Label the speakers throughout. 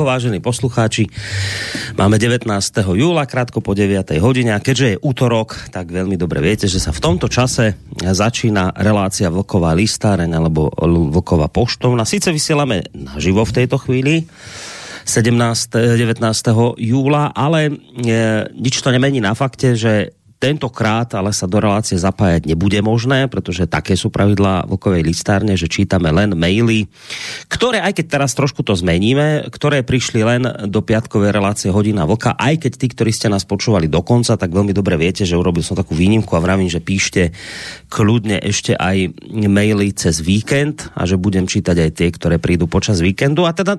Speaker 1: ránko, vážení poslucháči. Máme 19. júla, krátko po 9. hodine a keďže je útorok, tak veľmi dobre viete, že sa v tomto čase začína relácia Vlková listáreň alebo Vlková poštovna. Sice vysielame naživo v tejto chvíli, 17. 19. júla, ale e, nič to nemení na fakte, že Tentokrát ale sa do relácie zapájať nebude možné, pretože také sú pravidlá Vlkovej listárne, že čítame len maily, ktoré, aj keď teraz trošku to zmeníme, ktoré prišli len do piatkovej relácie Hodina Vlka, aj keď tí, ktorí ste nás počúvali do konca, tak veľmi dobre viete, že urobil som takú výnimku a vravím, že píšte kľudne ešte aj maily cez víkend a že budem čítať aj tie, ktoré prídu počas víkendu. A teda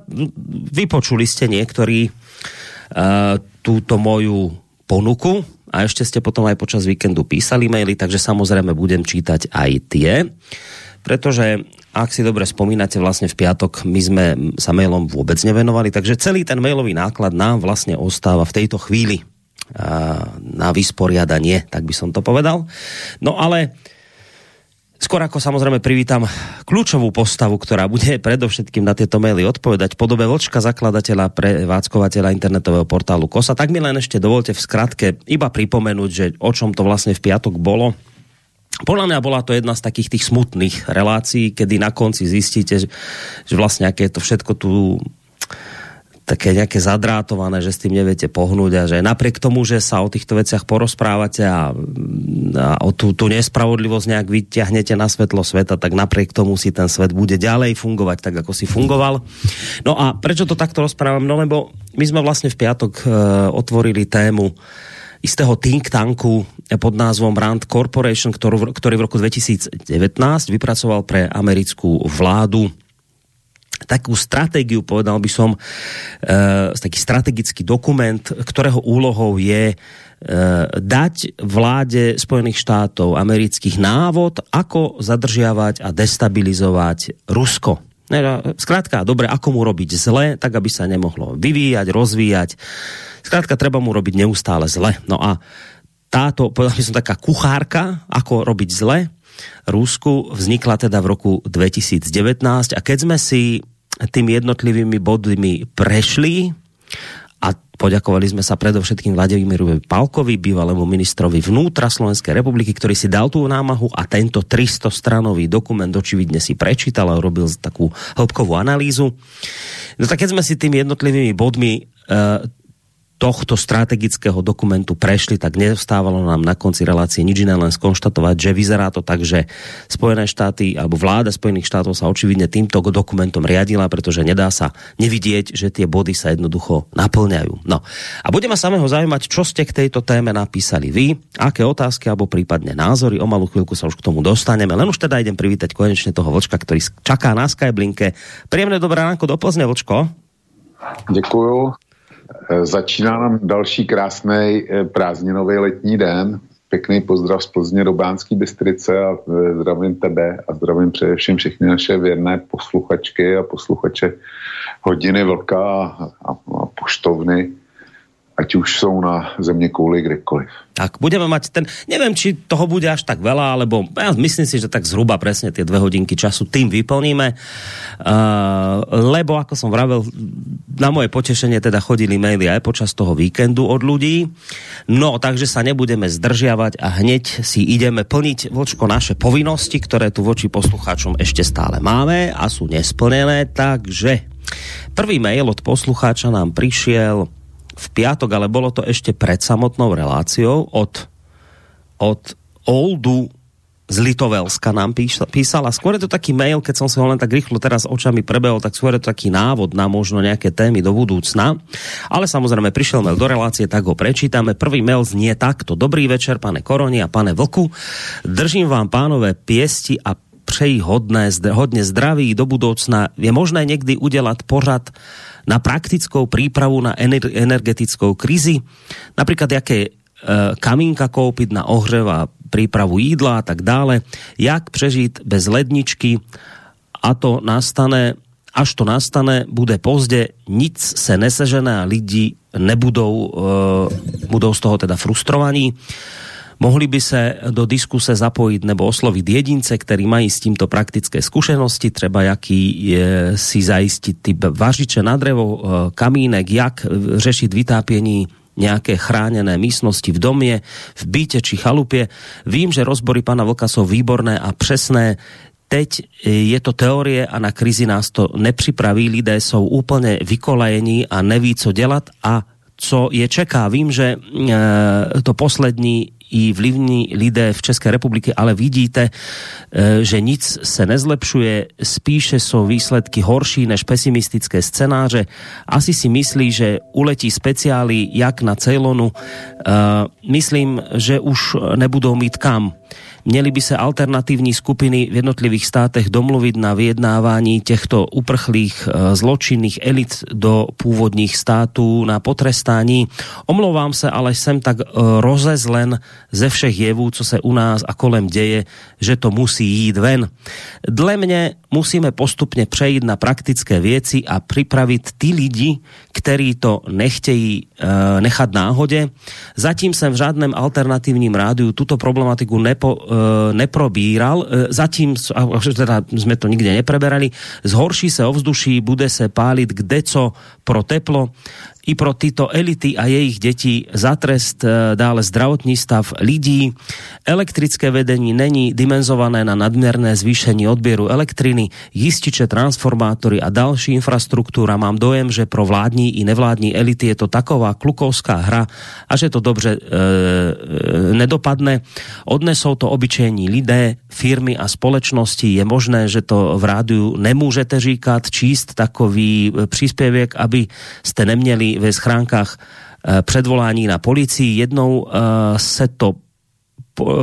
Speaker 1: vypočuli ste niektorí uh, túto moju ponuku, a ešte ste potom aj počas víkendu písali maily, takže samozrejme budem čítať aj tie, pretože ak si dobre spomínate, vlastne v piatok my sme sa mailom vôbec nevenovali, takže celý ten mailový náklad nám vlastne ostáva v tejto chvíli na vysporiadanie, tak by som to povedal. No ale Skôr ako samozrejme privítam kľúčovú postavu, ktorá bude predovšetkým na tieto maily odpovedať podobe Vlčka, zakladateľa pre váckovateľa internetového portálu KOSA. Tak mi len ešte dovolte v skratke iba pripomenúť, že o čom to vlastne v piatok bolo. Podľa mňa bola to jedna z takých tých smutných relácií, kedy na konci zistíte, že vlastne aké je to všetko tu také nejaké zadrátované, že s tým neviete pohnúť a že napriek tomu, že sa o týchto veciach porozprávate a, a o tú, tú nespravodlivosť nejak vyťahnete na svetlo sveta, tak napriek tomu si ten svet bude ďalej fungovať tak, ako si fungoval. No a prečo to takto rozprávam? No lebo my sme vlastne v piatok e, otvorili tému istého think tanku pod názvom Rand Corporation, ktorú, ktorý v roku 2019 vypracoval pre americkú vládu takú stratégiu, povedal by som, e, taký strategický dokument, ktorého úlohou je e, dať vláde Spojených štátov amerických návod, ako zadržiavať a destabilizovať Rusko. Skrátka, dobre, ako mu robiť zle, tak aby sa nemohlo vyvíjať, rozvíjať. Skrátka, treba mu robiť neustále zle. No a táto, povedal by som, taká kuchárka, ako robiť zle, Rusku vznikla teda v roku 2019 a keď sme si tými jednotlivými bodmi prešli a poďakovali sme sa predovšetkým Vladimíru Palkovi, bývalému ministrovi vnútra Slovenskej republiky, ktorý si dal tú námahu a tento 300-stranový dokument očividne si prečítal a robil takú hĺbkovú analýzu. No tak keď sme si tými jednotlivými bodmi uh, tohto strategického dokumentu prešli, tak neostávalo nám na konci relácie nič iné len skonštatovať, že vyzerá to tak, že Spojené štáty alebo vláda Spojených štátov sa očividne týmto dokumentom riadila, pretože nedá sa nevidieť, že tie body sa jednoducho naplňajú. No a bude ma samého zaujímať, čo ste k tejto téme napísali vy, aké otázky alebo prípadne názory. O malú chvíľku sa už k tomu dostaneme. Len už teda idem privítať konečne toho vlčka, ktorý čaká na Skyblinke. Príjemné dobré ránko do Plzne, vlčko.
Speaker 2: Děkuju. Začíná nám další krásný eh, prázdninový letní den. Pěkný pozdrav z Plzně do Bánský Bystrice a eh, zdravím tebe a zdravím především všechny naše věrné posluchačky a posluchače hodiny vlka a, a, a poštovny ať už jsou na země kouli kdekoliv.
Speaker 1: Tak, budeme mať ten, neviem, či toho bude až tak veľa, alebo ja myslím si, že tak zhruba presne tie dve hodinky času tým vyplníme, uh, lebo ako som vravel, na moje potešenie teda chodili maily aj počas toho víkendu od ľudí, no takže sa nebudeme zdržiavať a hneď si ideme plniť vočko naše povinnosti, ktoré tu voči poslucháčom ešte stále máme a sú nesplnené, takže prvý mail od poslucháča nám prišiel v piatok, ale bolo to ešte pred samotnou reláciou od, od Oldu z Litovelska nám písal, písal a skôr je to taký mail, keď som si ho len tak rýchlo teraz očami prebehol, tak skôr je to taký návod na možno nejaké témy do budúcna. Ale samozrejme prišiel mail do relácie, tak ho prečítame. Prvý mail znie takto. Dobrý večer, pane Koroni a pane Vlku. Držím vám pánové piesti a přeji hodné, hodně zdraví do budoucna. Je možné někdy udělat pořad na praktickou prípravu na energetickou krizi? Napríklad, jaké e, kamínka koupit na ohřev a prípravu jídla a tak dále. Jak přežít bez ledničky a to nastane až to nastane, bude pozde, nic se nesežené a lidi nebudou, uh, budou z toho teda frustrovaní. Mohli by se do diskuse zapojit nebo oslovit jedince, ktorí mají s tímto praktické skúsenosti, třeba jaký je, si zajistiť typ vařiče na drevo, uh, kamínek, jak řešiť vytápění nejaké chránené místnosti v domě, v byte či chalupě. Vím, že rozbory pana Vlka jsou výborné a přesné teď je to teorie a na krizi nás to nepřipraví. Lidé jsou úplně vykolajení a neví, co dělat a co je čeká. Vím, že e, to poslední i vlivní lidé v České republiky, ale vidíte, e, že nic se nezlepšuje, spíše jsou výsledky horší než pesimistické scénáře. Asi si myslí, že uletí speciály jak na Ceylonu. E, myslím, že už nebudou mít kam Měli by se alternativní skupiny v jednotlivých státech domluvit na vyjednávání těchto uprchlých eh, zločinných elit do původních států na potrestání. Omlouvám se, ale jsem tak eh, rozezlen ze všech jevů, co se u nás a kolem děje, že to musí jít ven. Dle mě musíme postupně přejít na praktické věci a připravit ty lidi, kteří to nechtějí e, nechat náhodě. Zatím jsem v žádném alternativním rádiu tuto problematiku nepo, e, neprobíral. E, zatím, teda jsme to nikde nepreberali, zhorší se ovzduší, bude se pálit kde co pro teplo i pro tyto elity a jejich děti za trest e, dále zdravotní stav lidí. Elektrické vedení není dimenzované na nadměrné zvýšení odběru elektriny, jističe, transformátory a další infrastruktura. Mám dojem, že pro vládní i nevládní elity je to taková klukovská hra a že to dobře e, e, nedopadne. Odnesou to obyčejní lidé, firmy a společnosti. Je možné, že to v rádiu nemůžete říkat, číst takový příspěvek, aby ste neměli ve schránkách eh, předvolání na policii. Jednou eh, se to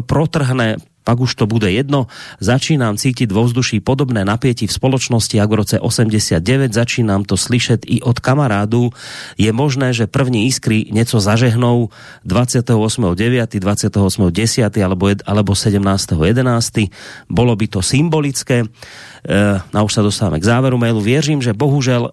Speaker 1: protrhne pak už to bude jedno. Začínám cítiť vo vzduší podobné napätí v spoločnosti, ako v roce 89. Začínám to slyšet i od kamarádu. Je možné, že první iskry něco zažehnou 28.9., 28.10. alebo, alebo 17.11. Bolo by to symbolické. E, a už sa dostávame k záveru mailu. Věřím, že bohužel e,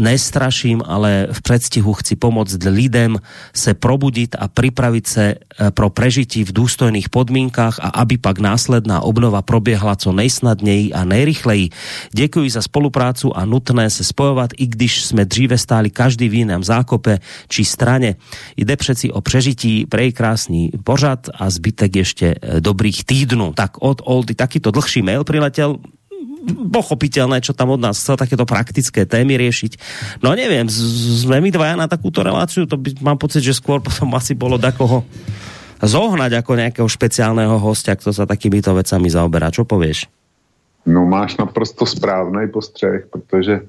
Speaker 1: nestraším, ale v předstihu chci pomoct lidem se probudit a připravit se e, pro prežití v důstojných podmínkách a aby pak následná obnova proběhla co nejsnadněji a nejrychleji. Děkuji za spoluprácu a nutné se spojovat, i když jsme dříve stáli každý v jiném zákope či straně. Jde přeci o přežití, prejkrásný pořad a zbytek ještě e, dobrých týdnů. Tak od Oldy takýto dlhší mail priletel pochopiteľné, čo tam od nás chcel takéto praktické témy riešiť. No neviem, sme my dvaja na takúto reláciu, to by, mám pocit, že skôr potom asi bolo takoho zohnať ako nejakého špeciálneho hostia, kto sa takýmito vecami zaoberá. Čo povieš?
Speaker 2: No máš naprosto správný postřeh, protože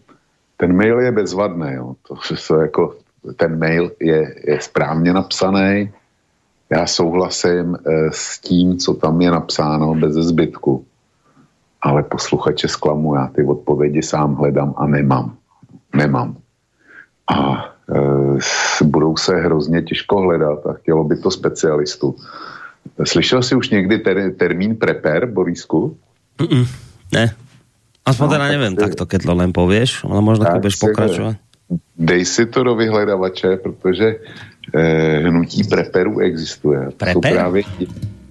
Speaker 2: ten mail je bezvadný. Jo. To, to jako, ten mail je, je správně napsaný. Já souhlasím e, s tím, co tam je napsáno bez zbytku ale posluchače zklamu, já ty odpovědi sám hledám a nemám. Nemám. A e, budou se hrozně těžko hledat a chtělo by to specialistu. Slyšel jsi už někdy ter, termín preper, Borisku?
Speaker 1: Mm -mm, ne. Aspoň no, teda nevím, tak to keď to len povieš, ale možno to budeš pokračovat.
Speaker 2: Dej si to do vyhledavače, protože e, hnutí preperů existuje.
Speaker 1: Preper? Jsou právě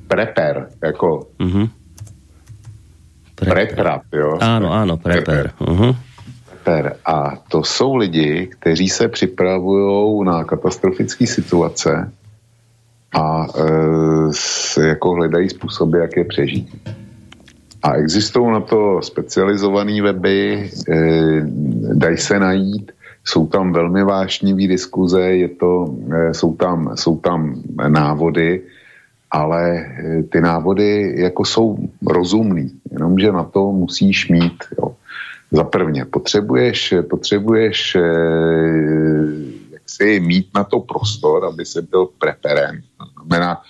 Speaker 2: preper, jako mm -hmm Preprat, jo.
Speaker 1: Ano, ano, preper. Uh-huh.
Speaker 2: Preper. A to jsou lidi, kteří se připravují na katastrofické situace a e, jako hledají způsoby, jak je přežít. A existují na to specializované weby, e, dají se najít, jsou tam velmi vášnivý diskuze, je to, e, jsou, tam, jsou tam návody, ale eh, ty návody jako jsou rozumný, jenomže na to musíš mít. Jo. Za prvně, potřebuješ, potřebuješ eh, jak si mít na to prostor, aby se byl preperem. Znamená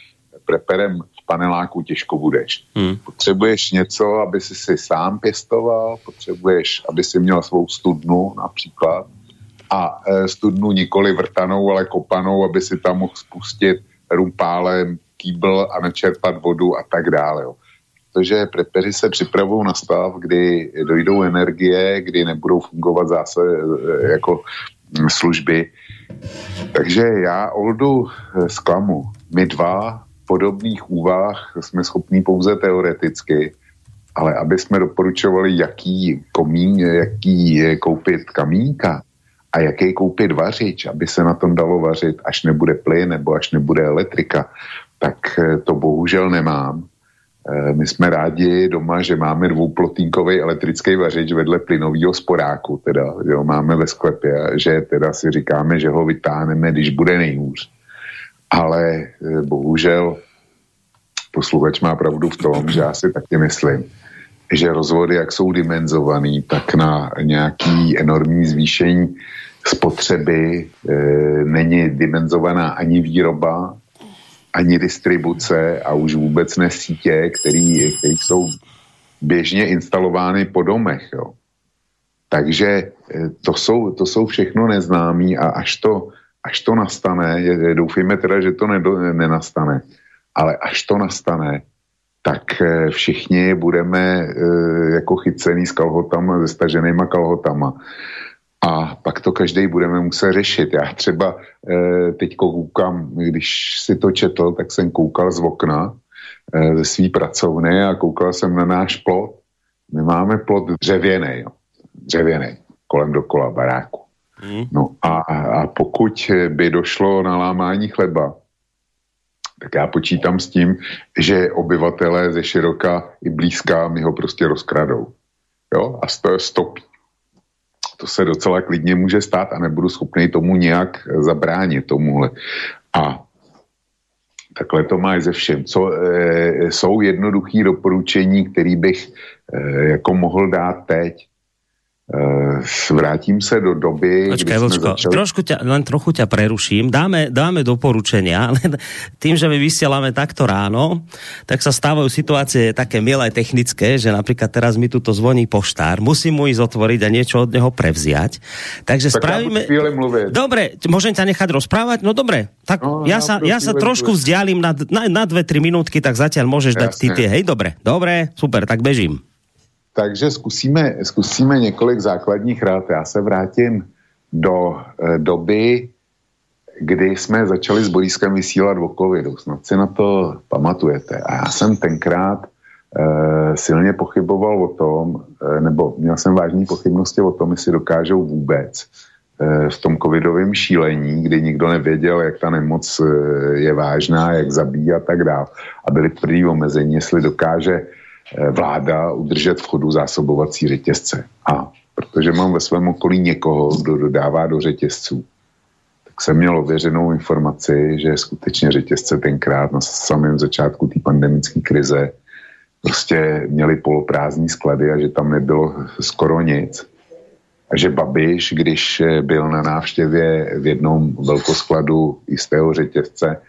Speaker 2: preperem v paneláku těžko budeš. Hmm. Potřebuješ něco, aby si si sám pěstoval, potřebuješ, aby si měl svou studnu například a e, studnu nikoli vrtanou, ale kopanou, aby si tam mohl spustit rumpálem kýbl a nečerpat vodu a tak dále. Jo. Protože prepeři se připravují na stav, kdy dojdou energie, kdy nebudou fungovat zase e, jako služby. Takže já Oldu e, zklamu. My dva podobných úvah jsme schopní pouze teoreticky, ale aby jsme doporučovali, jaký komín, jaký koupit kamínka, a jaký koupit vařič, aby se na tom dalo vařit, až nebude plyn nebo až nebude elektrika, tak eh, to bohužel nemám. Eh, my jsme rádi doma, že máme dvouplotínkový elektrický vařič vedle plynového sporáku, teda, že ho máme ve sklepě, že teda si říkáme, že ho vytáhneme, když bude nejhůř. Ale eh, bohužel posluchač má pravdu v tom, že já si taky myslím, že rozvody, jak jsou dimenzovaný, tak na nějaký enormní zvýšení spotřeby e, není dimenzovaná ani výroba, ani distribuce a už vůbec ne sítě, který jsou běžně instalovány po domech. Jo. Takže e, to jsou, to jsou všechno neznámí a až to, až to nastane, doufejme teda, že to nedo, nenastane, ale až to nastane, tak e, všichni budeme e, jako chycený s kalhotama, se staženýma kalhotama a pak to každý budeme muset řešit. Já třeba e, teď koukám, když si to četl, tak jsem koukal z okna e, ze své pracovny a koukal jsem na náš plot. My máme plot dřevěný, jo. dřevěný, kolem dokola baráku. Hmm. No a, a pokud by došlo na lámání chleba, tak já počítám s tím, že obyvatelé ze široka i blízká mi ho prostě rozkradou. Jo, a stopí to se docela klidně může stát a nebudu schopný tomu nějak zabránit tomuhle. A takhle to má ze všem. Co, e, jsou jednoduché doporučení, které bych e, jako mohl dát teď. Uh, vrátím se do doby,
Speaker 1: Počkaj, Vočko, začali... trošku ťa, len trochu ťa preruším. Dáme, dáme doporučenia, len tým, že my vysielame takto ráno, tak sa stávajú situácie také milé technické, že napríklad teraz mi tuto zvoní poštár, musím mu ísť otvoriť a niečo od neho prevziať. Takže tak spravíme... Dobre, môžem ťa nechať rozprávať? No dobre, tak no, ja, sa, ja sa trošku vzdialím na, na, na dve, tri minútky, tak zatiaľ môžeš Jasne. dať ty tie, hej, dobre, dobre, super, tak bežím.
Speaker 2: Takže zkusíme, zkusíme několik základních rád. Já se vrátím do e, doby, kdy jsme začali s Boriskem vysílat o covidu. Snad si na to pamatujete. A já jsem tenkrát e, silně pochyboval o tom, e, nebo měl jsem vážné pochybnosti o tom, jestli dokážou vůbec e, v tom covidovém šílení, kdy nikdo nevěděl, jak ta nemoc e, je vážná, jak zabíjí a tak dále. A byly tvrdý omezení, jestli dokáže vláda udržet v chodu zásobovací řetězce. A protože mám ve svém okolí někoho, kdo dodává do řetězců, tak jsem měl ověřenou informaci, že skutečně řetězce tenkrát na samém začátku té pandemické krize prostě měli poloprázdní sklady a že tam nebylo skoro nic. A že Babiš, když eh, byl na návštěvě v jednom velkoskladu jistého řetězce,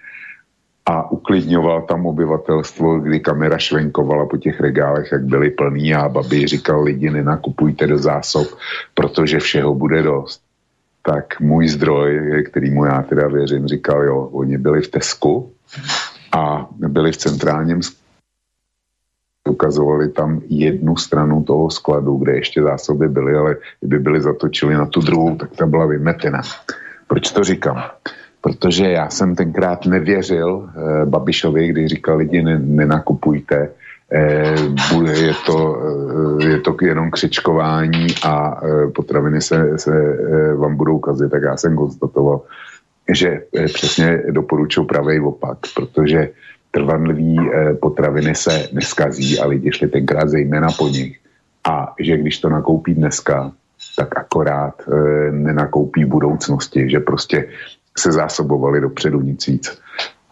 Speaker 2: a uklidňoval tam obyvatelstvo, kdy kamera švenkovala po těch regálech, jak byly plný a babi říkal lidi nenakupujte do zásob, protože všeho bude dost. Tak můj zdroj, kterýmu já teda věřím, říkal, jo, oni byli v Tesku a byli v centrálním ukazovali tam jednu stranu toho skladu, kde ještě zásoby byly, ale kdyby byly zatočili na tu druhou, tak ta byla vymetena. Proč to říkám? Protože já jsem tenkrát nevěřil eh, Babišovi, když říkal lidi ne, nenakupujte, eh, je, to, eh, je to jenom křičkování a eh, potraviny se, se eh, vám budou kazit, tak já jsem konstatoval, že eh, přesně doporučuji pravý opak, protože trvanlivý eh, potraviny se neskazí a lidi šli tenkrát zejména po nich. A že když to nakoupí dneska, tak akorát e, nenakoupí budoucnosti, že prostě se zásobovali dopředu nic víc.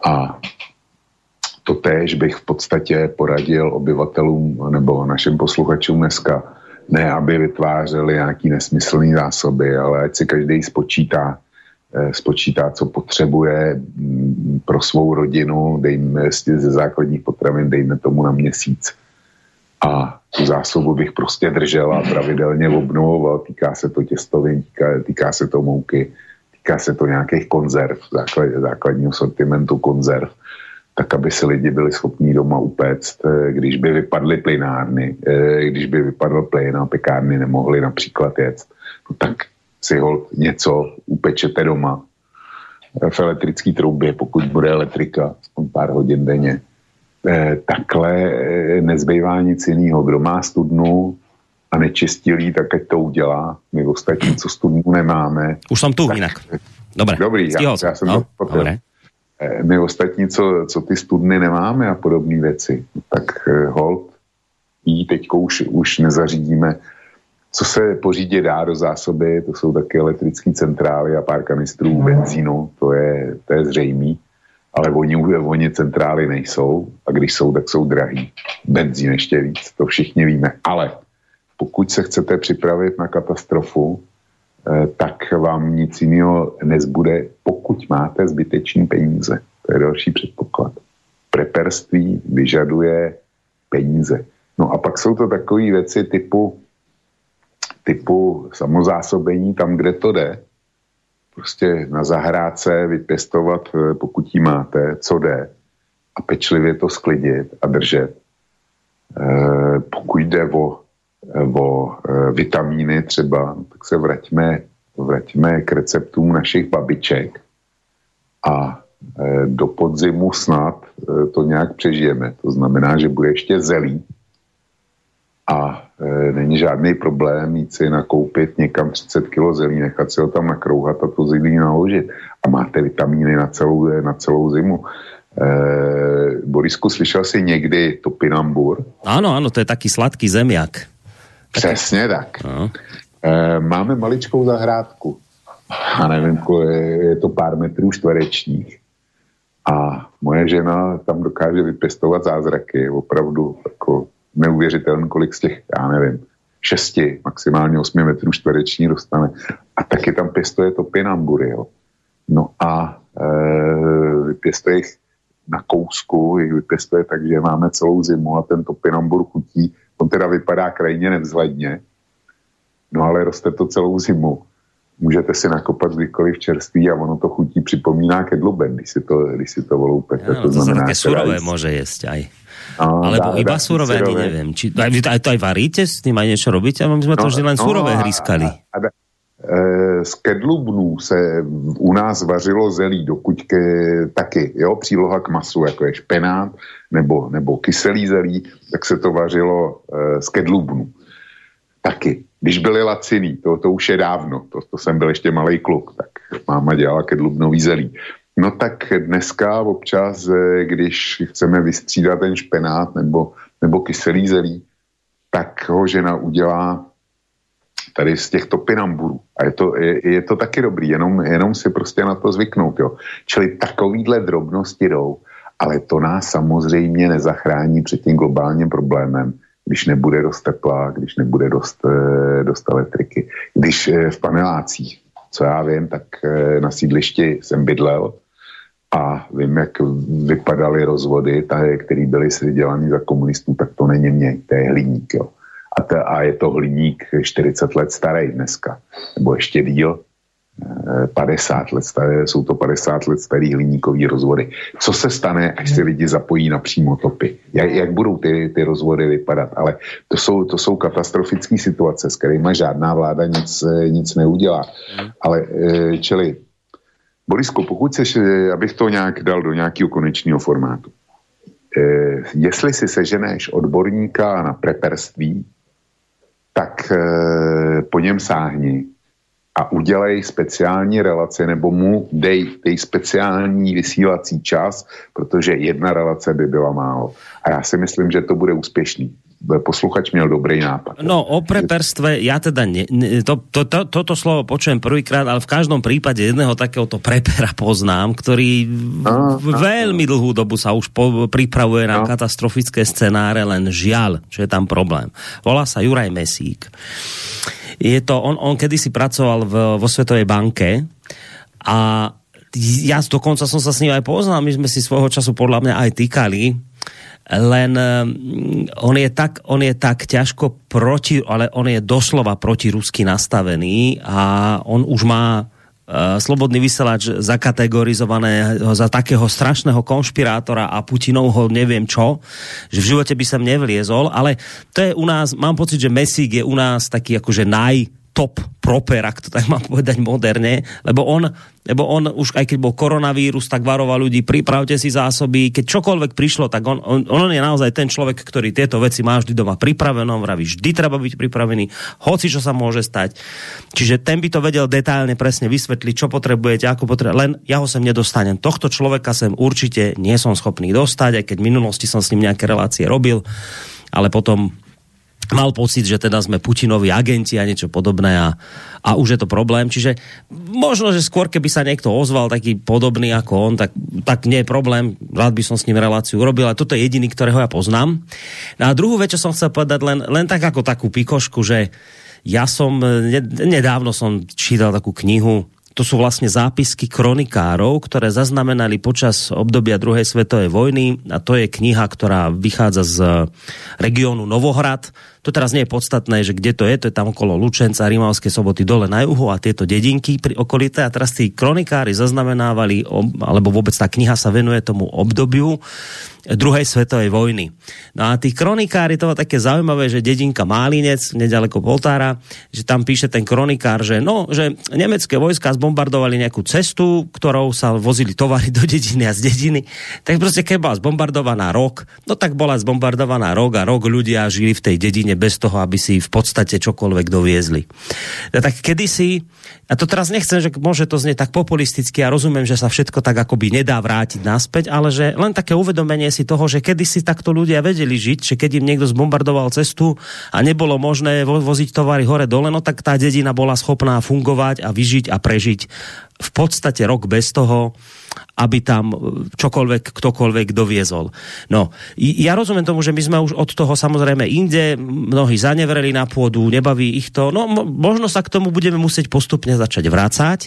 Speaker 2: A to též bych v podstatě poradil obyvatelům nebo našim posluchačům dneska, ne aby vytvářeli nějaký nesmyslný zásoby, ale ať si každý spočítá, spočítá, co potřebuje mm, pro svou rodinu, dejme ze základních potravin, dejme tomu na měsíc. A tu zásobu bych prostě držel a pravidelně obnovoval. Týká se to těstovin, týká, týká se to mouky, týká se to nějakých konzerv, základ, základního sortimentu konzerv tak aby si lidi byli schopní doma upéct, eh, když by vypadly plynárny, eh, když by vypadl plyn a pekárny nemohli například jet, no tak si ho něco upečete doma eh, v elektrické troubě, pokud bude elektrika, aspoň pár hodin denně. Takhle nezbývá nic jiného. Kdo má studnu a nečistilý, tak ať to udělá. My ostatní, co studnu nemáme.
Speaker 1: Už jsem tu tak... jinak. Dobré.
Speaker 2: Dobrý, já, já jsem no, to Dobré. Eh, my ostatní, co, co ty studny nemáme a podobné věci, tak eh, hold jí teď už, už nezařídíme. Co se pořídit dá do zásoby, to jsou taky elektrické centrály a pár kanistrů no. benzínu, to je, to je zřejmý, ale oni, oni centrály nejsou a když jsou, tak jsou drahý. Benzín ještě víc, to všichni víme. Ale pokud se chcete připravit na katastrofu, Eh, tak vám nic jiného nezbude, pokud máte zbyteční peníze. To je další předpoklad. Preperství vyžaduje peníze. No a pak jsou to takové věci typu, typu samozásobení tam, kde to jde. Prostě na zahrádce vypěstovat, eh, pokud jí máte, co jde a pečlivě to sklidit a držet. E, pokud jde o o e, vitamíny třeba, tak se vraťme, vraťme k receptům našich babiček a e, do podzimu snad e, to nějak přežijeme. To znamená, že bude ještě zelí a není žádný problém jít si nakoupit někam 30 kg zelí, nechat si ho tam nakrouhat a to zelí naložit. A máte vitamíny na celou, na celou zimu. Eh, Borisku, slyšel jsi někdy topinambur?
Speaker 1: Ano, ano, to je taký sladký zemiak.
Speaker 2: Přesně tak. E, máme maličkou zahrádku. A nevím, je to pár metrů čtverečních. A moje žena tam dokáže vypěstovat zázraky. Opravdu jako neuvěřitelný, kolik z těch, já nevím, šesti, maximálně osmi metrů čtvereční dostane. A taky tam pěstuje to pinambury, jo. No a e, vypěstuje jich na kousku, jich vypěstuje tak, že máme celou zimu a tento pinambur chutí On teda vypadá krajně nevzhledně, no ale roste to celou zimu. Můžete si nakopat kdykoliv čerství a ono to chutí připomíná kedluben, když si to, když si to volupete.
Speaker 1: Ja, to, to znamená, také surové může jíst aj. No, Alebo dá, iba dá, surové, ani neviem. Či, aj, aj to aj varíte s tým, aj niečo robíte? My sme to no, vždy len no, surové hryskali. A, a,
Speaker 2: z kedlubnů se u nás vařilo zelí, dokud ke, taky, jo, příloha k masu, jako je špenát nebo, nebo kyselý zelí, tak se to vařilo e, z kedlubnů. Taky. Když byly laciný, to, to už je dávno, to, to jsem byl ještě malý kluk, tak máma dělala kedlubnový zelí. No tak dneska občas, e, když chceme vystřídat ten špenát nebo, nebo kyselý zelí, tak ho žena udělá tady z těch topinamburů. A je to, je, je to taky dobrý, jenom, jenom si prostě na to zvyknout. Jo. Čili takovýhle drobnosti jdou, ale to nás samozřejmě nezachrání před tím globálním problémem, když nebude dost tepla, když nebude dost, eh, dost elektriky. Když eh, v panelácích, co já vím, tak eh, na sídlišti jsem bydlel a vím, jak vypadaly rozvody, které byly dělané za komunistů, tak to není mě, to je hliník. Jo a, to, a je to hliník 40 let starý dneska, nebo ještě díl, 50 eh, let staré, jsou to 50 let starý hliníkový rozvody. Co se stane, až se lidi zapojí na přímotopy? Jak, jak budou ty, ty rozvody vypadat? Ale to jsou, to jsou katastrofické situace, s kterými žádná vláda nic, eh, nic neudělá. Ale eh, čili, Borisko, pokud chceš, abych to nějak dal do nějakého konečného formátu, jestli si seženeš odborníka na preperství, tak e, po něm sáhni a udělej speciální relace nebo mu dej, dej speciální vysílací čas, protože jedna relace by byla málo. A já si myslím, že to bude úspěšný posluchač měl dobrý nápad.
Speaker 1: No o preperstve, ja teda ne, ne, to, to, to, toto slovo počujem prvýkrát, ale v každom prípade jedného takéhoto prepera poznám, ktorý a, veľmi dlhú dobu sa už po, pripravuje na a. katastrofické scenáre, len žiaľ, čo je tam problém. Volá sa Juraj Mesík. Je to, on, on kedysi pracoval v, vo Svetovej banke A ja dokonca som sa s ním aj poznal, my sme si svojho času podľa mňa aj týkali, len um, on je tak, on je tak ťažko proti, ale on je doslova proti rusky nastavený a on už má uh, slobodný vysielač zakategorizované za takého strašného konšpirátora a Putinovho neviem čo, že v živote by sem nevliezol, ale to je u nás, mám pocit, že Mesík je u nás taký akože naj top proper, ak to tak mám povedať moderne, lebo on, lebo on už aj keď bol koronavírus, tak varoval ľudí, pripravte si zásoby, keď čokoľvek prišlo, tak on, on, on je naozaj ten človek, ktorý tieto veci má vždy doma pripravenom, vraví, vždy treba byť pripravený, hoci čo sa môže stať. Čiže ten by to vedel detailne presne vysvetliť, čo potrebujete, ako potrebujete, len ja ho sem nedostanem. Tohto človeka sem určite nie som schopný dostať, aj keď v minulosti som s ním nejaké relácie robil, ale potom mal pocit, že teda sme Putinovi agenti a niečo podobné a, a už je to problém. Čiže možno, že skôr keby sa niekto ozval taký podobný ako on, tak, tak nie je problém. Rád by som s ním reláciu urobil, ale toto je jediný, ktorého ja poznám. No a druhú vec, čo som chcel povedať, len, len tak ako takú pikošku, že ja som, nedávno som čítal takú knihu to sú vlastne zápisky kronikárov, ktoré zaznamenali počas obdobia druhej svetovej vojny a to je kniha, ktorá vychádza z regiónu Novohrad, to teraz nie je podstatné, že kde to je, to je tam okolo Lučenca, Rimavské soboty dole na juhu a tieto dedinky pri okolité. A teraz tí kronikári zaznamenávali, alebo vôbec tá kniha sa venuje tomu obdobiu druhej svetovej vojny. No a tí kronikári, to také zaujímavé, že dedinka Málinec, nedaleko Poltára, že tam píše ten kronikár, že no, že nemecké vojska zbombardovali nejakú cestu, ktorou sa vozili tovary do dediny a z dediny. Tak proste, keď bola zbombardovaná rok, no tak bola zbombardovaná rok a rok ľudia žili v tej dedine dedine bez toho, aby si v podstate čokoľvek doviezli. No, tak kedysi, a to teraz nechcem, že môže to znieť tak populisticky a rozumiem, že sa všetko tak akoby nedá vrátiť naspäť, ale že len také uvedomenie si toho, že kedysi takto ľudia vedeli žiť, že keď im niekto zbombardoval cestu a nebolo možné vo voziť tovary hore dole, no tak tá dedina bola schopná fungovať a vyžiť a prežiť v podstate rok bez toho, aby tam e, čokoľvek, ktokoľvek doviezol. No, ja rozumiem tomu, že my sme už od toho samozrejme inde, mnohí zanevreli na pôdu, nebaví ich to, no možno sa k tomu budeme musieť postupne začať vrácať,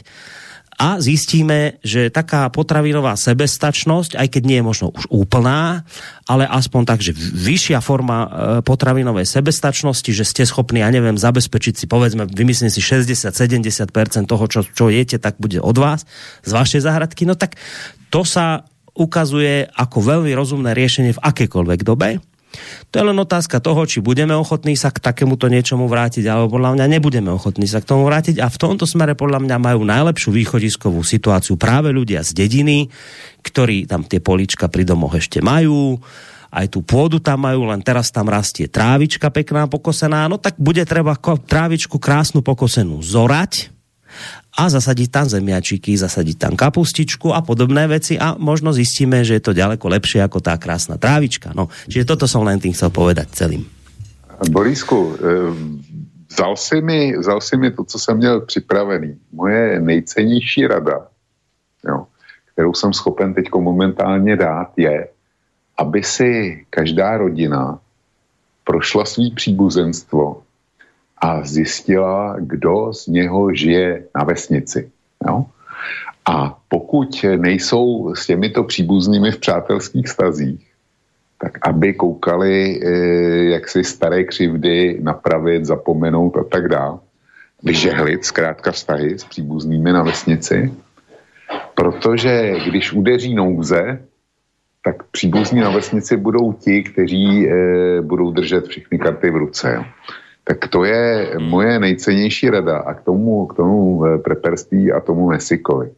Speaker 1: a zistíme, že taká potravinová sebestačnosť, aj keď nie je možno už úplná, ale aspoň tak, že vyššia forma e, potravinovej sebestačnosti, že ste schopní, ja neviem, zabezpečiť si, povedzme, vymyslím si 60-70% toho, čo, čo jete, tak bude od vás, z vašej záhradky, no tak to sa ukazuje ako veľmi rozumné riešenie v akejkoľvek dobe to je len otázka toho, či budeme ochotní sa k takémuto niečomu vrátiť, alebo podľa mňa nebudeme ochotní sa k tomu vrátiť. A v tomto smere podľa mňa majú najlepšiu východiskovú situáciu práve ľudia z dediny, ktorí tam tie polička pri domoch ešte majú, aj tú pôdu tam majú, len teraz tam rastie trávička pekná pokosená, no tak bude treba trávičku krásnu pokosenú zorať, a zasadiť tam zemiačiky, zasadiť tam kapustičku a podobné veci a možno zistíme, že je to ďaleko lepšie ako tá krásna trávička. No, čiže toto som len tým chcel povedať celým.
Speaker 2: Borisku, eh, vzal si, mi, vzal si mi to, co jsem měl připravený. Moje nejcennější rada, jo, kterou jsem schopen teď momentálně dát, je, aby si každá rodina prošla svý příbuzenstvo a zjistila, kdo z něho žije na vesnici. Jo? A pokud nejsou s těmito příbuznými v přátelských stazích, tak aby koukali, eh, jak si staré křivdy napravit, zapomenout a tak dále. Vyžehlit zkrátka vztahy s příbuznými na vesnici, protože když udeří nouze, tak příbuzní na vesnici budou ti, kteří e, budou držet všechny karty v ruce. Jo. Tak to je moje nejcennější rada a k tomu, k tomu eh, preperství a tomu Mesikovi.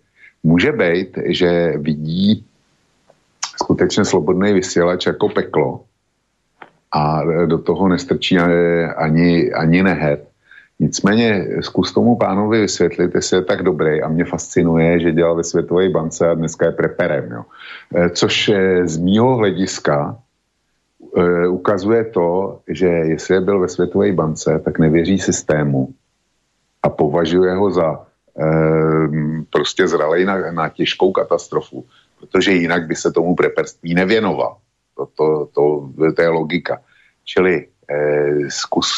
Speaker 2: Může být, že vidí skutečně slobodný vysílač jako peklo a do toho nestrčí ani, ani nehet. Nicméně zkus tomu pánovi vysvětlit, jestli je tak dobrý a mě fascinuje, že dělal ve Světové bance a dneska je preperem. Jo. Eh, což eh, z mýho hlediska ukazuje to, že jestli byl ve Světové bance, tak nevěří systému a považuje ho za e, prostě zralej na, na těžkou katastrofu, protože jinak by se tomu preperství nevěnoval. To, to, to, to je logika. Čili e, zkus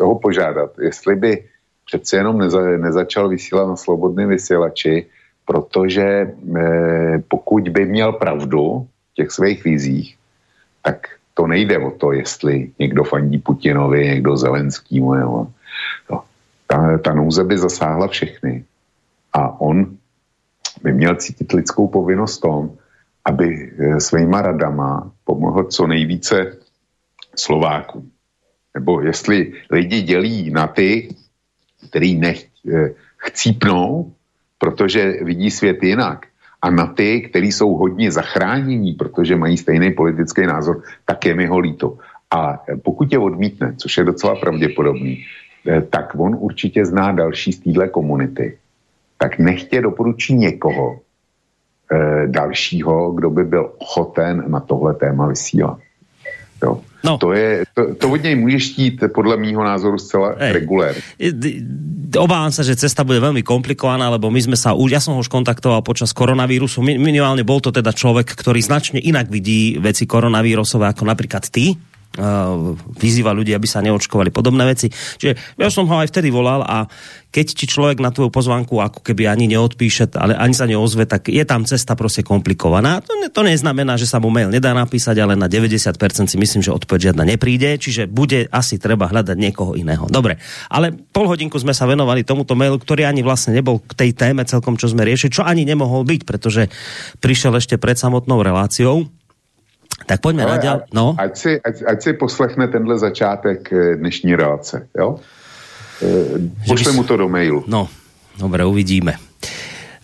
Speaker 2: ho požádat, jestli by přeci jenom neza, nezačal vysílat na slobodném vysílači protože eh, pokud by měl pravdu v těch svých vizích, tak to nejde o to, jestli někdo fandí Putinovi, někdo Zelenskýmu. Jo. No, ta, ta nouze by zasáhla všechny. A on by měl cítit lidskou povinnost tom, aby eh, svýma radama pomohl co nejvíce Slovákům. Nebo jestli lidi dělí na ty, který nech, eh, chcípnou, protože vidí svět jinak, a na ty, kteří jsou hodně zachránění, protože mají stejný politický názor, tak je mi ho líto. A pokud je odmítne, což je docela pravděpodobný, eh, tak on určitě zná další z téhle komunity. Tak nechtě doporučí někoho e, dalšího, kdo by byl ochoten na tohle téma vysílat. Jo. No. To, je, to, to od něj můžeš štít podle mýho názoru zcela Ej. regulérne.
Speaker 1: Obávam sa, že cesta bude veľmi komplikovaná, lebo my sme sa, ja som ho už kontaktoval počas koronavírusu, minimálne bol to teda človek, ktorý značne inak vidí veci koronavírusové ako napríklad ty, vyzýva ľudí, aby sa neočkovali podobné veci. Čiže ja som ho aj vtedy volal a keď ti človek na tvoju pozvanku ako keby ani neodpíše, ale ani sa neozve, tak je tam cesta proste komplikovaná. To, ne, to neznamená, že sa mu mail nedá napísať, ale na 90% si myslím, že odpoveď žiadna nepríde, čiže bude asi treba hľadať niekoho iného. Dobre, ale pol hodinku sme sa venovali tomuto mailu, ktorý ani vlastne nebol k tej téme celkom, čo sme riešili, čo ani nemohol byť, pretože prišiel ešte pred samotnou reláciou. Tak pojďme na ďal. No.
Speaker 2: Ať si, ať, ať si poslechne tenhle začátek eh, dnešní relace, jo? Eh, pošle mu to do mailu.
Speaker 1: No, dobre, uvidíme.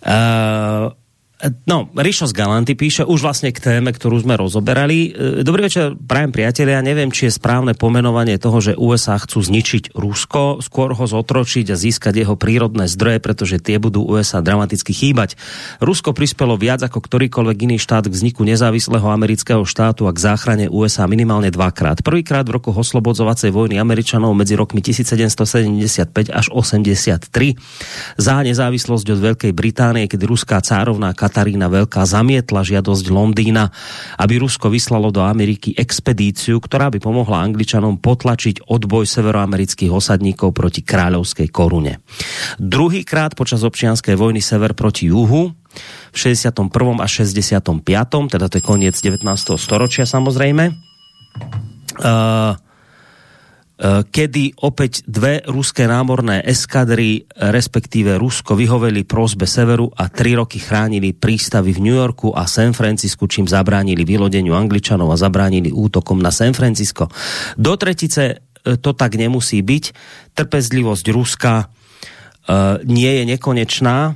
Speaker 1: Uh, No, Rišo z Galanty píše už vlastne k téme, ktorú sme rozoberali. E, dobrý večer, prajem priatelia. Neviem, či je správne pomenovanie toho, že USA chcú zničiť Rusko, skôr ho zotročiť a získať jeho prírodné zdroje, pretože tie budú USA dramaticky chýbať. Rusko prispelo viac ako ktorýkoľvek iný štát k vzniku nezávislého amerického štátu a k záchrane USA minimálne dvakrát. Prvýkrát v roku oslobodzovacej vojny Američanov medzi rokmi 1775 až 83 za nezávislosť od Veľkej Británie, keď ruská cárovná Katarína Veľká zamietla žiadosť Londýna, aby Rusko vyslalo do Ameriky expedíciu, ktorá by pomohla Angličanom potlačiť odboj severoamerických osadníkov proti kráľovskej korune. Druhýkrát počas občianskej vojny sever proti juhu v 61. a 65. teda to je koniec 19. storočia samozrejme. Uh, kedy opäť dve ruské námorné eskadry, respektíve Rusko, vyhoveli prosbe severu a tri roky chránili prístavy v New Yorku a San Francisku, čím zabránili vylodeniu Angličanov a zabránili útokom na San Francisco. Do tretice eh, to tak nemusí byť. Trpezlivosť Ruska uh, nie je nekonečná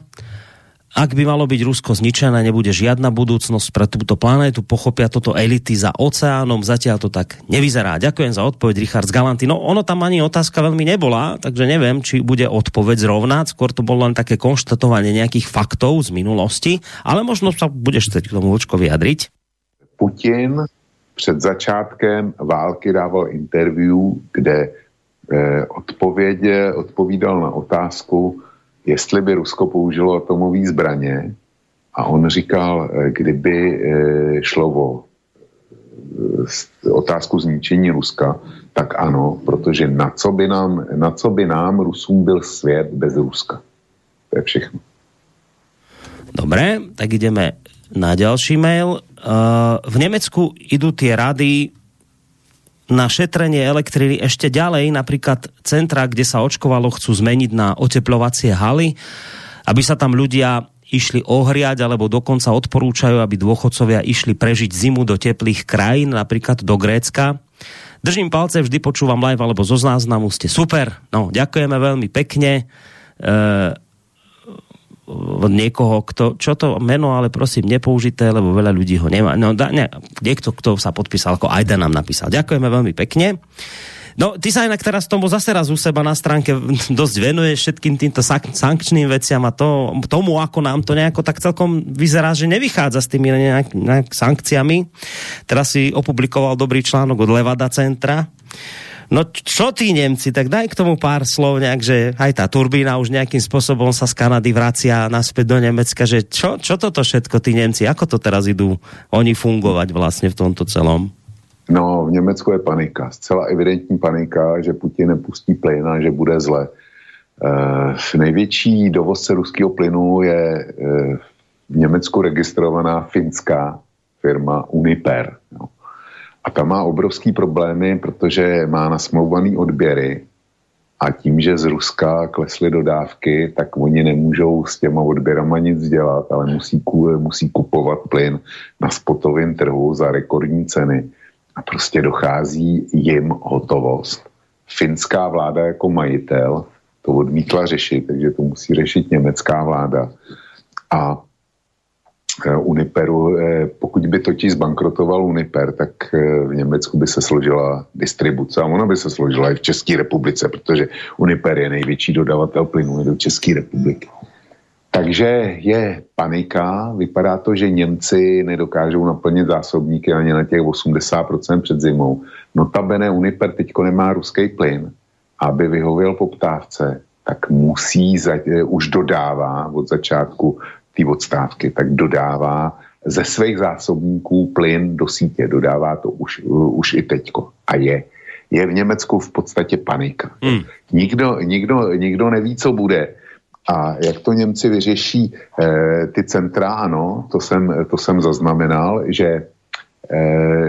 Speaker 1: ak by malo byť Rusko zničené, nebude žiadna budúcnosť pre túto planétu, pochopia toto elity za oceánom, zatiaľ to tak nevyzerá. Ďakujem za odpoveď, Richard z Galanty. No ono tam ani otázka veľmi nebola, takže neviem, či bude odpoveď zrovna, skôr to bolo len také konštatovanie nejakých faktov z minulosti, ale možno sa budeš chcieť k tomu Vlčko vyjadriť.
Speaker 2: Putin před začátkem války dával interview, kde eh, odpovědě, na otázku, jestli by Rusko použilo atomové zbraně a on říkal, eh, kdyby eh, šlo o eh, otázku zničení Ruska, tak ano, protože na co by nám, na co by nám Rusům byl svět bez Ruska. To je všechno.
Speaker 1: Dobre, tak ideme na ďalší mail. V Nemecku idú tie rady na šetrenie elektriny ešte ďalej, napríklad centra, kde sa očkovalo, chcú zmeniť na oteplovacie haly, aby sa tam ľudia išli ohriať, alebo dokonca odporúčajú, aby dôchodcovia išli prežiť zimu do teplých krajín, napríklad do Grécka. Držím palce, vždy počúvam live alebo zo záznamu, ste super. No, ďakujeme veľmi pekne. E od niekoho, kto, čo to meno, ale prosím, nepoužité, lebo veľa ľudí ho nemá. No, da, ne, niekto, kto sa podpísal, ako Ajda nám napísal. Ďakujeme veľmi pekne. No, ty sa inak teraz tomu zase raz u seba na stránke dosť venuješ všetkým týmto sankčným veciam a to, tomu, ako nám to nejako tak celkom vyzerá, že nevychádza s tými nejak, nejak sankciami. Teraz si opublikoval dobrý článok od Levada centra, No čo tí Nemci, tak daj k tomu pár slov nejak, že aj tá turbína už nejakým spôsobom sa z Kanady vracia naspäť do Nemecka, že čo, čo toto všetko tí Nemci, ako to teraz idú oni fungovať vlastne v tomto celom?
Speaker 2: No, v Německu je panika, zcela evidentní panika, že Putin nepustí plyn a že bude zle. E, největší dovozce ruského plynu je e, v Německu registrovaná finská firma Uniper. Jo. A ta má obrovský problémy, protože má nasmlouvaný odběry a tím, že z Ruska klesly dodávky, tak oni nemůžou s těma odběrama nic dělat, ale musí, musí kupovat plyn na spotovém trhu za rekordní ceny. A prostě dochází jim hotovost. Finská vláda jako majitel to odmítla řešit, takže to musí řešit německá vláda. A Uniperu, eh, pokud by totiž zbankrotoval Uniper, tak eh, v Německu by se složila distribuce a ona by se složila i v České republice, protože Uniper je největší dodavatel plynu do České republiky. Takže je panika, vypadá to, že Němci nedokážou naplnit zásobníky ani na těch 80% před zimou. Notabene Uniper teďko nemá ruský plyn, aby vyhověl poptávce, tak musí, za, už dodává od začátku té odstávky, tak dodává ze svých zásobníků plyn do sítě. Dodává to už, už i teďko. A je. Je v Německu v podstatě panika. Hmm. Nikdo, nikdo, nikdo neví, co bude. A jak to Němci vyřeší eh, ty centra, ano, to jsem, to jsem zaznamenal, že Eh,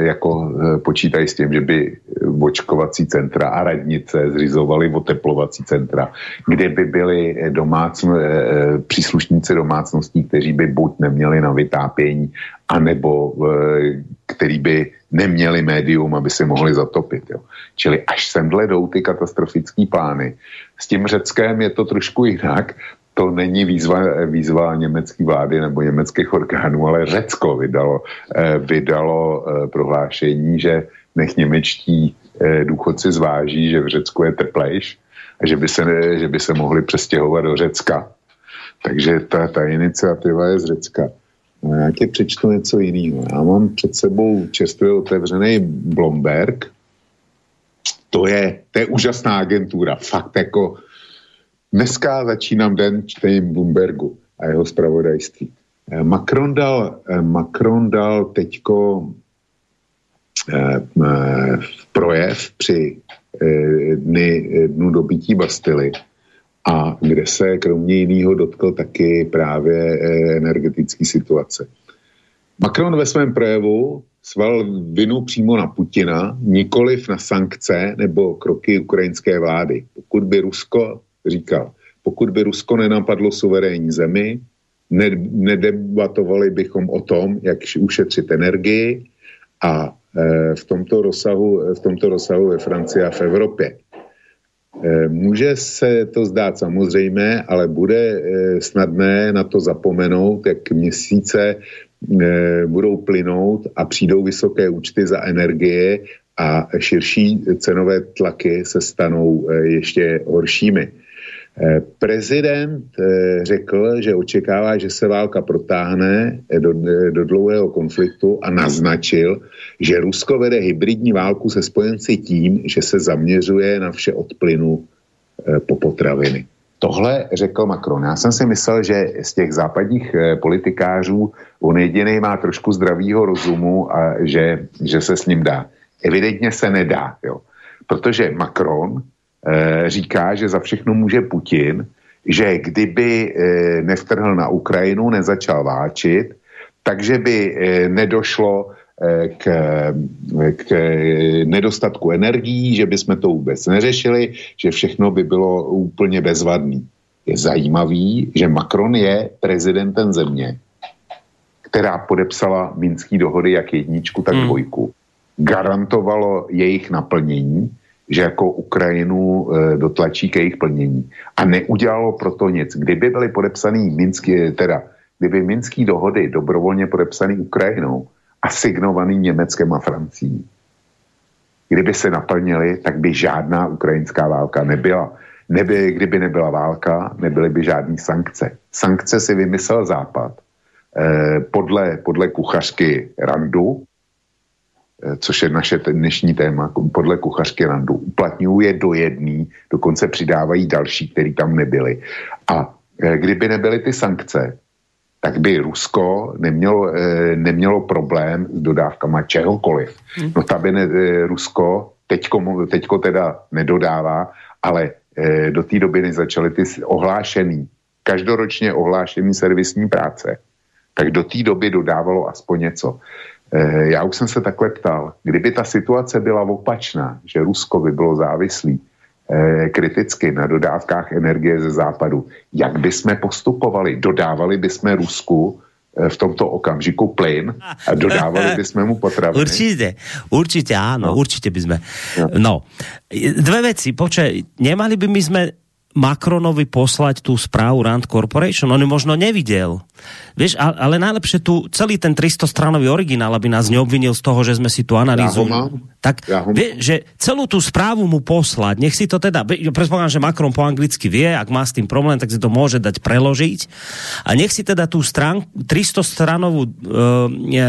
Speaker 2: jako eh, počítají s tím, že by očkovací centra a radnice zřizovaly oteplovací centra, kde by byli domácno, eh, příslušníci domácností, kteří by buď neměli na vytápění, anebo který by neměli médium, aby si mohli zatopit. Jo. Čili až semhle jdou ty katastrofické plány. S tím Řeckem je to trošku jinak, to není výzva, výzva německé vlády nebo německých orgánů, ale Řecko vydalo, eh, vydalo eh, prohlášení, že nech němečtí eh, důchodci zváží, že v Řecku je teplejš a že by se, že by se mohli přestěhovat do Řecka. Takže ta, ta iniciativa je z Řecka. No, já ti přečtu něco jiného. Já mám před sebou čerstvě otevřený Blomberg. To je, to je úžasná agentura. Fakt jako Dneska začínám den čtením Bloombergu a jeho zpravodajství. Eh, Macron dal, eh, Macron dal teďko eh, projev při dny, dnu dobytí Bastily a kde se kromě jiného dotkl taky právě energetické situace. Macron ve svém projevu sval vinu přímo na Putina, nikoliv na sankce nebo kroky ukrajinské vlády. Pokud by Rusko říkal, pokud by Rusko nenapadlo suverénní zemi, ne, nedebatovali bychom o tom, jak ušetřit energii a e, v, tomto rozsahu, v tomto rozsahu ve Francii a v Evropě. E, může se to zdát samozřejmé, ale bude e, snadné na to zapomenout, jak měsíce budou plynout a přijdou vysoké účty za energie a širší cenové tlaky se stanou ještě horšími. Eh, prezident eh, řekl, že očekává, že se válka protáhne eh, do, do dlouhého konfliktu a naznačil, že Rusko vede hybridní válku se spojenci tím, že se zaměřuje na vše od plynu po potraviny. Tohle řekl Macron. Já jsem si myslel, že z těch západních politikářů on jediný má trošku zdravýho rozumu a že, že se s ním dá. Evidentně se nedá, jo. Protože Macron říká, že za všechno může Putin, že kdyby eh, nevtrhl na Ukrajinu, nezačal váčit, takže by eh, nedošlo k, k nedostatku energií, že by jsme to vůbec neřešili, že všechno by bylo úplně bezvadný. Je zajímavý, že Macron je prezidentem země, která podepsala Minský dohody jak jedničku, tak hmm. dvojku. Garantovalo jejich naplnění že jako Ukrajinu e, dotlačí ke jejich plnění. A neudělalo proto nic. Kdyby byly podepsaný Minský, teda kdyby Minský dohody dobrovolně podepsaný Ukrajinou a signovaný Německem a Francií, kdyby se naplnili, tak by žádná ukrajinská válka nebyla. Neby, kdyby nebyla válka, nebyly by žádné sankce. Sankce si vymyslel Západ. Eh, podle, podle kuchařky Randu, což je naše dnešní téma, podle kuchařky Randu, uplatňuje do jedný, dokonce přidávají další, který tam nebyly. A eh, kdyby nebyly ty sankce, tak by Rusko nemělo, eh, nemělo problém s dodávkama čehokoliv. Hmm. No by ne, Rusko teďko, teďko teda nedodává, ale do té doby, než začaly ty ohlášený, každoročně ohlášený servisní práce, tak do té doby dodávalo aspoň něco. E, já už jsem se takhle ptal, kdyby ta situace byla opačná, že Rusko by bylo závislý e, kriticky na dodávkách energie ze západu, jak by jsme postupovali? Dodávali by jsme Rusku E, v tomto okamžiku plyn a dodávali by sme mu potraviny.
Speaker 1: Určite, určite áno, no. určite by sme. No, dve veci, počkaj, nemali by my sme Macronovi poslať tú správu Rand Corporation? On ju možno nevidel. Vieš, ale najlepšie tu celý ten 300 stranový originál, aby nás neobvinil z toho, že sme si tu analýzu. Ja tak ja vie, že celú tú správu mu poslať, nech si to teda, predpokladám, že Macron po anglicky vie, ak má s tým problém, tak si to môže dať preložiť a nech si teda tú strán, 300 stranovú e, e,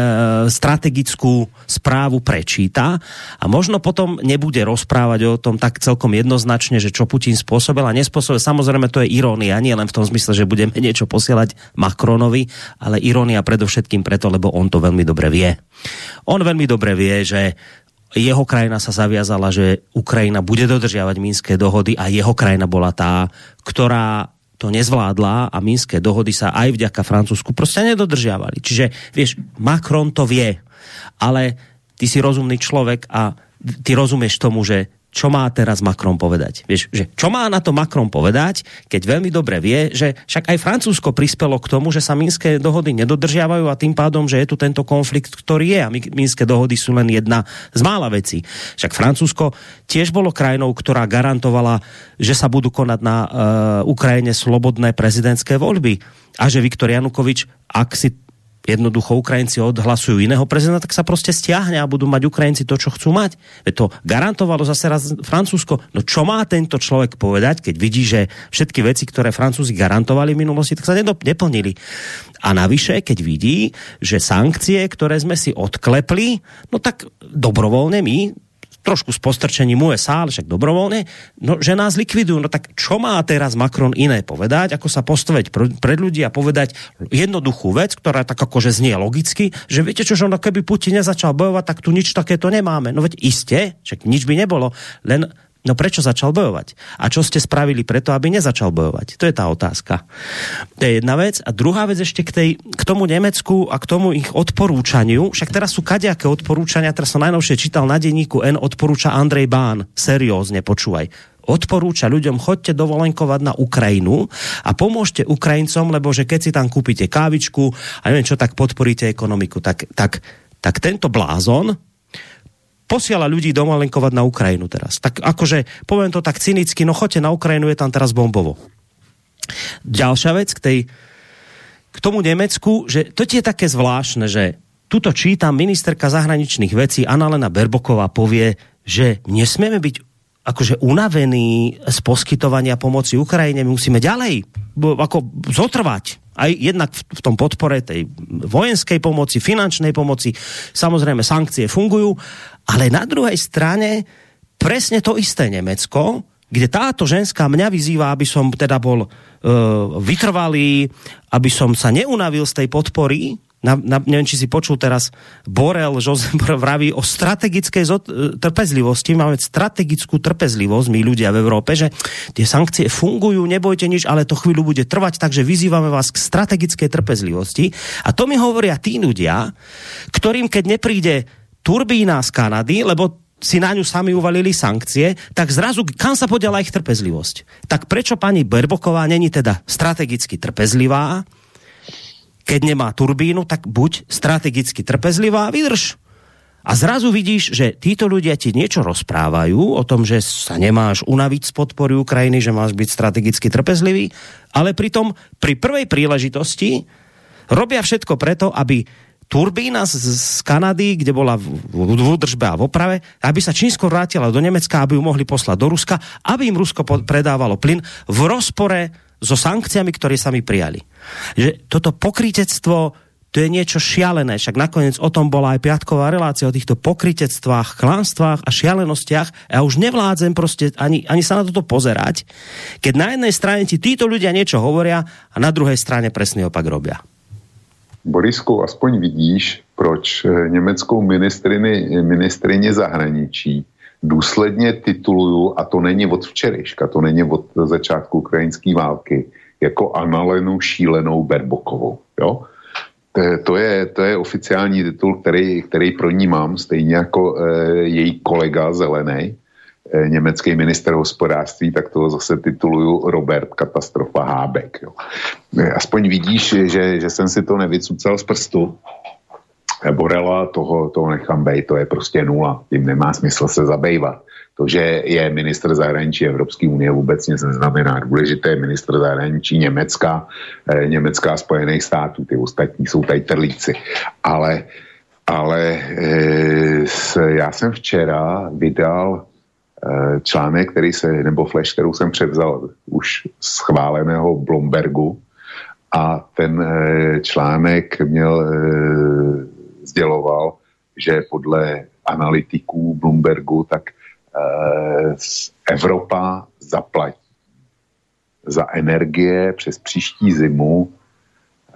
Speaker 1: strategickú správu prečíta a možno potom nebude rozprávať o tom tak celkom jednoznačne, že čo Putin spôsobil a nespôsobil. Samozrejme, to je irónia, nie len v tom zmysle, že budeme niečo posielať Macronovi, ale irónia predovšetkým preto, lebo on to veľmi dobre vie. On veľmi dobre vie, že jeho krajina sa zaviazala, že Ukrajina bude dodržiavať Minské dohody a jeho krajina bola tá, ktorá to nezvládla a Minské dohody sa aj vďaka Francúzsku proste nedodržiavali. Čiže, vieš, Macron to vie, ale ty si rozumný človek a ty rozumieš tomu, že čo má teraz Macron povedať. Vieš, že čo má na to Macron povedať, keď veľmi dobre vie, že však aj Francúzsko prispelo k tomu, že sa minské dohody nedodržiavajú a tým pádom, že je tu tento konflikt, ktorý je a minské dohody sú len jedna z mála vecí. Však Francúzsko tiež bolo krajinou, ktorá garantovala, že sa budú konať na uh, Ukrajine slobodné prezidentské voľby a že Viktor Janukovič, ak si jednoducho Ukrajinci odhlasujú iného prezidenta, tak sa proste stiahne a budú mať Ukrajinci to, čo chcú mať. To garantovalo zase raz Francúzsko. No čo má tento človek povedať, keď vidí, že všetky veci, ktoré Francúzi garantovali v minulosti, tak sa neplnili. A navyše, keď vidí, že sankcie, ktoré sme si odklepli, no tak dobrovoľne my trošku s postrčením USA, ale však dobrovoľne, no, že nás likvidujú. No tak čo má teraz Macron iné povedať, ako sa postaviť pred ľudí a povedať jednoduchú vec, ktorá tak akože znie logicky, že viete čo, že ono, keby Putin nezačal bojovať, tak tu nič takéto nemáme. No veď iste, však nič by nebolo, len No prečo začal bojovať? A čo ste spravili preto, aby nezačal bojovať? To je tá otázka. To je jedna vec. A druhá vec ešte k, tej, k tomu Nemecku a k tomu ich odporúčaniu. Však teraz sú kadejaké odporúčania. Teraz som najnovšie čítal na denníku N odporúča Andrej Bán. Seriózne, počúvaj odporúča ľuďom, chodte dovolenkovať na Ukrajinu a pomôžte Ukrajincom, lebo že keď si tam kúpite kávičku a neviem čo, tak podporíte ekonomiku. Tak, tak, tak tento blázon, posiela ľudí domalenkovať na Ukrajinu teraz. Tak akože, poviem to tak cynicky, no choďte na Ukrajinu, je tam teraz bombovo. Ďalšia vec k tej, k tomu Nemecku, že to je také zvláštne, že tuto čítam ministerka zahraničných vecí Annalena Berboková povie, že nesmieme byť akože unavení z poskytovania pomoci Ukrajine, my musíme ďalej ako zotrvať aj jednak v tom podpore tej vojenskej pomoci, finančnej pomoci, samozrejme sankcie fungujú, ale na druhej strane presne to isté Nemecko, kde táto ženská mňa vyzýva, aby som teda bol uh, vytrvalý, aby som sa neunavil z tej podpory, na, na, neviem, či si počul teraz, Borel, Josep vraví o strategickej zot, e, trpezlivosti. Máme strategickú trpezlivosť, my ľudia v Európe, že tie sankcie fungujú, nebojte nič, ale to chvíľu bude trvať, takže vyzývame vás k strategickej trpezlivosti. A to mi hovoria tí ľudia, ktorým keď nepríde turbína z Kanady, lebo si na ňu sami uvalili sankcie, tak zrazu kam sa podiala ich trpezlivosť? Tak prečo pani Berboková není teda strategicky trpezlivá, keď nemá turbínu, tak buď strategicky trpezlivá a vydrž. A zrazu vidíš, že títo ľudia ti niečo rozprávajú o tom, že sa nemáš unaviť z podpory Ukrajiny, že máš byť strategicky trpezlivý, ale pritom pri prvej príležitosti robia všetko preto, aby turbína z, z Kanady, kde bola v, v, v údržbe a v oprave, aby sa čím skôr vrátila do Nemecka, aby ju mohli poslať do Ruska, aby im Rusko predávalo plyn v rozpore so sankciami, ktoré sami prijali. Že toto pokrytectvo to je niečo šialené, však nakoniec o tom bola aj piatková relácia o týchto pokrytectvách, klánstvách a šialenostiach. Ja už nevládzem proste ani, ani sa na toto pozerať, keď na jednej strane ti títo ľudia niečo hovoria a na druhej strane presný opak robia.
Speaker 2: Borisku, aspoň vidíš, proč eh, německou ministrině zahraničí důsledně tituluju, a to není od včerejška, to není od začátku ukrajinské války, jako Analenu šílenou Berbokovou. Jo? To je, to je oficiální titul, který, který pro ní mám, stejně jako e, její kolega Zelený, německý minister hospodářství, tak toho zase tituluju Robert Katastrofa Hábek. Jo. E, aspoň vidíš, že, že jsem si to nevycucal z prstu. E, Borela toho, toho nechám bejt, to je prostě nula. Tím nemá smysl se zabývat. To, že je ministr zahraničí Evropské unie vůbec nic neznamená. Důležité je ministr zahraničí Německa, eh, Německa a Spojených států. Ty ostatní jsou tady trlíci. Ale, ale eh, s, já jsem včera vydal článek, který se, nebo flash, kterou jsem převzal už schváleného Blombergu a ten eh, článek měl, eh, sděloval, že podle analytiků Bloombergu, tak Eh, Evropa zaplatí za energie přes příští zimu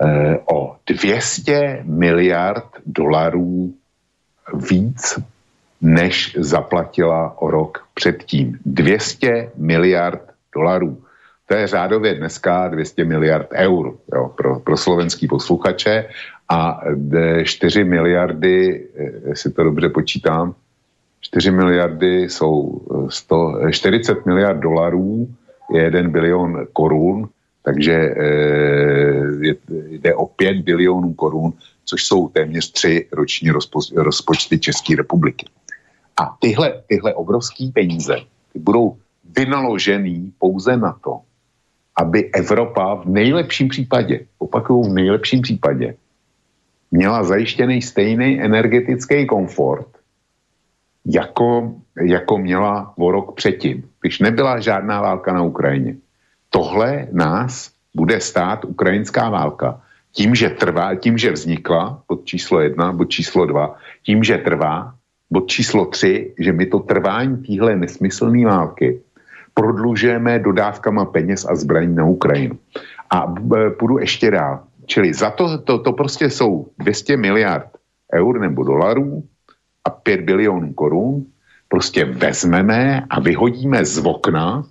Speaker 2: eh, o 200 miliard dolarů víc, než zaplatila o rok předtím. 200 miliard dolarů. To je řádově dneska 200 miliard eur jo, pro, pro slovenský posluchače a 4 miliardy, eh, jestli to dobře počítám, 4 miliardy jsou 100, eh, 40 eh, miliard dolarů, je 1 bilion korun, takže eh, jde o 5 bilionů korun, což jsou téměř tři roční rozpo, rozpočty České republiky. A tyhle, tyhle obrovské peníze ty budou vynaložený pouze na to, aby Evropa v nejlepším případě, opakuju v nejlepším případě, měla zajištěný stejný energetický komfort, jako, jako měla o rok předtím, když nebyla žádná válka na Ukrajině. Tohle nás bude stát ukrajinská válka tím, že trvá, tím, že vznikla bod číslo jedna, bod číslo dva, tím, že trvá, bod číslo tři, že my to trvání téhle nesmyslné války prodlužujeme dodávkama peněz a zbraní na Ukrajinu. A půjdu ještě dál. Čili za to, to, to prostě jsou 200 miliard eur nebo dolarů, a 5 bilionů korun prostě vezmeme a vyhodíme z okna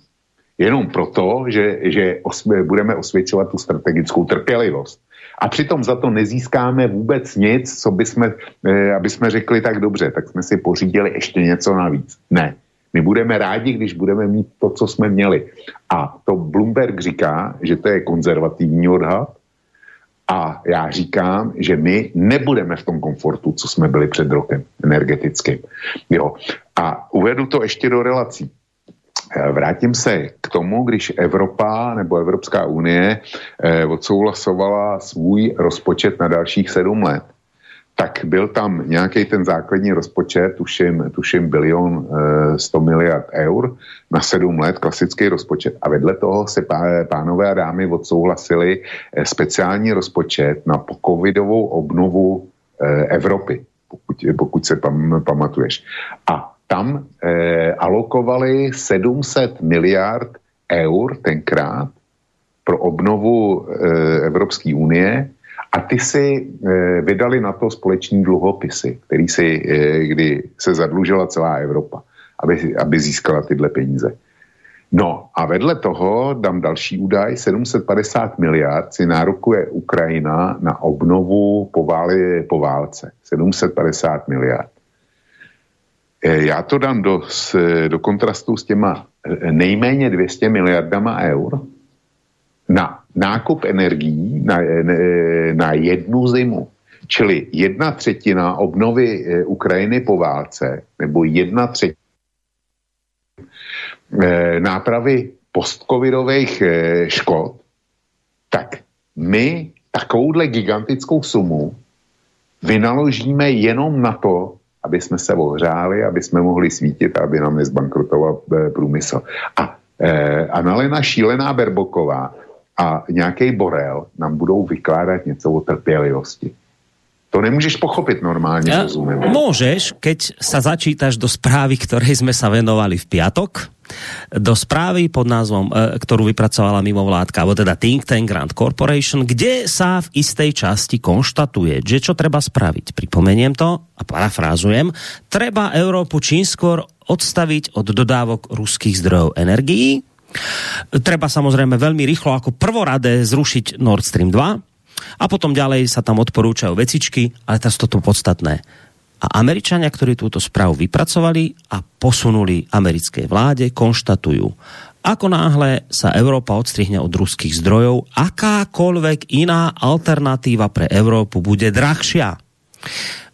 Speaker 2: jenom proto, že, že osvě, budeme osvědčovat tu strategickou trpělivost. A přitom za to nezískáme vůbec nic, co by jsme, eh, aby jsme řekli tak dobře, tak jsme si pořídili ještě něco navíc. Ne. My budeme rádi, když budeme mít to, co jsme měli. A to Bloomberg říká, že to je konzervativní odhad, a já říkám, že my nebudeme v tom komfortu, co jsme byli před rokem energetickým. Jo. A uvedu to ještě do relací. Eh, vrátím se k tomu, když Evropa nebo Evropská unie eh, odsouhlasovala svůj rozpočet na dalších sedm let tak byl tam nějaký ten základní rozpočet, tuším, tuším bilion e, 100 miliard eur na sedm let, klasický rozpočet. A vedle toho se pá, pánové a dámy odsouhlasili speciální rozpočet na covidovou obnovu Evropy, pokud, pokud se pam, pamatuješ. A tam e, alokovali 700 miliard eur tenkrát pro obnovu e, Evropské unie a ty si e, vydali na to společní dluhopisy, který si, e, kdy se zadlužila celá Evropa, aby, aby získala tyhle peníze. No a vedle toho dám další údaj, 750 miliard si nárokuje Ukrajina na obnovu po, váli, po válce. 750 miliard. E, já to dám do, do kontrastu s těma nejméně 200 miliardama eur na nákup energií na, na jednu zimu. Čili jedna třetina obnovy eh, Ukrajiny po válce, nebo jedna třetina eh, nápravy postcovidových eh, škod, tak my takovouhle gigantickou sumu vynaložíme jenom na to, aby jsme se ohřáli, aby jsme mohli svítit, aby nám nezbankrotoval průmysl. A eh, Analena Šílená Berboková a nějaký Borel nám budou vykládat něco o trpělivosti. To nemůžeš pochopit normálně, ja.
Speaker 1: Môžeš, keď sa začítaš do správy, ktorej sme sa venovali v piatok, do správy pod názvom, e, ktorú vypracovala mimovládka, alebo teda Think Tank Grand Corporation, kde sa v istej časti konštatuje, že čo treba spraviť. Pripomeniem to a parafrázujem, treba Európu čím skôr odstaviť od dodávok ruských zdrojov energií. Treba samozrejme veľmi rýchlo ako prvoradé zrušiť Nord Stream 2 a potom ďalej sa tam odporúčajú vecičky, ale to toto podstatné. A Američania, ktorí túto správu vypracovali a posunuli americkej vláde, konštatujú, ako náhle sa Európa odstrihne od ruských zdrojov, akákoľvek iná alternatíva pre Európu bude drahšia.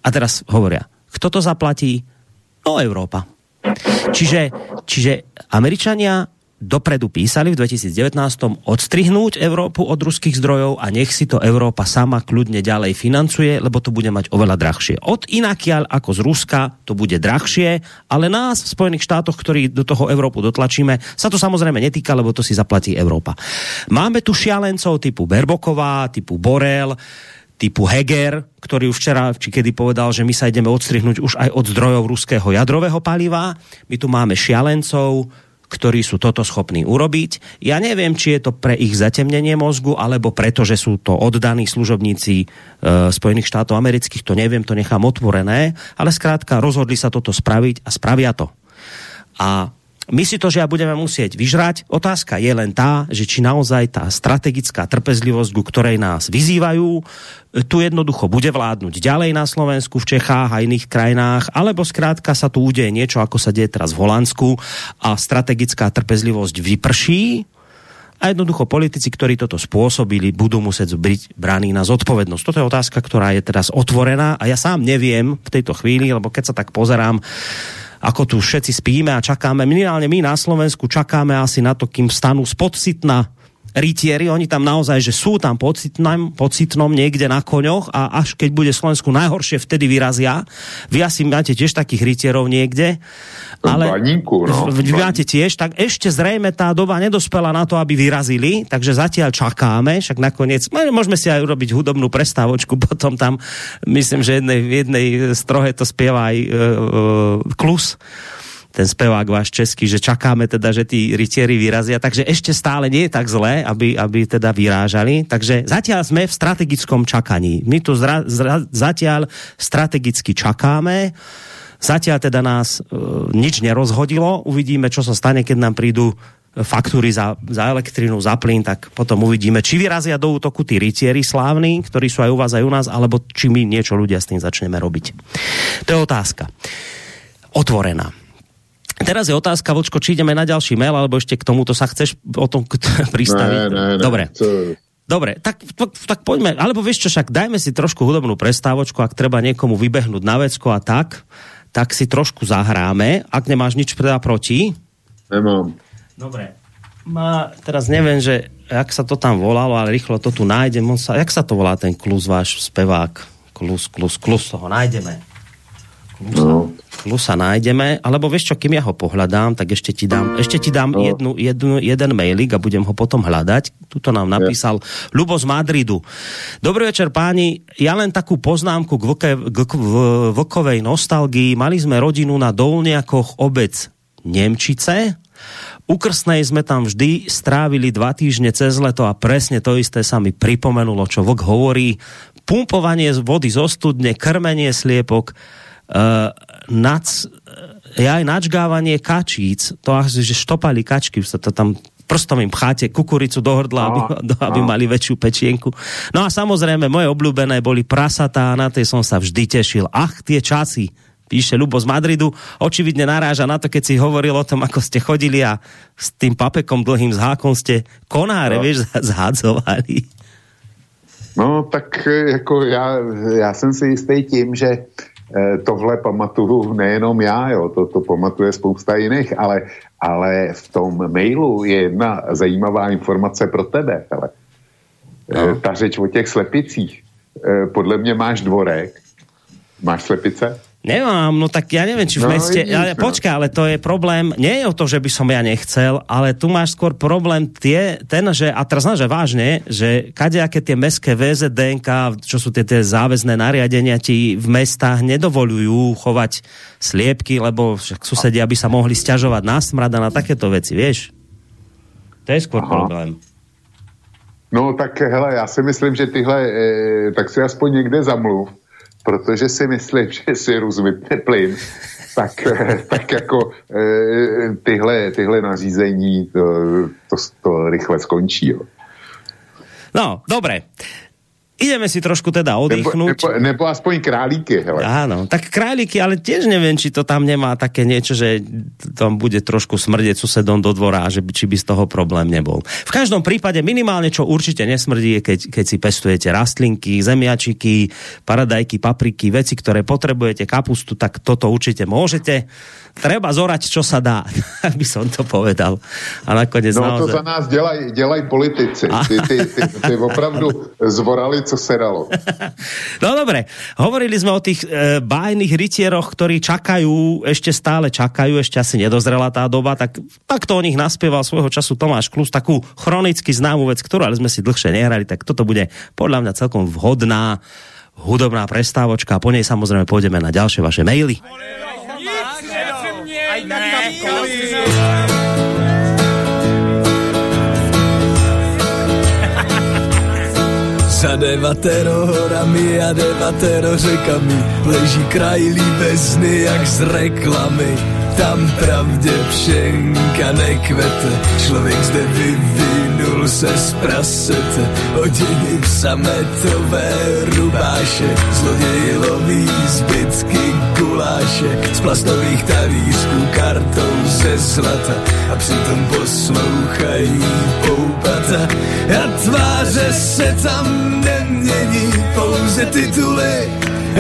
Speaker 1: A teraz hovoria, kto to zaplatí? No Európa. Čiže, čiže Američania dopredu písali v 2019 odstrihnúť Európu od ruských zdrojov a nech si to Európa sama kľudne ďalej financuje, lebo to bude mať oveľa drahšie. Od inakiaľ ako z Ruska to bude drahšie, ale nás v Spojených štátoch, ktorí do toho Európu dotlačíme, sa to samozrejme netýka, lebo to si zaplatí Európa. Máme tu šialencov typu Berboková, typu Borel, typu Heger, ktorý už včera, či kedy povedal, že my sa ideme odstrihnúť už aj od zdrojov ruského jadrového paliva. My tu máme šialencov, ktorí sú toto schopní urobiť. Ja neviem, či je to pre ich zatemnenie mozgu, alebo preto, že sú to oddaní služobníci e, Spojených štátov amerických, to neviem, to nechám otvorené, ale skrátka rozhodli sa toto spraviť a spravia to. A my si to, ja budeme musieť vyžrať. Otázka je len tá, že či naozaj tá strategická trpezlivosť, ku ktorej nás vyzývajú, tu jednoducho bude vládnuť ďalej na Slovensku, v Čechách a iných krajinách, alebo skrátka sa tu udeje niečo, ako sa deje teraz v Holandsku a strategická trpezlivosť vyprší a jednoducho politici, ktorí toto spôsobili, budú musieť byť braní na zodpovednosť. Toto je otázka, ktorá je teraz otvorená a ja sám neviem v tejto chvíli, lebo keď sa tak pozerám, ako tu všetci spíme a čakáme. Minimálne my na Slovensku čakáme asi na to, kým stanú spodsitna rytieri, oni tam naozaj, že sú tam pocitnom, pocitnom niekde na koňoch a až keď bude Slovensku najhoršie, vtedy vyrazia. Vy asi máte tiež takých rytierov niekde. Ale
Speaker 2: baníku, no.
Speaker 1: máte tiež, tak ešte zrejme tá doba nedospela na to, aby vyrazili, takže zatiaľ čakáme, však nakoniec, môžeme si aj urobiť hudobnú prestávočku, potom tam, myslím, že jednej, jednej strohe to spieva aj uh, Klus, ten spevák váš český, že čakáme teda, že tí rytieri vyrazia, takže ešte stále nie je tak zlé, aby, aby teda vyrážali. Takže zatiaľ sme v strategickom čakaní. My tu zra, zra, zatiaľ strategicky čakáme. Zatiaľ teda nás e, nič nerozhodilo. Uvidíme, čo sa stane, keď nám prídu faktúry za, za elektrinu, za plyn, tak potom uvidíme, či vyrazia do útoku tí rytieri slávni, ktorí sú aj u vás, aj u nás, alebo či my niečo ľudia s tým začneme robiť. To je otázka. Otvorená. Teraz je otázka, Vočko, či ideme na ďalší mail, alebo ešte k tomuto sa chceš o tom pristaviť?
Speaker 2: Ne, ne, ne.
Speaker 1: Dobre. Dobre, tak, tak, tak poďme, alebo vieš čo, však dajme si trošku hudobnú prestávočku, ak treba niekomu vybehnúť na vecko a tak, tak si trošku zahráme, ak nemáš nič predá proti.
Speaker 2: Nemám.
Speaker 1: Dobre. Ma, teraz neviem, že jak sa to tam volalo, ale rýchlo to tu nájdem. On sa, jak sa to volá ten klus, váš spevák? Klus, klus, klus, toho nájdeme. Klusa, no. Klusa nájdeme, alebo vieš čo, kým ja ho pohľadám, tak ešte ti dám, ešte ti dám no. jednu, jednu, jeden mailik a budem ho potom hľadať. Tuto nám napísal ja. Lubo z Madridu. Dobrý večer páni, ja len takú poznámku k, vlke, k, k vlkovej nostalgii. Mali sme rodinu na Dolniakoch obec Nemčice, u Krsnej sme tam vždy strávili dva týždne cez leto a presne to isté sa mi pripomenulo, čo vlk hovorí. Pumpovanie vody zo studne, krmenie sliepok, nac, je aj načgávanie kačíc, to že štopali kačky, sa to tam prstom im pcháte kukuricu do hrdla, aby, do, aby mali väčšiu pečienku. No a samozrejme, moje obľúbené boli prasatá, na tej som sa vždy tešil. Ach, tie časy, píše Lubo z Madridu, očividne naráža na to, keď si hovoril o tom, ako ste chodili a s tým papekom dlhým s hákom ste konáre, no. vieš, zhádzovali.
Speaker 2: No, tak jako já, já jsem si jistý tím, že Eh, tohle pamatuju nejenom já, jo, to, to pamatuje spousta jiných, ale, ale v tom mailu je jedna zajímavá informace pro tebe. Hele. No. Ta řeč o těch slepicích. Eh, podle mě máš dvorek. Máš slepice?
Speaker 1: Nemám, no tak ja neviem, či v no, meste... Vidíš, ale no. počkaj, ale to je problém, nie je o to, že by som ja nechcel, ale tu máš skôr problém tie, ten, že, a teraz že vážne, že kadejaké tie mestské VZDNK, čo sú tie, tie záväzné nariadenia, ti v mestách nedovolujú chovať sliepky, lebo však susedia by sa mohli stiažovať na smrad a na takéto veci, vieš? To je skôr Aha. problém.
Speaker 2: No tak hele, já si myslím, že tyhle, e, tak si aspoň někde zamluv, protože si myslím, že si rozvitne plyn tak, tak jako e, tyhle, tyhle nařízení to, to, to rychle skončí. Jo.
Speaker 1: No, dobre. Ideme si trošku teda oddychnúť.
Speaker 2: Nebo, nebo, nebo aspoň králíky. Hele.
Speaker 1: Áno, tak králíky, ale tiež neviem, či to tam nemá také niečo, že tam bude trošku smrdieť susedom do dvora, že by, či by z toho problém nebol. V každom prípade minimálne, čo určite nesmrdí, je keď, keď si pestujete rastlinky, zemiačiky, paradajky, papriky, veci, ktoré potrebujete, kapustu, tak toto určite môžete treba zorať, čo sa dá, aby som to povedal. A nakoniec
Speaker 2: no
Speaker 1: naozaj...
Speaker 2: to za nás dělají, dělají politici. Ty, ty, ty, ty opravdu zvorali, co se dalo.
Speaker 1: No dobre, hovorili sme o tých e, bájnych rytieroch, ktorí čakajú, ešte stále čakajú, ešte asi nedozrela tá doba, tak, tak to o nich naspieval svojho času Tomáš Klus, takú chronicky známu vec, ktorú ale sme si dlhšie nehrali, tak toto bude podľa mňa celkom vhodná hudobná prestávočka a po nej samozrejme pôjdeme na ďalšie vaše maily.
Speaker 3: Za devatero horami a devatero řekami leží kraj líbezny jak z reklamy. Tam pravdě pšenka nekvete, člověk zde vyvinul se z prasete, oděny v sametové rubáše, zloději loví zbytky guláše z plastových talířků kartou ze zlata a přitom poslouchají poupata. A tváře se tam nemění, pouze tituly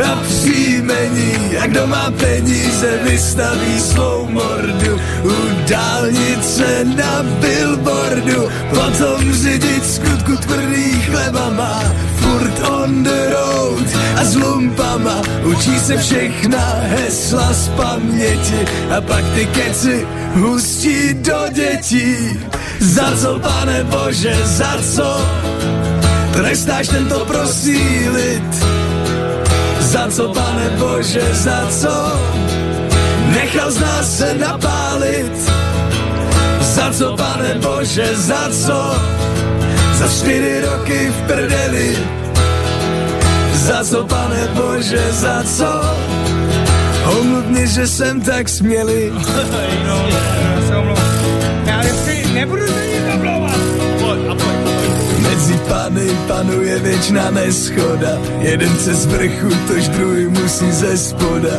Speaker 3: a příjmení. A kdo má peníze, vystaví svou mordu u dálnice na billboardu. Potom řidič skutku tvrdý chleba má furt on the road a s lumpama učí se všechna hesla z paměti a pak ty keci hustí do dětí. Za co, pane Bože, za co? Trestáš tento prosílit? Za co, pane Bože, za co? Nechal z nás se napálit. Za co, pane Bože, za co? Za čtyři roky v prdeli. Za co, pane Bože, za co? Omluvni, že jsem tak smělý. já nebudu. Mezi pany panuje věčná neschoda. Jeden se vrchu, tož druhý musí ze spoda,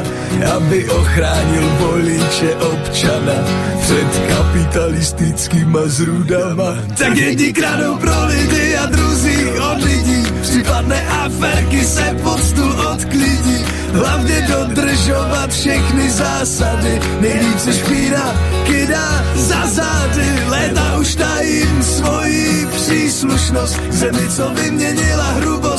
Speaker 3: aby ochránil voliče občana před kapitalistickýma zrůdama. Tak jedni kradou pro lidi a druzí od lidí. Případné aferky se pod stůl odklidí. Hlavně dodržovat všechny zásady. Nejvíce špína kydá za zády. Léta už tajím svoji příslušnost. Zemi, co vyměnila hrubost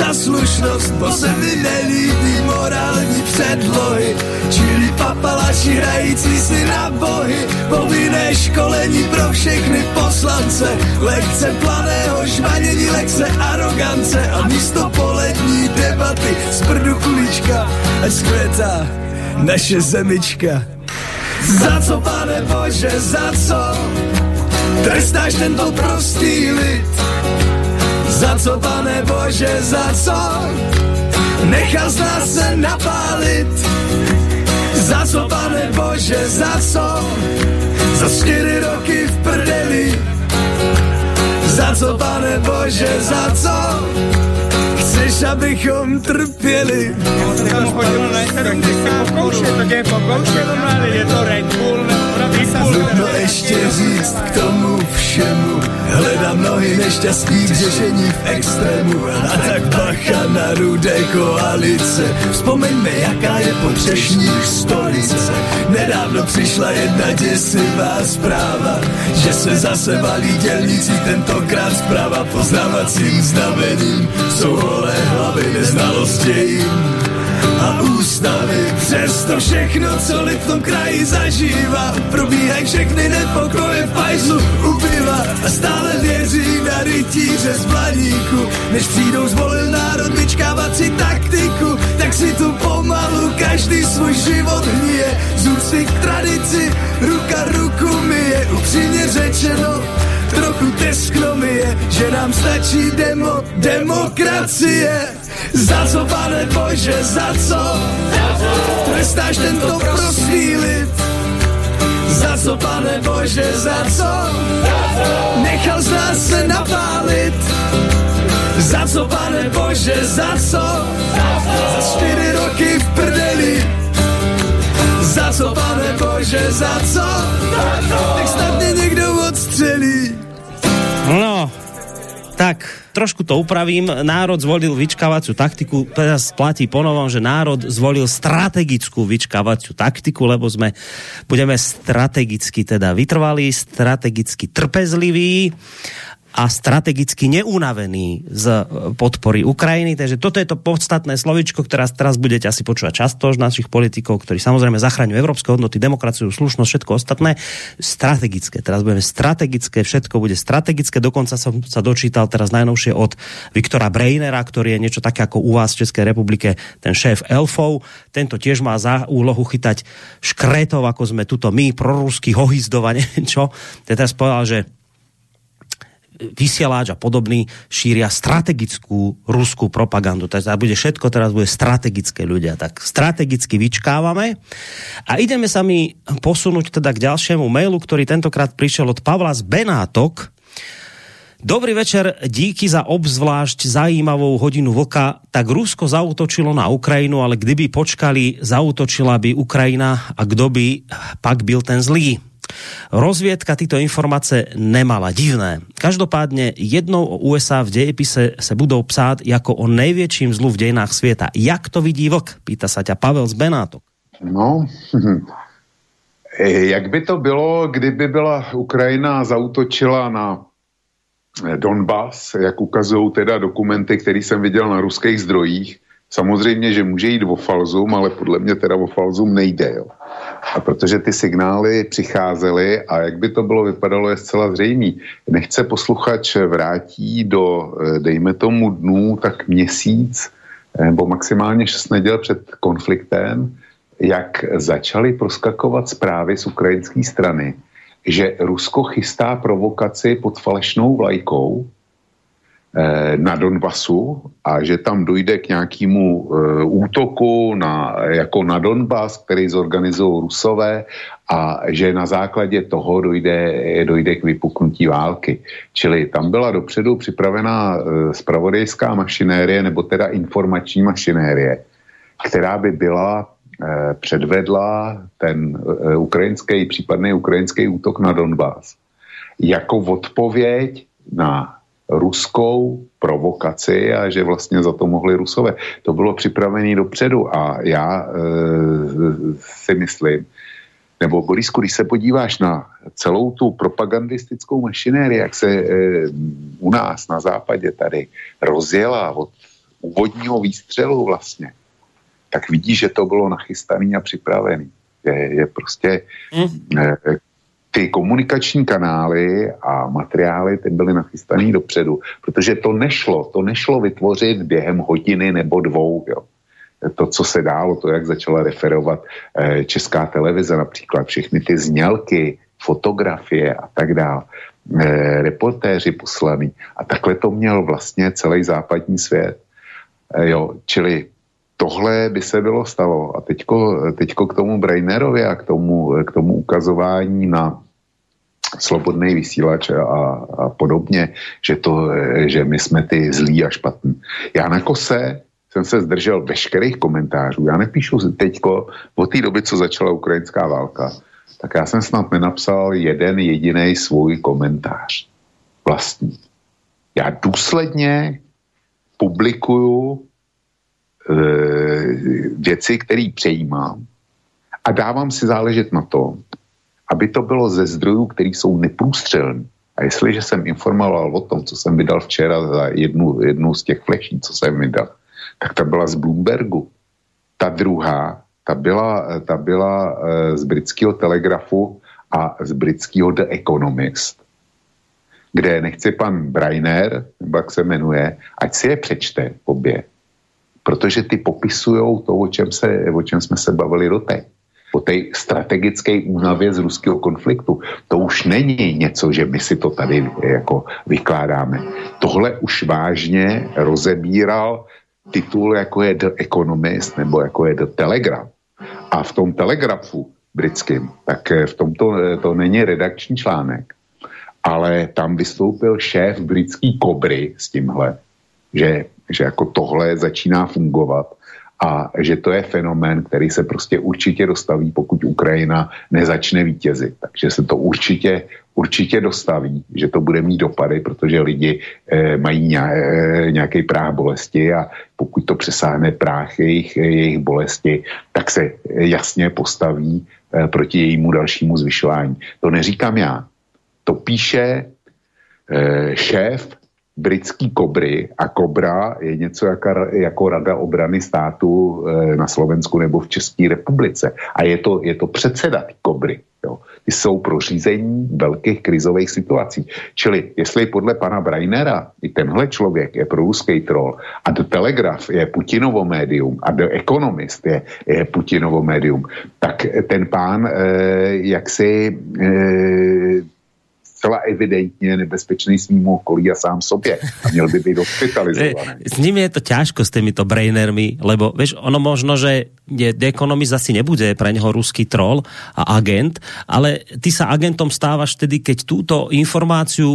Speaker 3: za slušnost. Bo se mi nelíbí morální předlohy. Čili papalaši hrající si na bohy. Povinné školení pro všechny poslance. Lekce planého žvanění, lekce arogance a místo polední debaty z prdu kulička a skvětá naše zemička. Za co, pane Bože, za co? Trestáš tento prostý lid? Za co, pane Bože, za co? Nechal z nás se napálit? Za co, pane Bože, za co? Za čtyři roky v prdeli? Za co, pane Bože, za co? Chceš, abychom trpěli?
Speaker 4: Já jsem chodil na 70 pokoušet, to je pokoušet, je to Red Bull,
Speaker 3: Nutno ještě říct k tomu všemu, hledám nohy nešťastí k řešení v extrému. A tak bacha na rudé koalice, vzpomeňme, jaká je potřešních stolice. Nedávno přišla jedna děsivá zpráva, že se zase valí dělníci, tentokrát zpráva poznávacím znamením. Jsou holé hlavy neznalosti a ústavy. Přesto všechno, co lid v tom kraji zažívá, probíhají všechny nepokoje v pajzlu ubyva a stále věří na rytíře z blaníku. Než přijdou zvolil národ vyčkávat si taktiku, tak si tu pomalu každý svůj život hníje. Z úcty k tradici, ruka ruku myje, upřímně řečeno, trochu teskno mi je, že nám stačí demo, demokracie. Za co, pane Bože, za co? Trestáš tento prosím co, pane Bože, za co? Nechal z nás se napálit. Za co, pane Bože, za co? Za čtyři roky v prdeli. Za co, pane Bože, za co? Tak snad mě někdo odstřelí.
Speaker 1: No, tak trošku to upravím. Národ zvolil vyčkávaciu taktiku, teraz platí ponovom, že národ zvolil strategickú vyčkávaciu taktiku, lebo sme, budeme strategicky teda vytrvalí, strategicky trpezliví a strategicky neunavený z e, podpory Ukrajiny. Takže toto je to podstatné slovičko, ktoré teraz budete asi počúvať často z našich politikov, ktorí samozrejme zachraňujú európske hodnoty, demokraciu, slušnosť, všetko ostatné. Strategické. Teraz budeme strategické, všetko bude strategické. Dokonca som sa dočítal teraz najnovšie od Viktora Breinera, ktorý je niečo také ako u vás v Českej republike, ten šéf Elfov. Tento tiež má za úlohu chytať škretov, ako sme tuto my, proruský hohizdovanie, čo. Teraz povedal, že vysielač a podobný šíria strategickú ruskú propagandu. Takže bude všetko teraz bude strategické ľudia. Tak strategicky vyčkávame a ideme sa mi posunúť teda k ďalšiemu mailu, ktorý tentokrát prišiel od Pavla z Benátok. Dobrý večer, díky za obzvlášť zajímavou hodinu vlka. Tak Rusko zautočilo na Ukrajinu, ale kdyby počkali, zautočila by Ukrajina a kdo by pak byl ten zlý. Rozviedka tyto informace nemala. Divné. Každopádne jednou o USA v dejepise se budou psát jako o největším zlu v dejinách světa. Jak to vidí vlk? Pýta sa ťa Pavel z Benátok.
Speaker 2: No, jak by to bylo, kdyby byla Ukrajina zautočila na Donbass, jak ukazují teda dokumenty, které jsem viděl na ruských zdrojích, Samozřejmě, že může jít o falzum, ale podle mě teda o falzum nejde. Jo. A protože ty signály přicházely a jak by to bylo vypadalo, je zcela zřejmý. Nechce posluchač vrátí do, eh, dejme tomu dnů, tak měsíc eh, nebo maximálně 6 neděl před konfliktem, jak začaly proskakovat zprávy z ukrajinské strany, že Rusko chystá provokaci pod falešnou vlajkou, na Donbasu a že tam dojde k nějakému e, útoku na, jako na Donbas, který zorganizují Rusové a že na základě toho dojde, dojde k vypuknutí války. Čili tam byla dopředu připravená e, spravodajská mašinérie, nebo teda informační mašinérie, která by byla e, předvedla ten e, ukrajinský, případný ukrajinský útok na Donbas jako odpověď na ruskou provokaci a že vlastně za to mohli rusové. To bylo připravené dopředu a já e, si myslím, nebo Borisku, když se podíváš na celou tu propagandistickou mašinérii, jak se e, u nás na západě tady rozjela od úvodního výstřelu vlastně, tak vidíš, že to bylo nachystaný a připravený. Je, je prostě mm. e, ty komunikační kanály a materiály ty byly nachystané dopředu, protože to nešlo, to nešlo vytvořit během hodiny nebo dvou, jo. To, co se dálo, to, jak začala referovat eh, česká televize, například všechny ty znělky, fotografie a tak dále, eh, reportéři poslaný. A takhle to měl vlastně celý západní svět. Eh, jo, čili tohle by se bylo stalo. A teďko, teďko k tomu Brainerovi a k tomu, k tomu ukazování na slobodný vysílač a, a podobně, že, to, že my jsme ty zlí a špatní. Já na kose jsem se zdržel veškerých komentářů. Já nepíšu teďko od té doby, co začala ukrajinská válka, tak já jsem snad nenapsal jeden jediný svůj komentář vlastní. Já důsledně publikuju věci, které přejímám a dávám si záležet na tom, aby to bylo ze zdrojů, které jsou neprůstřelné. A jestliže jsem informoval o tom, co jsem vydal včera za jednu, jednu z těch fleší, co jsem vydal, tak ta byla z Bloombergu. Ta druhá, ta byla, ta byla eh, z britského telegrafu a z britského The Economist, kde nechci pan Brainer, jak se jmenuje, ať si je přečte obě, protože ty popisují to, o čem, se, o čem jsme se bavili doteď. O té strategické únavě z ruského konfliktu. To už není něco, že my si to tady jako vykládáme. Tohle už vážně rozebíral titul, jako je The Economist nebo jako je The Telegraph. A v tom telegrafu britským, tak v tomto to není redakční článek, ale tam vystoupil šéf britský Kobry s tímhle, že, že jako tohle začíná fungovat a že to je fenomén, který se prostě určitě dostaví, pokud Ukrajina nezačne vítězit. Takže se to určitě, určitě dostaví, že to bude mít dopady, protože lidi eh, mají eh, nějaký práh bolesti a pokud to přesáhne práh jejich, jejich bolesti, tak se jasně postaví eh, proti jejímu dalšímu zvyšování. To neříkám já. To píše eh, šéf britský kobry a kobra je něco jako, jako Rada obrany státu e, na Slovensku nebo v České republice. A je to, je to předseda ty kobry. Jo. Ty jsou pro řízení velkých krizových situací. Čili jestli podle pana Brainera i tenhle člověk je pro ruský troll a The Telegraph je Putinovo médium a The Economist je, je Putinovo médium, tak ten pán e, jaksi e, zcela evidentně nebezpečný svým okolí a sám sobě. A měl by být hospitalizovaný.
Speaker 1: S nimi je to ťažko s týmito brainermi, lebo vieš, ono možno, že je, Economist asi nebude pre neho ruský troll a agent, ale ty sa agentom stávaš vtedy, keď túto informáciu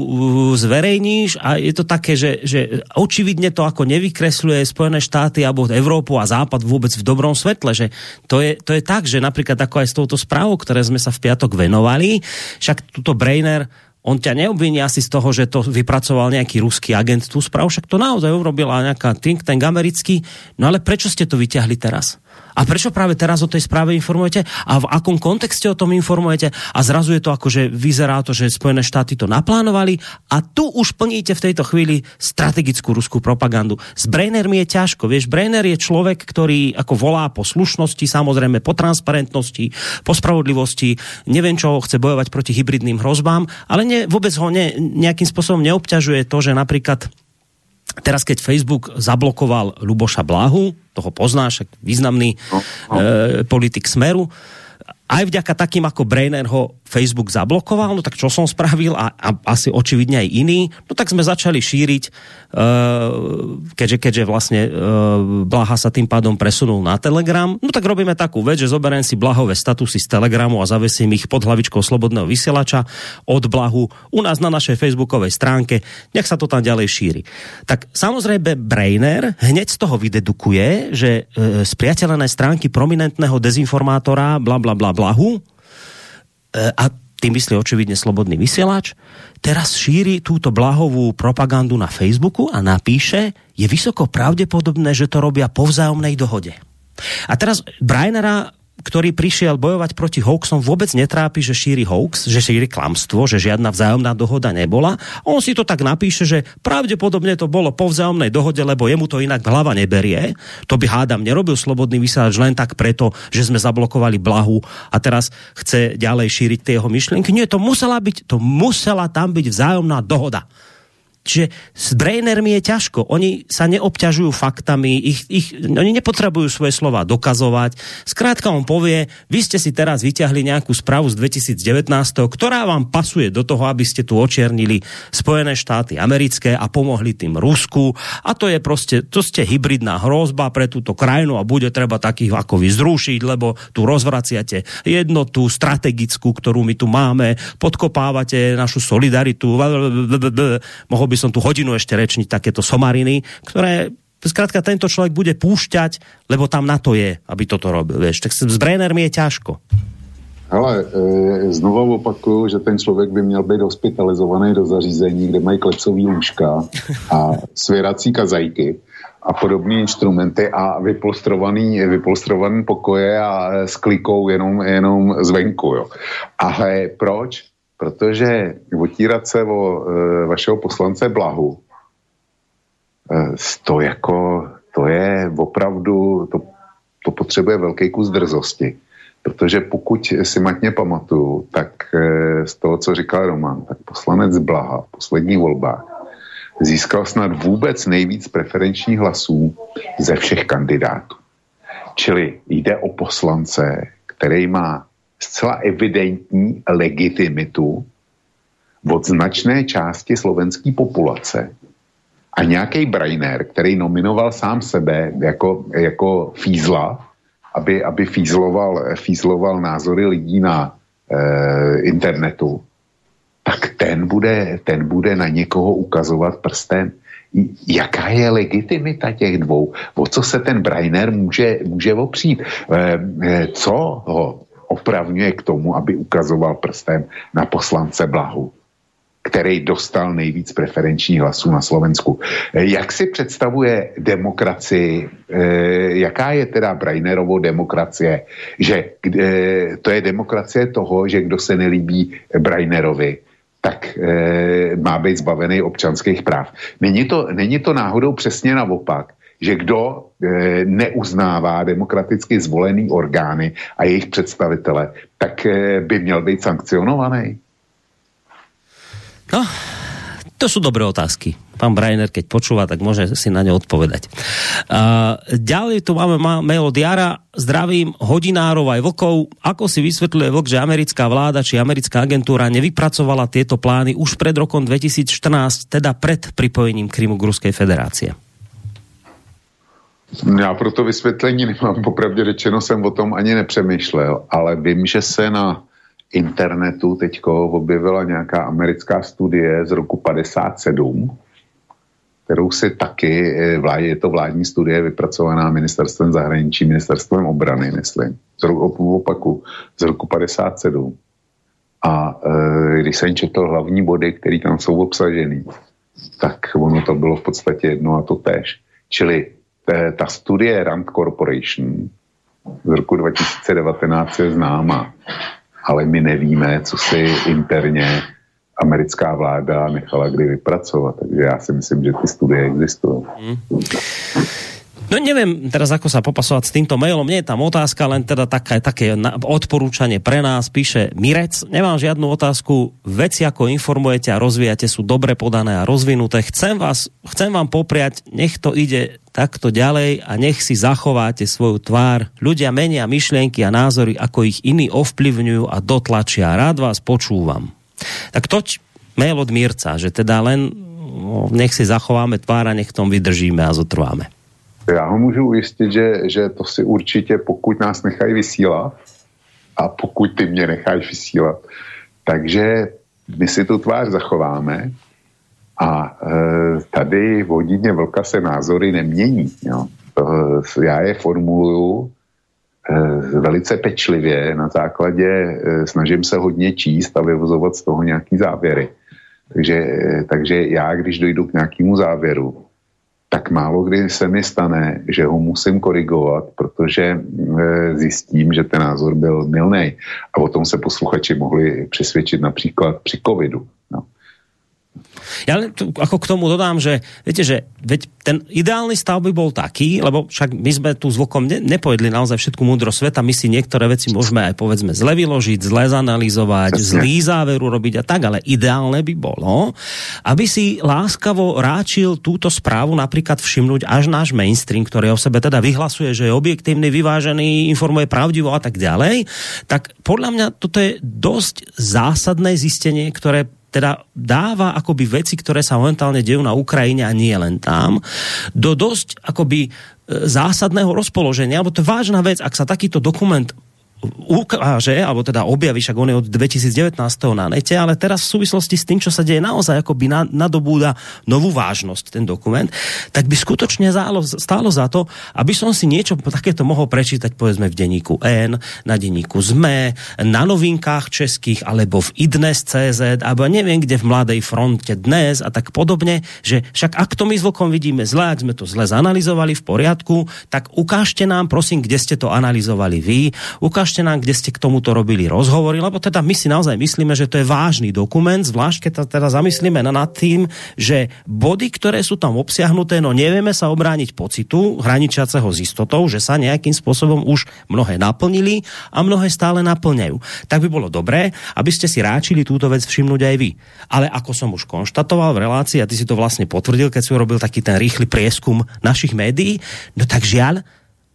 Speaker 1: zverejníš a je to také, že, že očividne to ako nevykresľuje Spojené štáty alebo Európu a Západ vôbec v dobrom svetle, že to je, to je tak, že napríklad ako aj s touto správou, ktoré sme sa v piatok venovali, však túto Brainer on ťa neobviní asi z toho, že to vypracoval nejaký ruský agent tú správu, však to naozaj urobila nejaká think tank americký. No ale prečo ste to vyťahli teraz? A prečo práve teraz o tej správe informujete? A v akom kontexte o tom informujete? A zrazu je to ako, že vyzerá to, že Spojené štáty to naplánovali a tu už plníte v tejto chvíli strategickú ruskú propagandu. S Brennermi je ťažko. Vieš, Brenner je človek, ktorý ako volá po slušnosti, samozrejme po transparentnosti, po spravodlivosti, neviem čo chce bojovať proti hybridným hrozbám, ale ne, vôbec ho ne, nejakým spôsobom neobťažuje to, že napríklad Teraz, keď Facebook zablokoval Luboša Blahu, toho poznáš, významný no, no. E, politik Smeru, aj vďaka takým ako Brainer ho Facebook zablokoval, no tak čo som spravil? A, a asi očividne aj iný, no tak sme začali šíriť, uh, keďže, keďže vlastne uh, Blaha sa tým pádom presunul na Telegram, no tak robíme takú vec, že zoberiem si Blahové statusy z Telegramu a zavesím ich pod hlavičkou Slobodného vysielača od Blahu u nás na našej facebookovej stránke, nech sa to tam ďalej šíri. Tak samozrejme Brainer hneď z toho vydedukuje, že uh, spriateľené stránky prominentného dezinformátora bla bla bla Blahu e, a tým myslí očividne slobodný vysielač, teraz šíri túto blahovú propagandu na Facebooku a napíše, je vysoko pravdepodobné, že to robia po vzájomnej dohode. A teraz Brainera ktorý prišiel bojovať proti hoaxom, vôbec netrápi, že šíri hoax, že šíri klamstvo, že žiadna vzájomná dohoda nebola. On si to tak napíše, že pravdepodobne to bolo po vzájomnej dohode, lebo jemu to inak hlava neberie. To by hádam nerobil slobodný vysielač len tak preto, že sme zablokovali blahu a teraz chce ďalej šíriť tie jeho myšlienky. Nie, to musela byť, to musela tam byť vzájomná dohoda. Čiže s brainermi je ťažko. Oni sa neobťažujú faktami, ich, ich, oni nepotrebujú svoje slova dokazovať. Skrátka on povie, vy ste si teraz vyťahli nejakú správu z 2019, ktorá vám pasuje do toho, aby ste tu očiernili Spojené štáty americké a pomohli tým Rusku. A to je proste, to ste hybridná hrozba pre túto krajinu a bude treba takých ako vy zrušiť, lebo tu rozvraciate jednotu strategickú, ktorú my tu máme, podkopávate našu solidaritu. Mohol by by som tu hodinu ešte rečniť takéto somariny, ktoré zkrátka tento človek bude púšťať, lebo tam na to je, aby toto robil. Vieš. Tak s Brennermi je ťažko.
Speaker 2: Ale e, znovu opakuju, že ten člověk by měl být hospitalizovaný do zařízení, kde mají klecový lůžka a svěrací kazajky a podobné instrumenty a vypolstrovaný, vypolstrovaný pokoje a s klikou jenom, jenom zvenku. Jo. Ale proč? Protože otírat se o e, vašeho poslance Blahu, e, to jako, to je opravdu, to, to potřebuje velký kus drzosti. Protože pokud si matně pamatuju, tak e, z toho, co říkal Roman, tak poslanec Blaha v posledních volbách získal snad vůbec nejvíc preferenčních hlasů ze všech kandidátů. Čili jde o poslance, který má zcela evidentní legitimitu od značné části slovenské populace. A nějaký Brainer, který nominoval sám sebe jako, jako fízla aby, aby fízloval, fízloval názory lidí na e, internetu, tak ten bude, ten bude na někoho ukazovat prstem. Jaká je legitimita těch dvou? O co se ten Brainer může, může opřít? E, co ho opravňuje k tomu, aby ukazoval prstem na poslance Blahu? který dostal nejvíc preferenčních hlasů na Slovensku. Eh, jak si představuje demokracii, eh, jaká je teda Brainerovo demokracie, že eh, to je demokracie toho, že kdo se nelíbí Brainerovi, tak má být zbavený občanských práv. Není to, není to náhodou přesně naopak, že kdo neuznává demokraticky zvolený orgány a jejich představitele, tak by měl být sankcionovaný.
Speaker 1: No, to sú dobré otázky. Pán Brainer, keď počúva, tak môže si na ne odpovedať. Uh, ďalej tu máme mail od Jara. Zdravím hodinárov aj vlkov. Ako si vysvetľuje vlk, že americká vláda či americká agentúra nevypracovala tieto plány už pred rokom 2014, teda pred pripojením Krymu k Ruskej federácie?
Speaker 2: Já pro to vysvětlení nemám, popravdě řečeno jsem o tom ani nepřemýšlel, ale vím, že se na internetu teďko objevila nějaká americká studie z roku 57, kterou si taky, eh, je to vládní studie vypracovaná ministerstvem zahraničí, ministerstvem obrany, myslím, z roku, opaku, z roku 57. A e, když jsem četl hlavní body, které tam jsou obsažený, tak ono to bylo v podstatě jedno a to tež. Čili ta studie Rand Corporation z roku 2019 je známa ale my nevíme, co si interně americká vláda nechala kdy vypracovat. Takže já si myslím, že ty studie existují. Hmm.
Speaker 1: No neviem teraz, ako sa popasovať s týmto mailom. Nie je tam otázka, len teda také, také odporúčanie pre nás. Píše Mirec, nemám žiadnu otázku. Veci, ako informujete a rozvíjate, sú dobre podané a rozvinuté. Chcem, vás, chcem vám popriať, nech to ide takto ďalej a nech si zachováte svoju tvár. Ľudia menia myšlienky a názory, ako ich iní ovplyvňujú a dotlačia. Rád vás počúvam. Tak toť mail od Mirca, že teda len no, nech si zachováme tvár a nech tom vydržíme a zotrváme.
Speaker 2: Já ho můžu ujistit, že, že to si určitě, pokud nás nechají vysílat a pokud ty mě necháš vysílat, takže my si tu tvář zachováme a e, tady v hodině vlka se názory nemění. Jo. To, já je formuluju e, velice pečlivě na základě, e, snažím se hodně číst a vyvozovat z toho nějaký závěry. Takže, e, takže já, když dojdu k nějakému závěru, tak málo kdy se mi stane, že ho musím korigovat, protože e, zjistím, že ten názor byl milný. A o tom se posluchači mohli přesvědčit například při covidu.
Speaker 1: Ja len tu, ako k tomu dodám, že viete, že veď ten ideálny stav by bol taký, lebo však my sme tu zvokom ne, nepojedli naozaj všetku múdro sveta, my si niektoré veci môžeme aj povedzme zle vyložiť, zle zanalizovať, zlý záver urobiť a tak, ale ideálne by bolo, aby si láskavo ráčil túto správu napríklad všimnúť až náš mainstream, ktorý o sebe teda vyhlasuje, že je objektívny, vyvážený, informuje pravdivo a tak ďalej, tak podľa mňa toto je dosť zásadné zistenie, ktoré teda dáva akoby veci, ktoré sa momentálne dejú na Ukrajine a nie len tam, do dosť akoby e, zásadného rozpoloženia, lebo to je vážna vec, ak sa takýto dokument ukáže, alebo teda objaví, však on je od 2019. na nete, ale teraz v súvislosti s tým, čo sa deje naozaj akoby na, nadobúda novú vážnosť ten dokument, tak by skutočne stálo za to, aby som si niečo takéto mohol prečítať povedzme v denníku N, na denníku ZME, na novinkách českých, alebo v idnes.cz, alebo neviem kde v Mladej fronte dnes a tak podobne, že však ak to my s Vlkom vidíme zle, ak sme to zle zanalizovali v poriadku, tak ukážte nám, prosím, kde ste to analyzovali vy, ukážte ukážte nám, kde ste k tomuto robili rozhovory, lebo teda my si naozaj myslíme, že to je vážny dokument, zvlášť keď teda zamyslíme nad tým, že body, ktoré sú tam obsiahnuté, no nevieme sa obrániť pocitu hraničiaceho s istotou, že sa nejakým spôsobom už mnohé naplnili a mnohé stále naplňajú. Tak by bolo dobré, aby ste si ráčili túto vec všimnúť aj vy. Ale ako som už konštatoval v relácii, a ty si to vlastne potvrdil, keď si urobil taký ten rýchly prieskum našich médií, no tak žiaľ,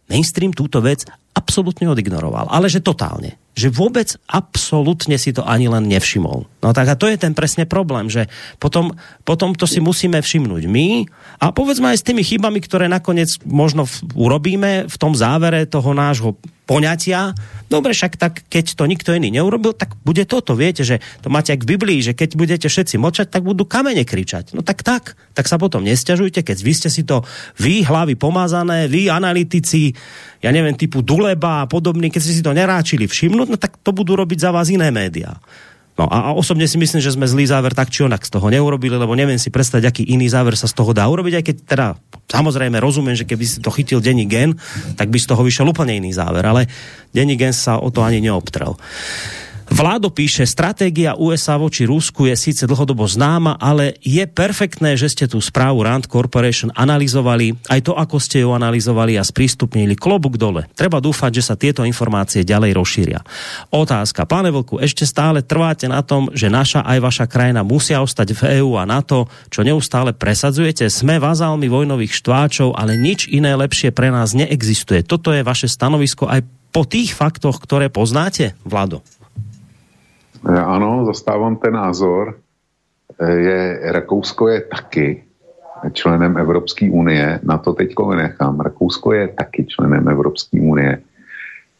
Speaker 1: mainstream túto vec absolútne odignoroval. Ale že totálne. že vôbec absolútne si to ani len nevšimol. No tak a to je ten presne problém, že potom, potom to si musíme všimnúť my a povedzme aj s tými chybami, ktoré nakoniec možno v, urobíme v tom závere toho nášho poňatia. Dobre, však tak, keď to nikto iný neurobil, tak bude toto. Viete, že to máte ak v Biblii, že keď budete všetci močať, tak budú kamene kričať. No tak tak, tak sa potom nestiažujte, keď vy ste si to, vy hlavy pomazané, vy analytici, ja neviem, typu Duleba a podobný, keď ste si to neráčili všimnúť, no tak to budú robiť za vás iné médiá. No a, a osobne si myslím, že sme zlý záver tak či onak z toho neurobili, lebo neviem si predstaviť, aký iný záver sa z toho dá urobiť, aj keď teda samozrejme rozumiem, že keby si to chytil denní gen, tak by z toho vyšiel úplne iný záver, ale denní gen sa o to ani neobtrel. Vládo píše, stratégia USA voči Rusku je síce dlhodobo známa, ale je perfektné, že ste tú správu Rand Corporation analyzovali, aj to, ako ste ju analyzovali a sprístupnili klobuk dole. Treba dúfať, že sa tieto informácie ďalej rozšíria. Otázka. Pane Vlku, ešte stále trváte na tom, že naša aj vaša krajina musia ostať v EÚ a NATO, čo neustále presadzujete? Sme vazálmi vojnových štváčov, ale nič iné lepšie pre nás neexistuje. Toto je vaše stanovisko aj po tých faktoch, ktoré poznáte, Vlado?
Speaker 2: Eh, ano, zastávám ten názor. Eh, je, Rakousko je taky členem Evropské unie, na to teďko vynechám. Rakousko je taky členem Evropské unie.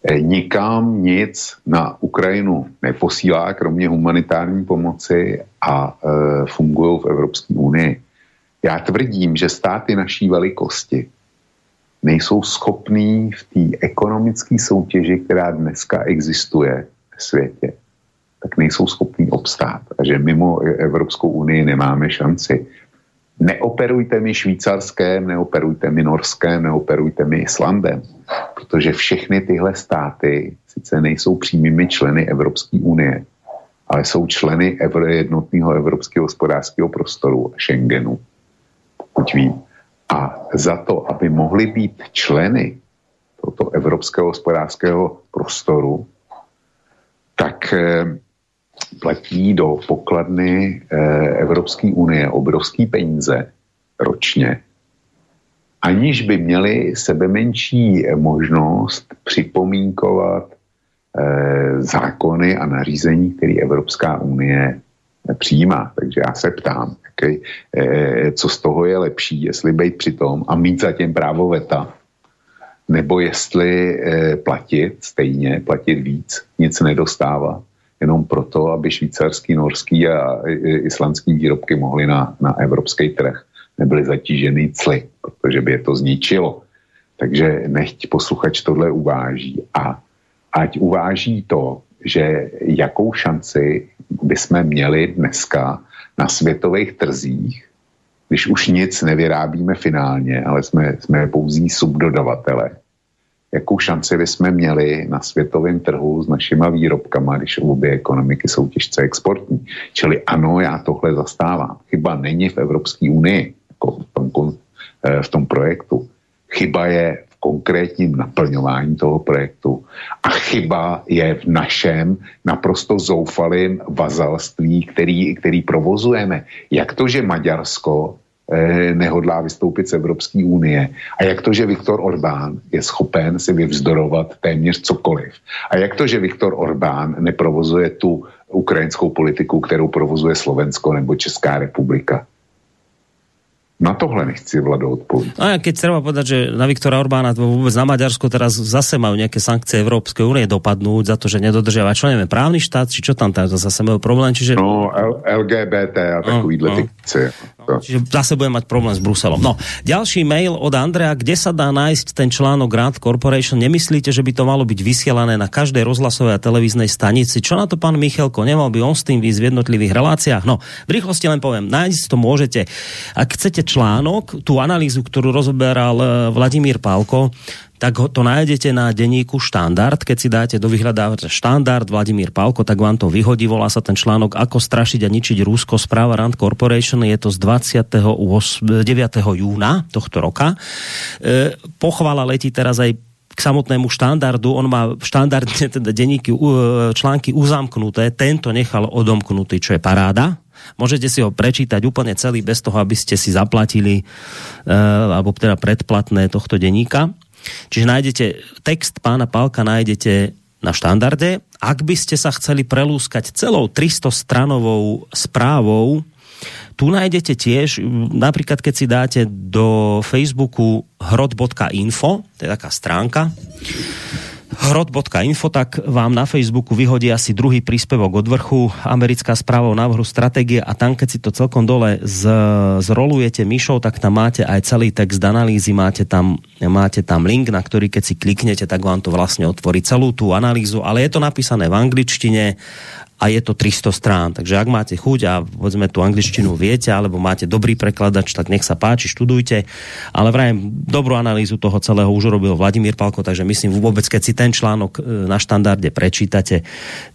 Speaker 2: Eh, nikam nic na Ukrajinu neposílá, kromě humanitární pomoci a e, fungují v Evropské unii. Já tvrdím, že státy naší velikosti nejsou schopní v té ekonomické soutěži, která dneska existuje v světě, tak nejsou schopní obstát a že mimo Evropskou unii nemáme šanci. Neoperujte mi švýcarském, neoperujte mi norském, neoperujte mi Islandem, protože všechny tyhle státy sice nejsou přímými členy Evropské unie, ale jsou členy jednotného evropského hospodářského prostoru Schengenu, pokud vím. A za to, aby mohli být členy tohoto evropského hospodářského prostoru, tak eh, platí do pokladny eh, Evropské unie obrovský peníze ročně, aniž by měli sebe menší možnost připomínkovat eh, zákony a nařízení, které Evropská unie přijímá. Takže já se ptám, eh, co z toho je lepší, jestli být přitom a mít zatím právo veta, nebo jestli platit stejně, platit víc, nic nedostávat jenom proto, aby švýcarský, norský a islandský výrobky mohly na, na evropský trh. Nebyly zatíženy cly, protože by je to zničilo. Takže nechť posluchač tohle uváží a ať uváží to, že jakou šanci bychom měli dneska na světových trzích, když už nic nevyrábíme finálně, ale jsme, jsme pouzí subdodavatele, jakou šanci bychom měli na světovém trhu s našima výrobkama, když obě ekonomiky jsou těžce exportní. Čili ano, já tohle zastávám. Chyba není v Evropské unii, jako v tom, eh, v tom projektu. Chyba je v konkrétním naplňování toho projektu a chyba je v našem naprosto zoufalém vazalství, který, který provozujeme. Jak to, že Maďarsko nehodlá vystoupit z Evropské unie. A jak to, že Viktor Orbán je schopen si vyvzdorovat téměř cokoliv. A jak to, že Viktor Orbán neprovozuje tu ukrajinskou politiku, kterou provozuje Slovensko nebo Česká republika. Na tohle nechci Vlado odpovedať.
Speaker 1: No a keď treba povedať, že na Viktora Orbána vôbec na Maďarsko teraz zase majú nejaké sankcie Európskej únie dopadnúť za to, že nedodržiava čo neviem, právny štát, či čo tam tam zase majú problém. Čiže...
Speaker 2: No, LGBT a takovýhle no, no. fikcie.
Speaker 1: No, čiže zase budem mať problém s Bruselom. No, ďalší mail od Andrea, kde sa dá nájsť ten článok Grand Corporation? Nemyslíte, že by to malo byť vysielané na každej rozhlasovej a televíznej stanici? Čo na to pán Michalko? Nemal by on s tým výsť v jednotlivých reláciách? No, v rýchlosti len poviem, nájsť to môžete. Ak chcete článok, tú analýzu, ktorú rozoberal eh, Vladimír Pálko, tak to nájdete na denníku Štandard. Keď si dáte do vyhľadávača Štandard Vladimír Palko, tak vám to vyhodí. Volá sa ten článok Ako strašiť a ničiť Rusko. Správa Rand Corporation. Je to z 28, 9. júna tohto roka. E, pochvala letí teraz aj k samotnému štandardu, on má štandardne teda denníky, články uzamknuté, tento nechal odomknutý, čo je paráda. Môžete si ho prečítať úplne celý bez toho, aby ste si zaplatili, e, alebo teda predplatné tohto denníka. Čiže nájdete text pána Palka nájdete na štandarde. Ak by ste sa chceli prelúskať celou 300 stranovou správou, tu nájdete tiež, napríklad keď si dáte do Facebooku hrot.info, to je taká stránka, hrot.info, tak vám na Facebooku vyhodí asi druhý príspevok od vrchu, americká správa o návrhu stratégie a tam, keď si to celkom dole z, zrolujete myšou, tak tam máte aj celý text analýzy, máte tam, máte tam link, na ktorý keď si kliknete, tak vám to vlastne otvorí celú tú analýzu, ale je to napísané v angličtine a je to 300 strán. Takže ak máte chuť a povedzme tú angličtinu viete, alebo máte dobrý prekladač, tak nech sa páči, študujte. Ale vrajem, dobrú analýzu toho celého už urobil Vladimír Palko, takže myslím vôbec, keď si ten článok e, na štandarde prečítate,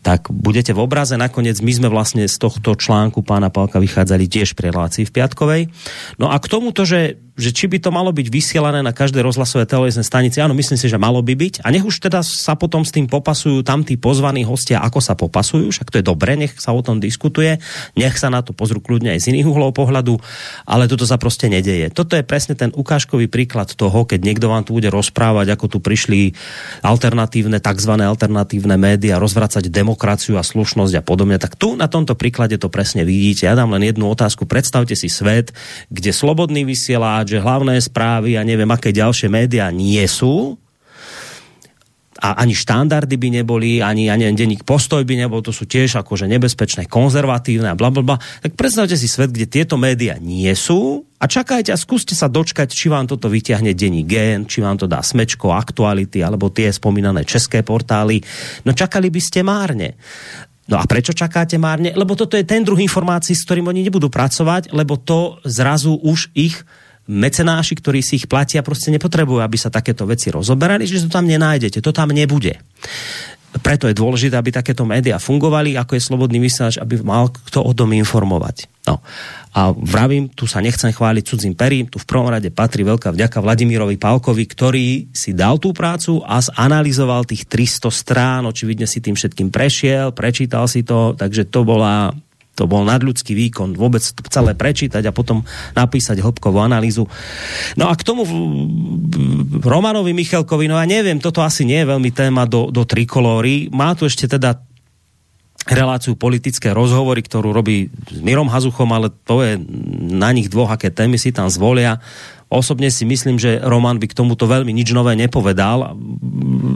Speaker 1: tak budete v obraze. Nakoniec my sme vlastne z tohto článku pána Palka vychádzali tiež pri relácii v Piatkovej. No a k tomuto, že že či by to malo byť vysielané na každej rozhlasové televíznej stanici. Áno, myslím si, že malo by byť. A nech už teda sa potom s tým popasujú tam tí pozvaní hostia, ako sa popasujú, však to je dobre, nech sa o tom diskutuje, nech sa na to pozrú kľudne aj z iných uhlov pohľadu, ale toto sa proste nedeje. Toto je presne ten ukážkový príklad toho, keď niekto vám tu bude rozprávať, ako tu prišli alternatívne, tzv. alternatívne médiá, rozvracať demokraciu a slušnosť a podobne, tak tu na tomto príklade to presne vidíte. Ja dám len jednu otázku. Predstavte si svet, kde slobodný vysielač že hlavné správy a neviem aké ďalšie médiá nie sú, a ani štandardy by neboli, ani, ani denník postoj by nebol, to sú tiež akože nebezpečné, konzervatívne a bla, bla, bla. Tak predstavte si svet, kde tieto médiá nie sú a čakajte a skúste sa dočkať, či vám toto vyťahne denní gen, či vám to dá smečko, aktuality alebo tie spomínané české portály. No čakali by ste márne. No a prečo čakáte márne? Lebo toto je ten druh informácií, s ktorým oni nebudú pracovať, lebo to zrazu už ich mecenáši, ktorí si ich platia, proste nepotrebujú, aby sa takéto veci rozoberali, že to tam nenájdete, to tam nebude. Preto je dôležité, aby takéto médiá fungovali, ako je slobodný vysielač, aby mal kto o tom informovať. No. A vravím, tu sa nechcem chváliť cudzím perím, tu v prvom rade patrí veľká vďaka Vladimírovi Pálkovi, ktorý si dal tú prácu a zanalizoval tých 300 strán, očividne si tým všetkým prešiel, prečítal si to, takže to bola to bol nadľudský výkon, vôbec to celé prečítať a potom napísať hĺbkovú analýzu. No a k tomu Romanovi Michalkovi, no ja neviem, toto asi nie je veľmi téma do, do trikolóry. Má tu ešte teda reláciu politické rozhovory, ktorú robí s Mirom Hazuchom, ale to je na nich dvoch, aké témy si tam zvolia. Osobne si myslím, že Roman by k tomuto veľmi nič nové nepovedal.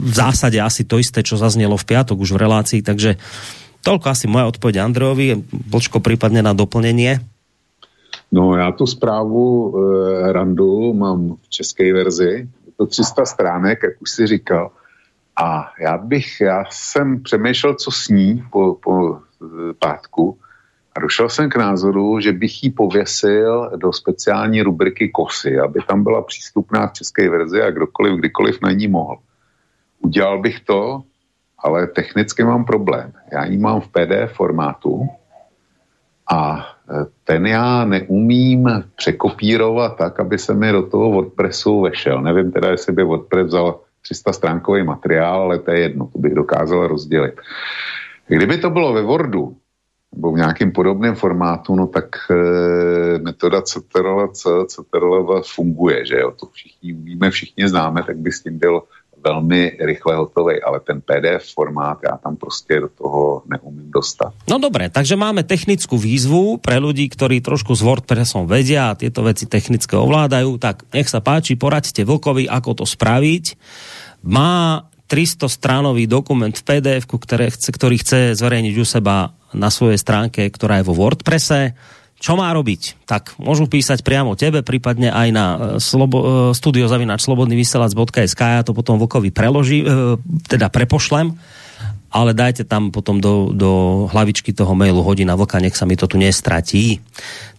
Speaker 1: V zásade asi to isté, čo zaznelo v piatok už v relácii, takže Toľko asi moja odpoveď Andrejovi. Bočko prípadne na doplnenie.
Speaker 2: No já tu zprávu e, Randu mám v české verzi. Je to 300 stránek, jak už si říkal. A já bych, já jsem přemýšlel, co s ní po, po e, pátku a došel jsem k názoru, že bych ji pověsil do speciální rubriky KOSY, aby tam byla přístupná v české verzi a kdokoliv, kdykoliv na ní mohl. Udělal bych to, ale technicky mám problém. Já ji mám v PDF formátu a e, ten já neumím překopírovat tak, aby se mi do toho WordPressu vešel. Nevím teda, jestli by WordPress vzal 300 stránkový materiál, ale to je jedno, to bych dokázal rozdělit. Kdyby to bylo ve Wordu, nebo v nějakém podobném formátu, no tak e, metoda CTRL-C, CTRL funguje, že jo, to všichni víme, všichni známe, tak by s tím byl velmi rychle hotový, ale ten PDF formát já tam prostě do toho neumím dostat.
Speaker 1: No dobré, takže máme technickú výzvu pre ľudí, ktorí trošku s WordPressom vedia a tieto veci technické ovládajú, tak nech sa páči, poradte Vlkovi, ako to spraviť. Má 300 stránový dokument v PDF, ktorý chce zverejniť u seba na svojej stránke, ktorá je vo WordPresse čo má robiť? Tak môžu písať priamo tebe, prípadne aj na e, slobo, e, studiozavinač slobodnyvysielac.sk ja to potom Vlkovi preloží, e, teda prepošlem ale dajte tam potom do, do hlavičky toho mailu hodina vlka, nech sa mi to tu nestratí.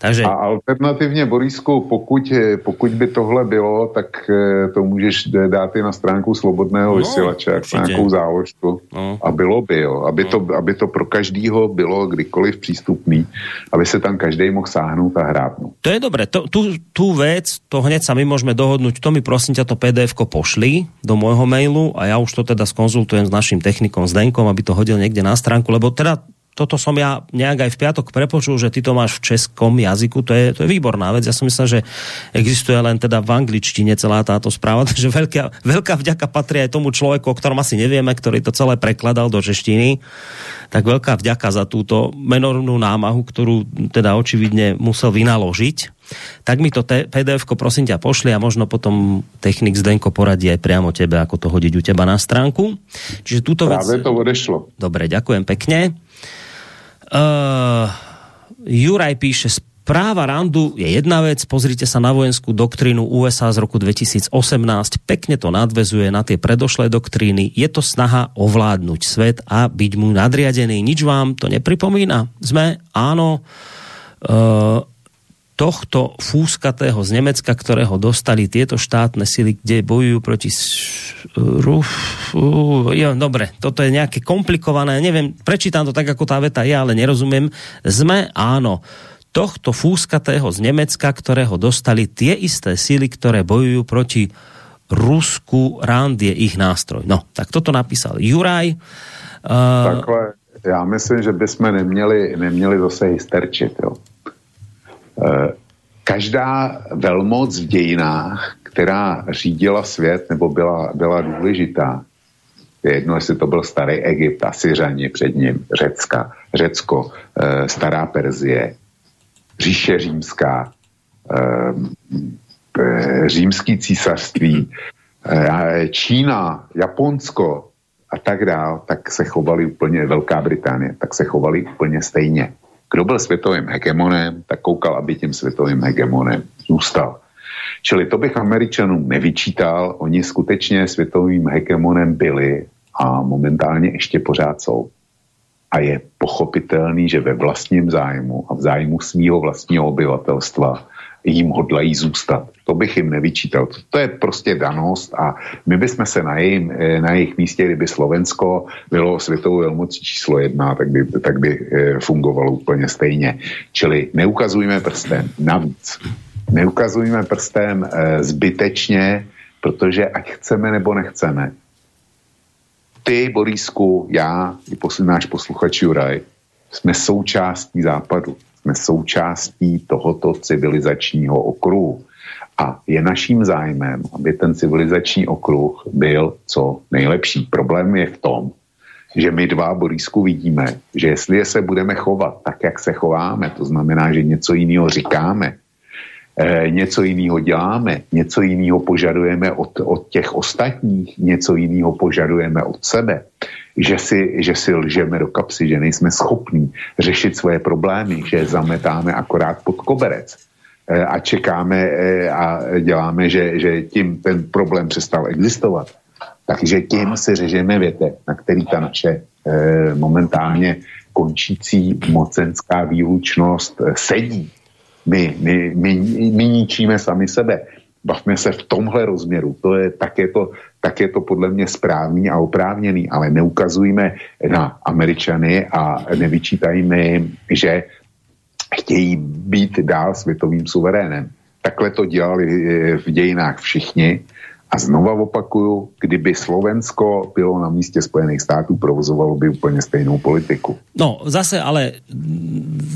Speaker 2: Takže... A alternativně, Borisku, pokud, pokud by tohle bylo, tak eh, to můžeš dát i na stránku Slobodného no, vysílače, jak nějakou záložku. No. A bylo by, jo. Aby, no. to, aby to pro každýho bylo kdykoliv přístupný, aby se tam každý mohl sáhnout a hrát. No.
Speaker 1: To je dobré. To, tu, tu vec, to hneď sa my môžeme dohodnúť, to mi prosím ťa to pdf pošli do môjho mailu a ja už to teda skonzultujem s našim technikom Zdenkom, aby to hodil niekde na stránku, lebo teda toto som ja nejak aj v piatok prepočul, že ty to máš v českom jazyku, to je, to je výborná vec. Ja som myslel, že existuje len teda v angličtine celá táto správa, takže veľká, veľká vďaka patrí aj tomu človeku, o ktorom asi nevieme, ktorý to celé prekladal do češtiny. Tak veľká vďaka za túto menornú námahu, ktorú teda očividne musel vynaložiť. Tak mi to pdf prosím ťa pošli a možno potom technik Zdenko poradí aj priamo tebe, ako to hodiť u teba na stránku. Čiže túto
Speaker 2: Práve vec... to odešlo.
Speaker 1: Dobre, ďakujem pekne. Uh, Juraj píše, Práva randu je jedna vec, pozrite sa na vojenskú doktrínu USA z roku 2018, pekne to nadvezuje na tie predošlé doktríny, je to snaha ovládnuť svet a byť mu nadriadený. Nič vám to nepripomína? Sme, áno, uh, tohto fúskatého z Nemecka, ktorého dostali tieto štátne sily, kde bojujú proti jo, dobre, toto je nejaké komplikované, neviem, prečítam to tak, ako tá veta je, ale nerozumiem. Sme, áno, tohto fúskatého z Nemecka, ktorého dostali tie isté síly, ktoré bojujú proti Rusku, Rand je ich nástroj. No, tak toto napísal Juraj.
Speaker 2: Uh, Takhle, já myslím, že bychom neměli, neměli zase hysterčit, jo. Každá velmoc v dějinách, která řídila svět nebo byla, byla důležitá, je jedno, jestli to byl starý Egypt, Asyřani před ním, Řecka, Řecko, eh, stará Perzie, říše římská, eh, římský císařství, Čína, Japonsko a tak dále, tak se chovali úplně, Velká Británie, tak se chovali úplně stejně. Kdo byl světovým hegemonem, tak koukal, aby tím světovým hegemonem zůstal. Čili to bych Američanům nevyčítal, oni skutečně světovým hegemonem byli a momentálně ještě pořád jsou. A je pochopitelný, že ve vlastním zájmu a v zájmu svého vlastního obyvatelstva jim hodlají zůstat. To bych jim nevyčítal. To je prostě danost a my bychom se na, jejím, eh, na jejich místě, kdyby Slovensko bylo světovou velmocí číslo jedna, tak by, tak by eh, fungovalo úplně stejně. Čili neukazujeme prstem. Navíc neukazujeme prstem eh, zbytečně, protože ať chceme nebo nechceme, ty, Borísku, já i náš posluchač Juraj, jsme součástí západu součástí tohoto civilizačního okruhu. A je naším zájmem, aby ten civilizační okruh byl co nejlepší. Problém je v tom, že my dva Borísku vidíme, že jestli se budeme chovat tak, jak se chováme, to znamená, že něco jiného říkáme, e, něco jiného děláme, něco jiného požadujeme od, od těch ostatních, něco jiného požadujeme od sebe, že si, že si lžeme do kapsy, že nejsme schopní řešit svoje problémy, že zametáme akorát pod koberec e, a čekáme e, a děláme, že, že tím ten problém přestal existovat. Takže tím si řežeme věte, na který ta naše e, momentálně končící mocenská výlučnost sedí. My, my, my, my ničíme sami sebe bavme se v tomhle rozměru. To je, tak, je to, tak je to podle mě správný a oprávněný, ale neukazujme na Američany a nevyčítajme jim, že chtějí být dál světovým suverénem. Takhle to dělali eh, v dějinách všichni a znova opakuju, kdyby Slovensko bylo na místě Spojených států, provozovalo by úplně stejnou politiku.
Speaker 1: No, zase ale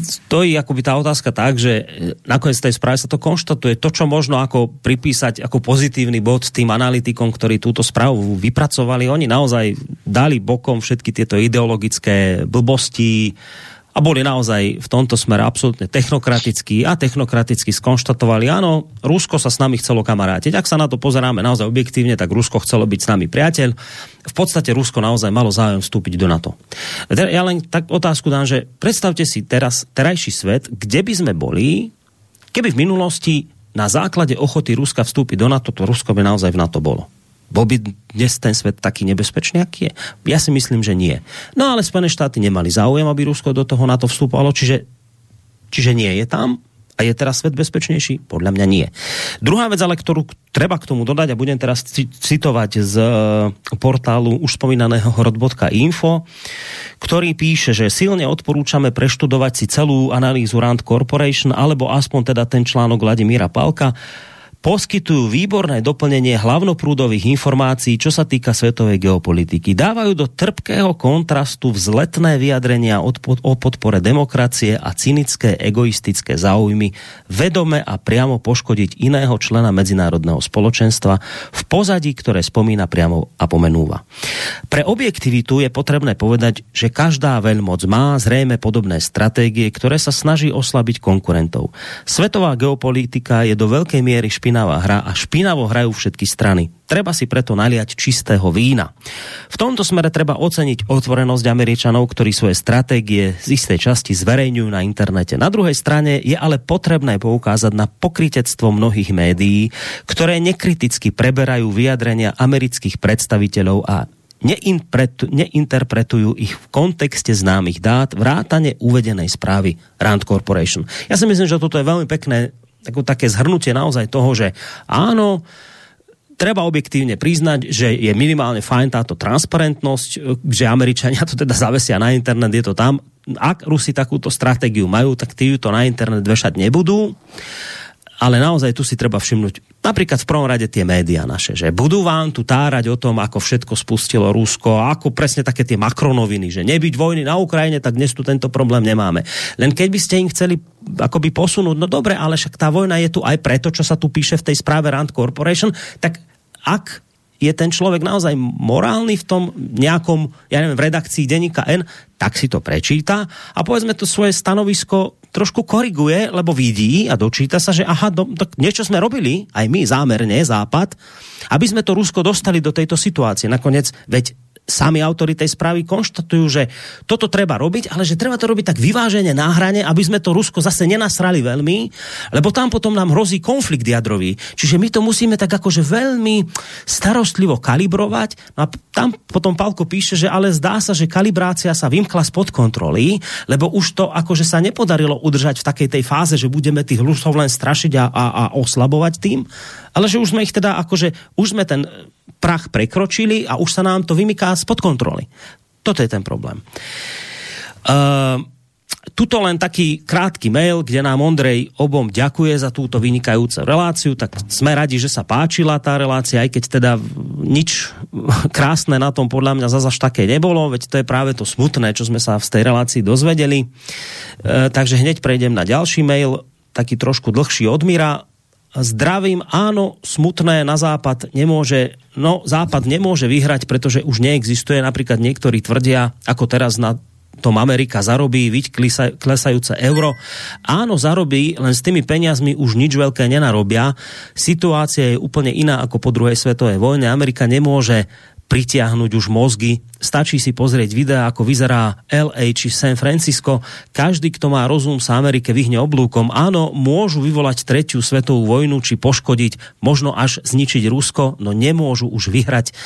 Speaker 1: stojí akoby tá otázka tak, že nakoniec tej správe sa to konštatuje. To, čo možno ako pripísať ako pozitívny bod tým analytikom, ktorí túto správu vypracovali, oni naozaj dali bokom všetky tieto ideologické blbosti, a boli naozaj v tomto smere absolútne technokratickí a technokraticky skonštatovali, áno, Rusko sa s nami chcelo kamarátiť. Ak sa na to pozeráme naozaj objektívne, tak Rusko chcelo byť s nami priateľ. V podstate Rusko naozaj malo záujem vstúpiť do NATO. Ja len tak otázku dám, že predstavte si teraz terajší svet, kde by sme boli, keby v minulosti na základe ochoty Ruska vstúpiť do NATO, to Rusko by naozaj v NATO bolo. Bol by dnes ten svet taký nebezpečný, aký je? Ja si myslím, že nie. No ale Spojené štáty nemali záujem, aby Rusko do toho na to vstupovalo, čiže, čiže nie je tam. A je teraz svet bezpečnejší? Podľa mňa nie. Druhá vec, ale ktorú treba k tomu dodať, a budem teraz citovať z e, portálu už spomínaného hrod.info, ktorý píše, že silne odporúčame preštudovať si celú analýzu Rand Corporation, alebo aspoň teda ten článok Vladimíra Palka, poskytujú výborné doplnenie hlavnoprúdových informácií, čo sa týka svetovej geopolitiky. Dávajú do trpkého kontrastu vzletné vyjadrenia o podpore demokracie a cynické egoistické záujmy vedome a priamo poškodiť iného člena medzinárodného spoločenstva v pozadí, ktoré spomína priamo a pomenúva. Pre objektivitu je potrebné povedať, že každá veľmoc má zrejme podobné stratégie, ktoré sa snaží oslabiť konkurentov. Svetová geopolitika je do veľkej miery špinavá špinavá hra a špinavo hrajú všetky strany. Treba si preto naliať čistého vína. V tomto smere treba oceniť otvorenosť Američanov, ktorí svoje stratégie z istej časti zverejňujú na internete. Na druhej strane je ale potrebné poukázať na pokritectvo mnohých médií, ktoré nekriticky preberajú vyjadrenia amerických predstaviteľov a neinterpretujú ich v kontexte známych dát vrátane uvedenej správy Rand Corporation. Ja si myslím, že toto je veľmi pekné ako také zhrnutie naozaj toho, že áno, treba objektívne priznať, že je minimálne fajn táto transparentnosť, že Američania to teda zavesia na internet, je to tam. Ak Rusi takúto stratégiu majú, tak tí to na internet vešať nebudú ale naozaj tu si treba všimnúť napríklad v prvom rade tie médiá naše, že budú vám tu tárať o tom, ako všetko spustilo Rusko, ako presne také tie makronoviny, že nebyť vojny na Ukrajine, tak dnes tu tento problém nemáme. Len keď by ste im chceli akoby posunúť, no dobre, ale však tá vojna je tu aj preto, čo sa tu píše v tej správe Rand Corporation, tak ak je ten človek naozaj morálny v tom nejakom, ja neviem, v redakcii denníka N, tak si to prečíta a povedzme to svoje stanovisko trošku koriguje, lebo vidí a dočíta sa, že aha, do, tak niečo sme robili, aj my zámerne, Západ, aby sme to Rusko dostali do tejto situácie. Nakoniec, veď sami autory tej správy konštatujú, že toto treba robiť, ale že treba to robiť tak vyvážene na hrane, aby sme to Rusko zase nenasrali veľmi, lebo tam potom nám hrozí konflikt jadrový. Čiže my to musíme tak akože veľmi starostlivo kalibrovať. No a tam potom Palko píše, že ale zdá sa, že kalibrácia sa vymkla spod kontroly, lebo už to akože sa nepodarilo udržať v takej tej fáze, že budeme tých Rusov len strašiť a, a, a oslabovať tým, ale že už sme ich teda akože, už sme ten prach prekročili a už sa nám to vymyká spod kontroly. Toto je ten problém. Uh, tuto len taký krátky mail, kde nám Ondrej obom ďakuje za túto vynikajúcu reláciu, tak sme radi, že sa páčila tá relácia, aj keď teda nič krásne na tom podľa mňa zase také nebolo, veď to je práve to smutné, čo sme sa v tej relácii dozvedeli. E, takže hneď prejdem na ďalší mail, taký trošku dlhší od Mira zdravím, áno, smutné na západ nemôže, no západ nemôže vyhrať, pretože už neexistuje, napríklad niektorí tvrdia, ako teraz na tom Amerika zarobí, viď klesajúce euro. Áno, zarobí, len s tými peniazmi už nič veľké nenarobia. Situácia je úplne iná ako po druhej svetovej vojne. Amerika nemôže pritiahnuť už mozgy. Stačí si pozrieť videa, ako vyzerá LA či San Francisco. Každý, kto má rozum, sa Amerike vyhne oblúkom. Áno, môžu vyvolať tretiu svetovú vojnu či poškodiť, možno až zničiť Rusko, no nemôžu už vyhrať.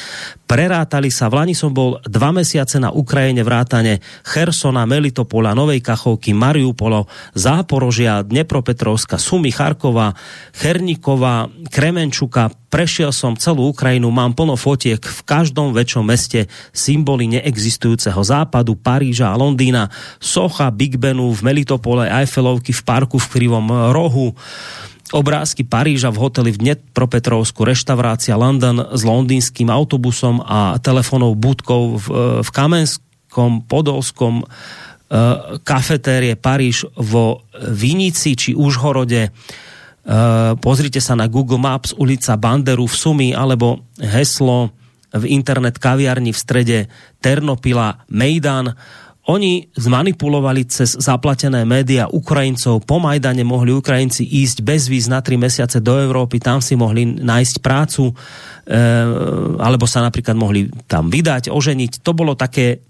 Speaker 1: Prerátali sa, v Lani som bol dva mesiace na Ukrajine vrátane Chersona, Melitopola, Novej Kachovky, Mariupolo, Záporožia, Dnepropetrovska, Sumy, Charkova, Chernikova, Kremenčuka, prešiel som celú Ukrajinu, mám plno fotiek v každom väčšom meste symboly neexistujúceho západu, Paríža a Londýna, socha Big Benu v Melitopole, Eiffelovky v parku v Krivom rohu, obrázky Paríža v hoteli v Dnepropetrovsku, reštaurácia London s londýnským autobusom a telefónou budkou v, v Kamenskom, Podolskom, uh, kafetérie Paríž vo Vinici či Užhorode, Eh, pozrite sa na Google Maps ulica Banderu v Sumi alebo heslo v internet kaviarni v strede Ternopila Mejdan. Oni zmanipulovali cez zaplatené média Ukrajincov. Po Majdane mohli Ukrajinci ísť bez víz na tri mesiace do Európy, tam si mohli nájsť prácu, e, alebo sa napríklad mohli tam vydať, oženiť. To bolo také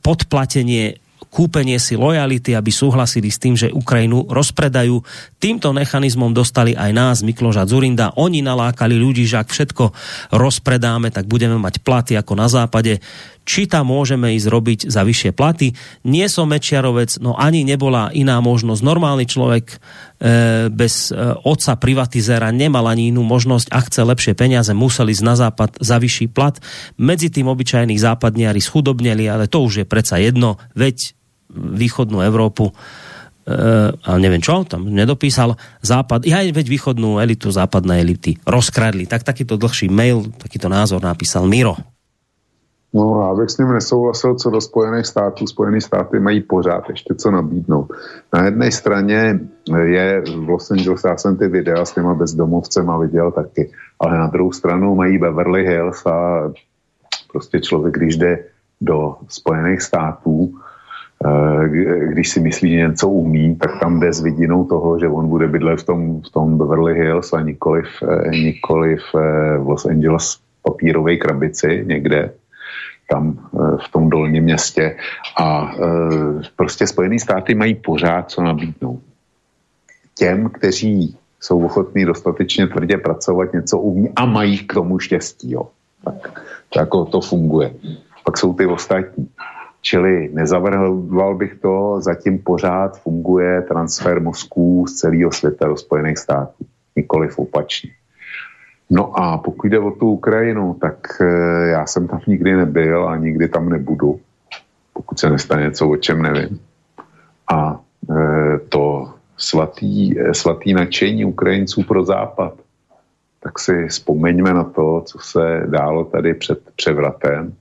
Speaker 1: podplatenie kúpenie si lojality, aby súhlasili s tým, že Ukrajinu rozpredajú. Týmto mechanizmom dostali aj nás, Mikloža Zurinda. Oni nalákali ľudí, že ak všetko rozpredáme, tak budeme mať platy ako na západe. Či tam môžeme ísť robiť za vyššie platy. Nie som Mečiarovec, no ani nebola iná možnosť. Normálny človek e, bez e, otca privatizéra nemal ani inú možnosť. Ak chce lepšie peniaze, museli ísť na západ za vyšší plat. Medzi tým obyčajní západniari schudobneli, ale to už je predsa jedno. Veď východnú Európu ale neviem čo, tam nedopísal, západ, ja veď východnú elitu, západné elity rozkradli. Tak takýto dlhší mail, takýto názor napísal Miro.
Speaker 2: No, já bych s ním nesouhlasil, co do Spojených států. Spojené státy mají pořád ještě co nabídnout. Na jedné straně je v Los Angeles, já jsem ty videa s těma bezdomovcema viděl taky, ale na druhou stranu mají Beverly Hills a prostě člověk, když jde do Spojených států, eh, když si myslí, že něco umí, tak tam jde s vidinou toho, že on bude bydlet v tom, v tom Beverly Hills a nikoliv, eh, nikoliv eh, v Los Angeles papírové krabici někde, tam v tom dolním městě a prostě Spojené státy mají pořád co nabídnout. Těm, kteří jsou ochotní dostatečně tvrdě pracovat, něco umí a mají k tomu štěstí. Jo. Tak, to jako to funguje pak jsou ty ostatní. Čili nezavrhoval bych to, zatím pořád funguje transfer mozků z celého světa do Spojených států, nikoliv opačně. No a pokud jde o tu Ukrajinu, tak e, já jsem tam nikdy nebyl a nikdy tam nebudu, pokud se nestane něco, o čem nevím. A e, to svatý, e, svatý nadšení Ukrajinců pro západ, tak si vzpomeňme na to, co se dálo tady před převratem,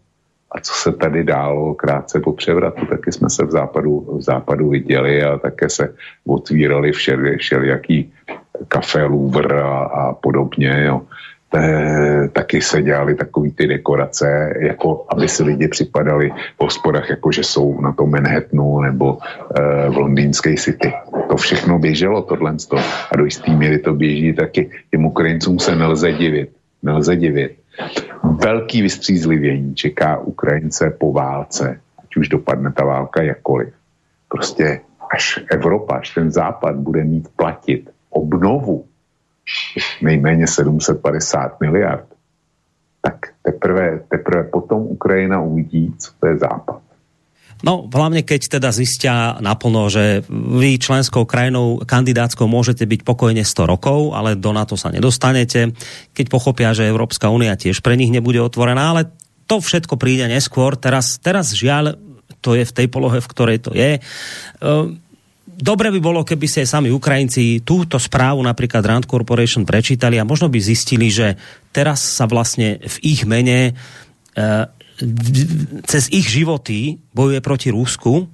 Speaker 2: a co se tady dálo krátce po převratu, taky jsme se v západu, v západu viděli a také se otvírali všeli, všelijaký kafe Louvre a, a podobně. Jo. Te, taky se dělali takové ty dekorace, jako aby si lidi připadali v hospodách, jako že jsou na tom Manhattanu nebo e, v londýnské city. To všechno běželo, tohle. A do jistý míry to běží taky. Těm Ukrajincům se nelze divit. Nelze divit velký vystřízlivění čeká Ukrajince po válce, ať už dopadne ta válka jakkoliv. Prostě až Evropa, až ten západ bude mít platit obnovu nejméně 750 miliard, tak teprve, teprve potom Ukrajina uvidí, co to je západ.
Speaker 1: No, hlavne keď teda zistia naplno, že vy členskou krajinou kandidátskou môžete byť pokojne 100 rokov, ale do NATO sa nedostanete. Keď pochopia, že Európska únia tiež pre nich nebude otvorená, ale to všetko príde neskôr. Teraz, teraz žiaľ, to je v tej polohe, v ktorej to je. Ehm, dobre by bolo, keby aj sami Ukrajinci túto správu napríklad Rand Corporation prečítali a možno by zistili, že teraz sa vlastne v ich mene ehm, cez ich životy bojuje proti Rúsku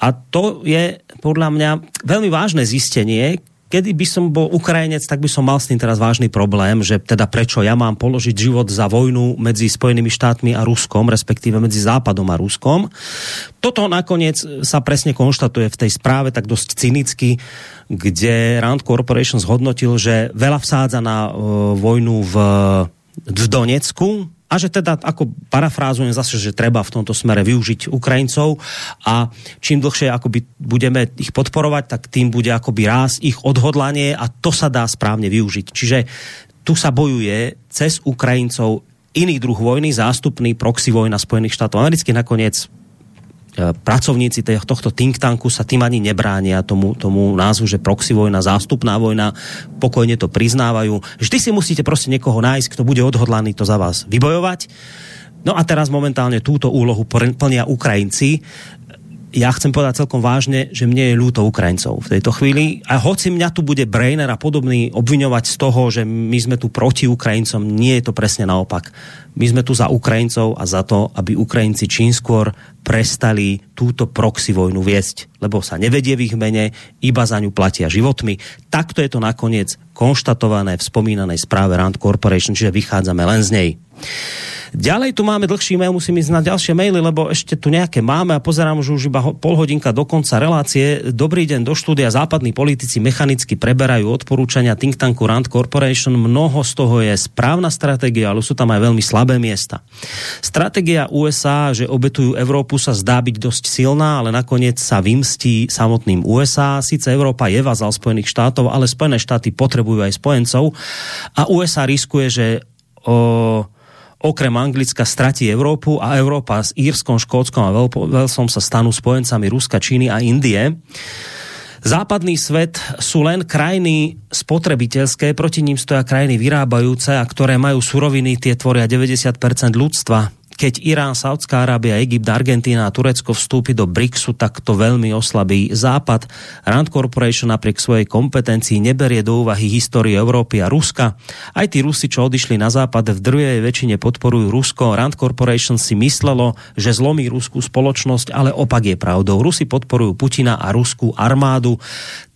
Speaker 1: a to je podľa mňa veľmi vážne zistenie, kedy by som bol Ukrajinec, tak by som mal s tým teraz vážny problém, že teda prečo ja mám položiť život za vojnu medzi Spojenými štátmi a Ruskom, respektíve medzi Západom a Ruskom. Toto nakoniec sa presne konštatuje v tej správe tak dosť cynicky, kde Rand Corporation zhodnotil, že veľa vsádza na uh, vojnu v, v Donecku, a že teda, ako parafrázujem zase, že treba v tomto smere využiť Ukrajincov a čím dlhšie akoby budeme ich podporovať, tak tým bude akoby rás ich odhodlanie a to sa dá správne využiť. Čiže tu sa bojuje cez Ukrajincov iný druh vojny, zástupný proxy vojna Spojených štátov amerických nakoniec pracovníci tohto think tanku sa tým ani nebránia tomu, tomu názvu, že proxy vojna, zástupná vojna, pokojne to priznávajú. Vždy si musíte proste niekoho nájsť, kto bude odhodlaný to za vás vybojovať. No a teraz momentálne túto úlohu plnia Ukrajinci ja chcem povedať celkom vážne, že mne je ľúto Ukrajincov v tejto chvíli. A hoci mňa tu bude Brainer a podobný obviňovať z toho, že my sme tu proti Ukrajincom, nie je to presne naopak. My sme tu za Ukrajincov a za to, aby Ukrajinci čím skôr prestali túto proxy vojnu viesť, lebo sa nevedie v ich mene, iba za ňu platia životmi. Takto je to nakoniec konštatované v spomínanej správe Rand Corporation, čiže vychádzame len z nej. Ďalej tu máme dlhší mail, musím ísť na ďalšie maily, lebo ešte tu nejaké máme a pozerám, že už iba pol hodinka do konca relácie. Dobrý deň do štúdia. Západní politici mechanicky preberajú odporúčania think tanku Rand Corporation. Mnoho z toho je správna stratégia, ale sú tam aj veľmi slabé miesta. Stratégia USA, že obetujú Európu, sa zdá byť dosť silná, ale nakoniec sa vymstí samotným USA. Sice Európa je vazal Spojených štátov, ale Spojené štáty potrebujú aj spojencov a USA riskuje, že o, okrem Anglicka stratí Európu a Európa s Írskom, Škótskom a Velsom sa stanú spojencami Ruska, Číny a Indie. Západný svet sú len krajiny spotrebiteľské, proti ním stoja krajiny vyrábajúce a ktoré majú suroviny, tie tvoria 90% ľudstva. Keď Irán, Saudská Arábia, Egypt, Argentína a Turecko vstúpi do BRICSu, tak to veľmi oslabí Západ. Rand Corporation napriek svojej kompetencii neberie do úvahy históriu Európy a Ruska. Aj tí Rusi, čo odišli na Západ, v drvej väčšine podporujú Rusko. Rand Corporation si myslelo, že zlomí ruskú spoločnosť, ale opak je pravdou. Rusi podporujú Putina a ruskú armádu.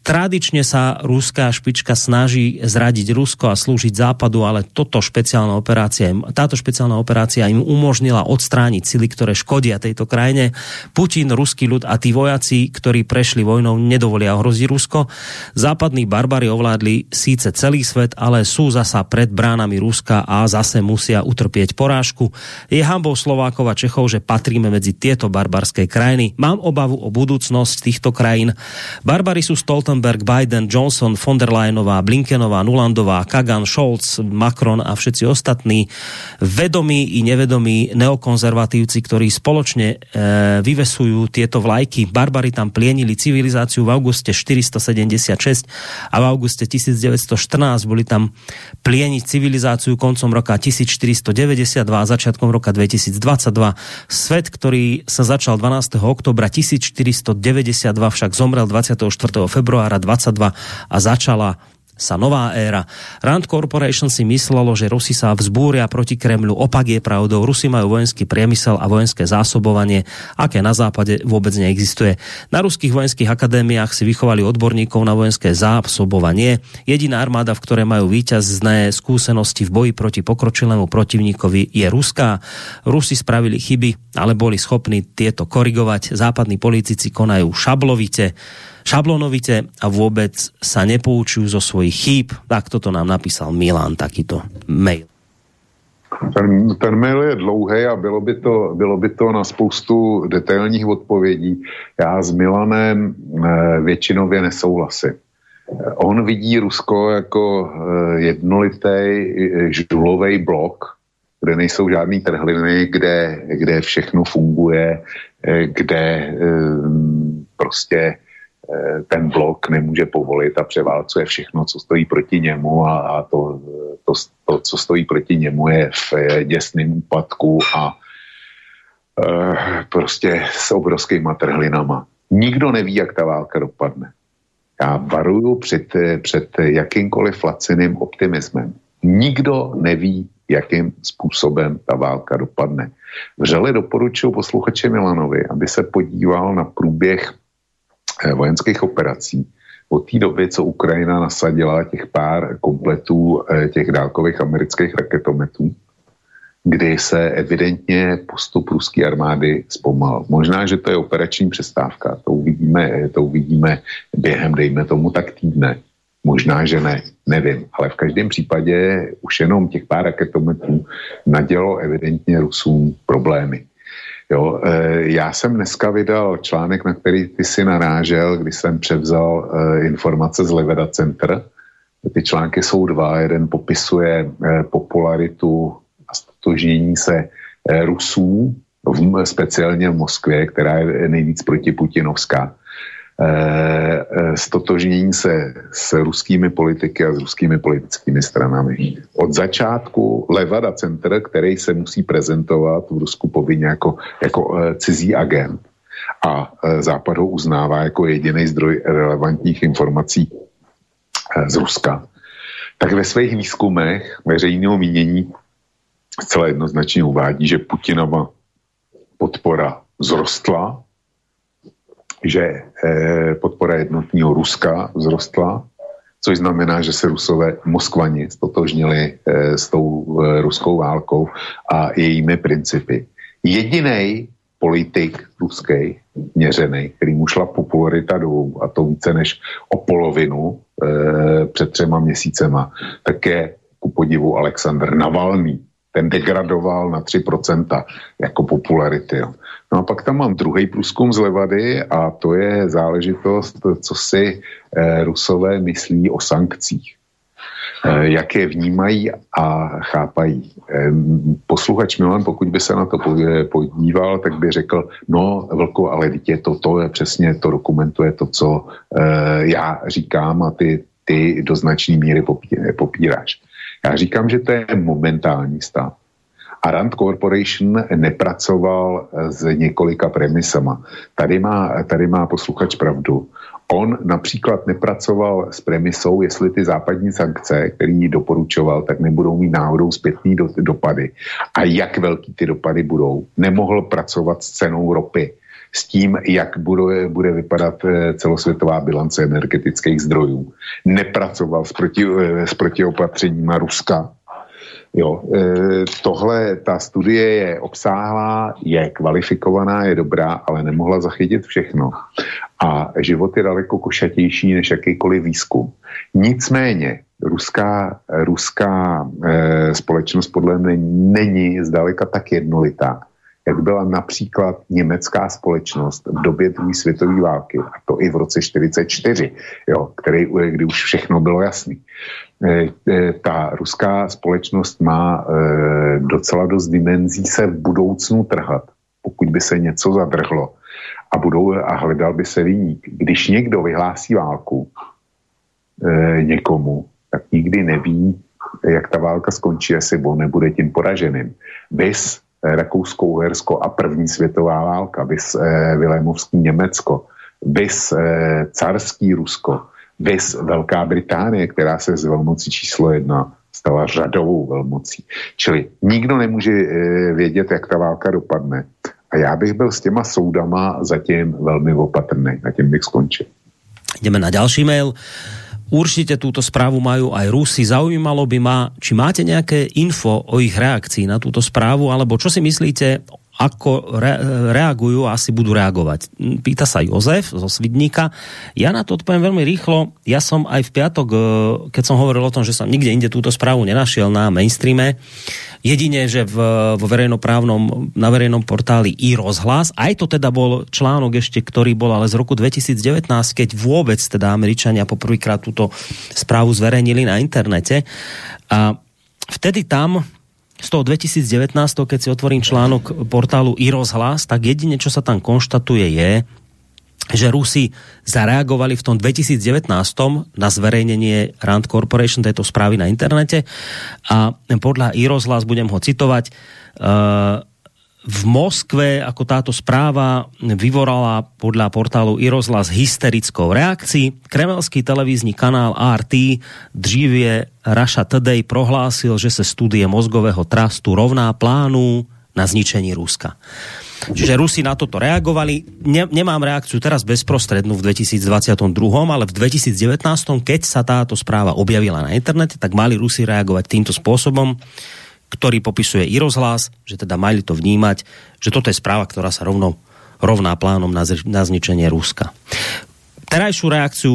Speaker 1: Tradične sa ruská špička snaží zradiť Rusko a slúžiť západu, ale toto špeciálna operácia, táto špeciálna operácia im umožnila odstrániť sily, ktoré škodia tejto krajine. Putin, ruský ľud a tí vojaci, ktorí prešli vojnou, nedovolia ohroziť Rusko. Západní barbary ovládli síce celý svet, ale sú zasa pred bránami Ruska a zase musia utrpieť porážku. Je hambou Slovákov a Čechov, že patríme medzi tieto barbarské krajiny. Mám obavu o budúcnosť týchto krajín. Barbary sú Stolten Stoltenberg, Biden, Johnson, von der Leyenová, Blinkenová, Nulandová, Kagan, Scholz, Macron a všetci ostatní vedomí i nevedomí neokonzervatívci, ktorí spoločne e, vyvesujú tieto vlajky. Barbary tam plienili civilizáciu v auguste 476 a v auguste 1914 boli tam plieniť civilizáciu koncom roka 1492 a začiatkom roka 2022. Svet, ktorý sa začal 12. oktobra 1492 však zomrel 24. februára februára 22 a začala sa nová éra. Rand Corporation si myslelo, že Rusi sa vzbúria proti Kremľu. Opak je pravdou. Rusi majú vojenský priemysel a vojenské zásobovanie, aké na západe vôbec neexistuje. Na ruských vojenských akadémiách si vychovali odborníkov na vojenské zásobovanie. Jediná armáda, v ktorej majú výťazné skúsenosti v boji proti pokročilému protivníkovi je ruská. Rusi spravili chyby, ale boli schopní tieto korigovať. Západní politici konajú šablovite šablonovite a vôbec sa nepoučujú zo svojich chýb. Tak toto nám napísal Milan, takýto mail.
Speaker 2: Ten, ten mail je dlouhý a bylo by, to, bylo by to na spoustu detailních odpovědí. Já s Milanem eh, většinově nesouhlasím. On vidí Rusko jako eh, jednolitý eh, žulový blok, kde nejsou žádný trhliny, kde, kde všechno funguje, kde prostě Eh, ten blok nemůže povolit a převálcuje všechno, co stojí proti němu a, a to, to, to, co stojí proti němu je v děsném úpadku a e, prostě s obrovskýma trhlinama. Nikdo neví, jak ta válka dopadne. Já varuju před, před jakýmkoliv laciným optimismem. Nikdo neví, jakým způsobem ta válka dopadne. Vřele doporučuji posluchače Milanovi, aby se podíval na průběh Eh, vojenských operací od té doby, co Ukrajina nasadila těch pár kompletů eh, těch dálkových amerických raketometů, kdy se evidentně postup ruské armády zpomal. Možná, že to je operační přestávka, to uvidíme, to uvidíme během, dejme tomu, tak týdne. Možná, že ne, nevím, ale v každém případě už jenom těch pár raketometů nadělo evidentně Rusům problémy. Jo, e, já jsem dneska vydal článek, na který ty si narážel, kdy jsem převzal e, informace z Leveda Center. Ty články jsou dva. Jeden popisuje e, popularitu a stotožnění se Rusů, speciálně v Moskvě, která je nejvíc protiputinovská stotožnění se s ruskými politiky a s ruskými politickými stranami. Od začátku Levada Center, který se musí prezentovat v Rusku povinně jako, jako eh, cizí agent a Západ ho uznává jako jediný zdroj relevantních informací z Ruska, tak ve svých výzkumech veřejného mínění zcela jednoznačně uvádí, že Putinova podpora zrostla že eh, podpora jednotního Ruska vzrostla, což znamená, že se Rusové Moskvani stotožnili eh, s tou eh, ruskou válkou a jejími principy. Jediný politik ruský, měřený, který mu šla popularita dolů, a to více než o polovinu e, před třema měsícema, tak je ku podivu Aleksandr Navalný. Ten degradoval na 3% jako popularity. Jo. No a pak tam mám druhý průzkum z Levady a to je záležitost, co si eh, Rusové myslí o sankcích. Eh, jak je vnímají a chápají. Eh, posluchač Milan, pokud by se na to podíval, tak by řekl, no Vlko, ale dítě to, to je přesně, to dokumentuje to, co já říkám a ty, ty do značné míry popíráš. Já říkám, že to je momentální stav A Rand Corporation nepracoval s několika premisama. Tady má, tady má posluchač pravdu. On například nepracoval s premisou, jestli ty západní sankce, který doporučoval, tak nebudou mít náhodou zpětný do, dopady. A jak velký ty dopady budou. Nemohl pracovat s cenou ropy s tím, jak bude, bude vypadat eh, celosvětová bilance energetických zdrojů. Nepracoval s, proti, eh, s protiopatřeníma Ruska. Jo, e, tohle, ta studie je obsáhlá, je kvalifikovaná, je dobrá, ale nemohla zachytit všechno. A život je daleko košatější než jakýkoliv výzkum. Nicméně, ruská, ruská e, společnost podle mě není zdaleka tak jednolitá, jak byla například německá společnost v době druhé světové války, a to i v roce 44, jo, který, kdy už všechno bylo jasné. E, e, ta ruská společnost má e, docela dost dimenzí se v budoucnu trhat, pokud by se něco zadrhlo a, budou, a hledal by se vyník. Když někdo vyhlásí válku někomu, tak nikdy neví, jak ta válka skončí, jestli on nebude tím poraženým. Vys Rakousko-Uhersko a první světová válka, vys eh, Vilémovský Německo, vys eh, carský Rusko, vys Velká Británie, která se z velmocí číslo jedna stala řadovou velmocí. Čili nikdo nemůže eh, vědět, jak ta válka dopadne. A já bych byl s těma soudama zatím velmi opatrný. Na tím bych skončil.
Speaker 1: Jdeme na další mail. Určite túto správu majú aj Rusi. Zaujímalo by ma, či máte nejaké info o ich reakcii na túto správu, alebo čo si myslíte, ako re, reagujú a asi budú reagovať. Pýta sa Jozef zo Svidníka. Ja na to odpoviem veľmi rýchlo. Ja som aj v piatok, e, keď som hovoril o tom, že som nikde inde túto správu nenašiel na mainstreame, Jedine, že v, vo verejnoprávnom, na verejnom portáli i rozhlas, aj to teda bol článok ešte, ktorý bol ale z roku 2019, keď vôbec teda Američania poprvýkrát túto správu zverejnili na internete. A vtedy tam z toho 2019, keď si otvorím článok portálu i rozhlas, tak jedine, čo sa tam konštatuje je, že Rusi zareagovali v tom 2019 na zverejnenie Rand Corporation tejto správy na internete. A podľa Irozhlas, budem ho citovať, uh, v Moskve, ako táto správa vyvorala podľa portálu Irozhlas hysterickou reakcií. Kremelský televízny kanál RT dřívie Russia Today prohlásil, že se studie mozgového trastu rovná plánu na zničení Ruska. Čiže Rusi na toto reagovali. Ne, nemám reakciu teraz bezprostrednú v 2022, ale v 2019, keď sa táto správa objavila na internete, tak mali Rusi reagovať týmto spôsobom, ktorý popisuje i rozhlas, že teda mali to vnímať, že toto je správa, ktorá sa rovno rovná plánom na, na zničenie Ruska. Terajšiu reakciu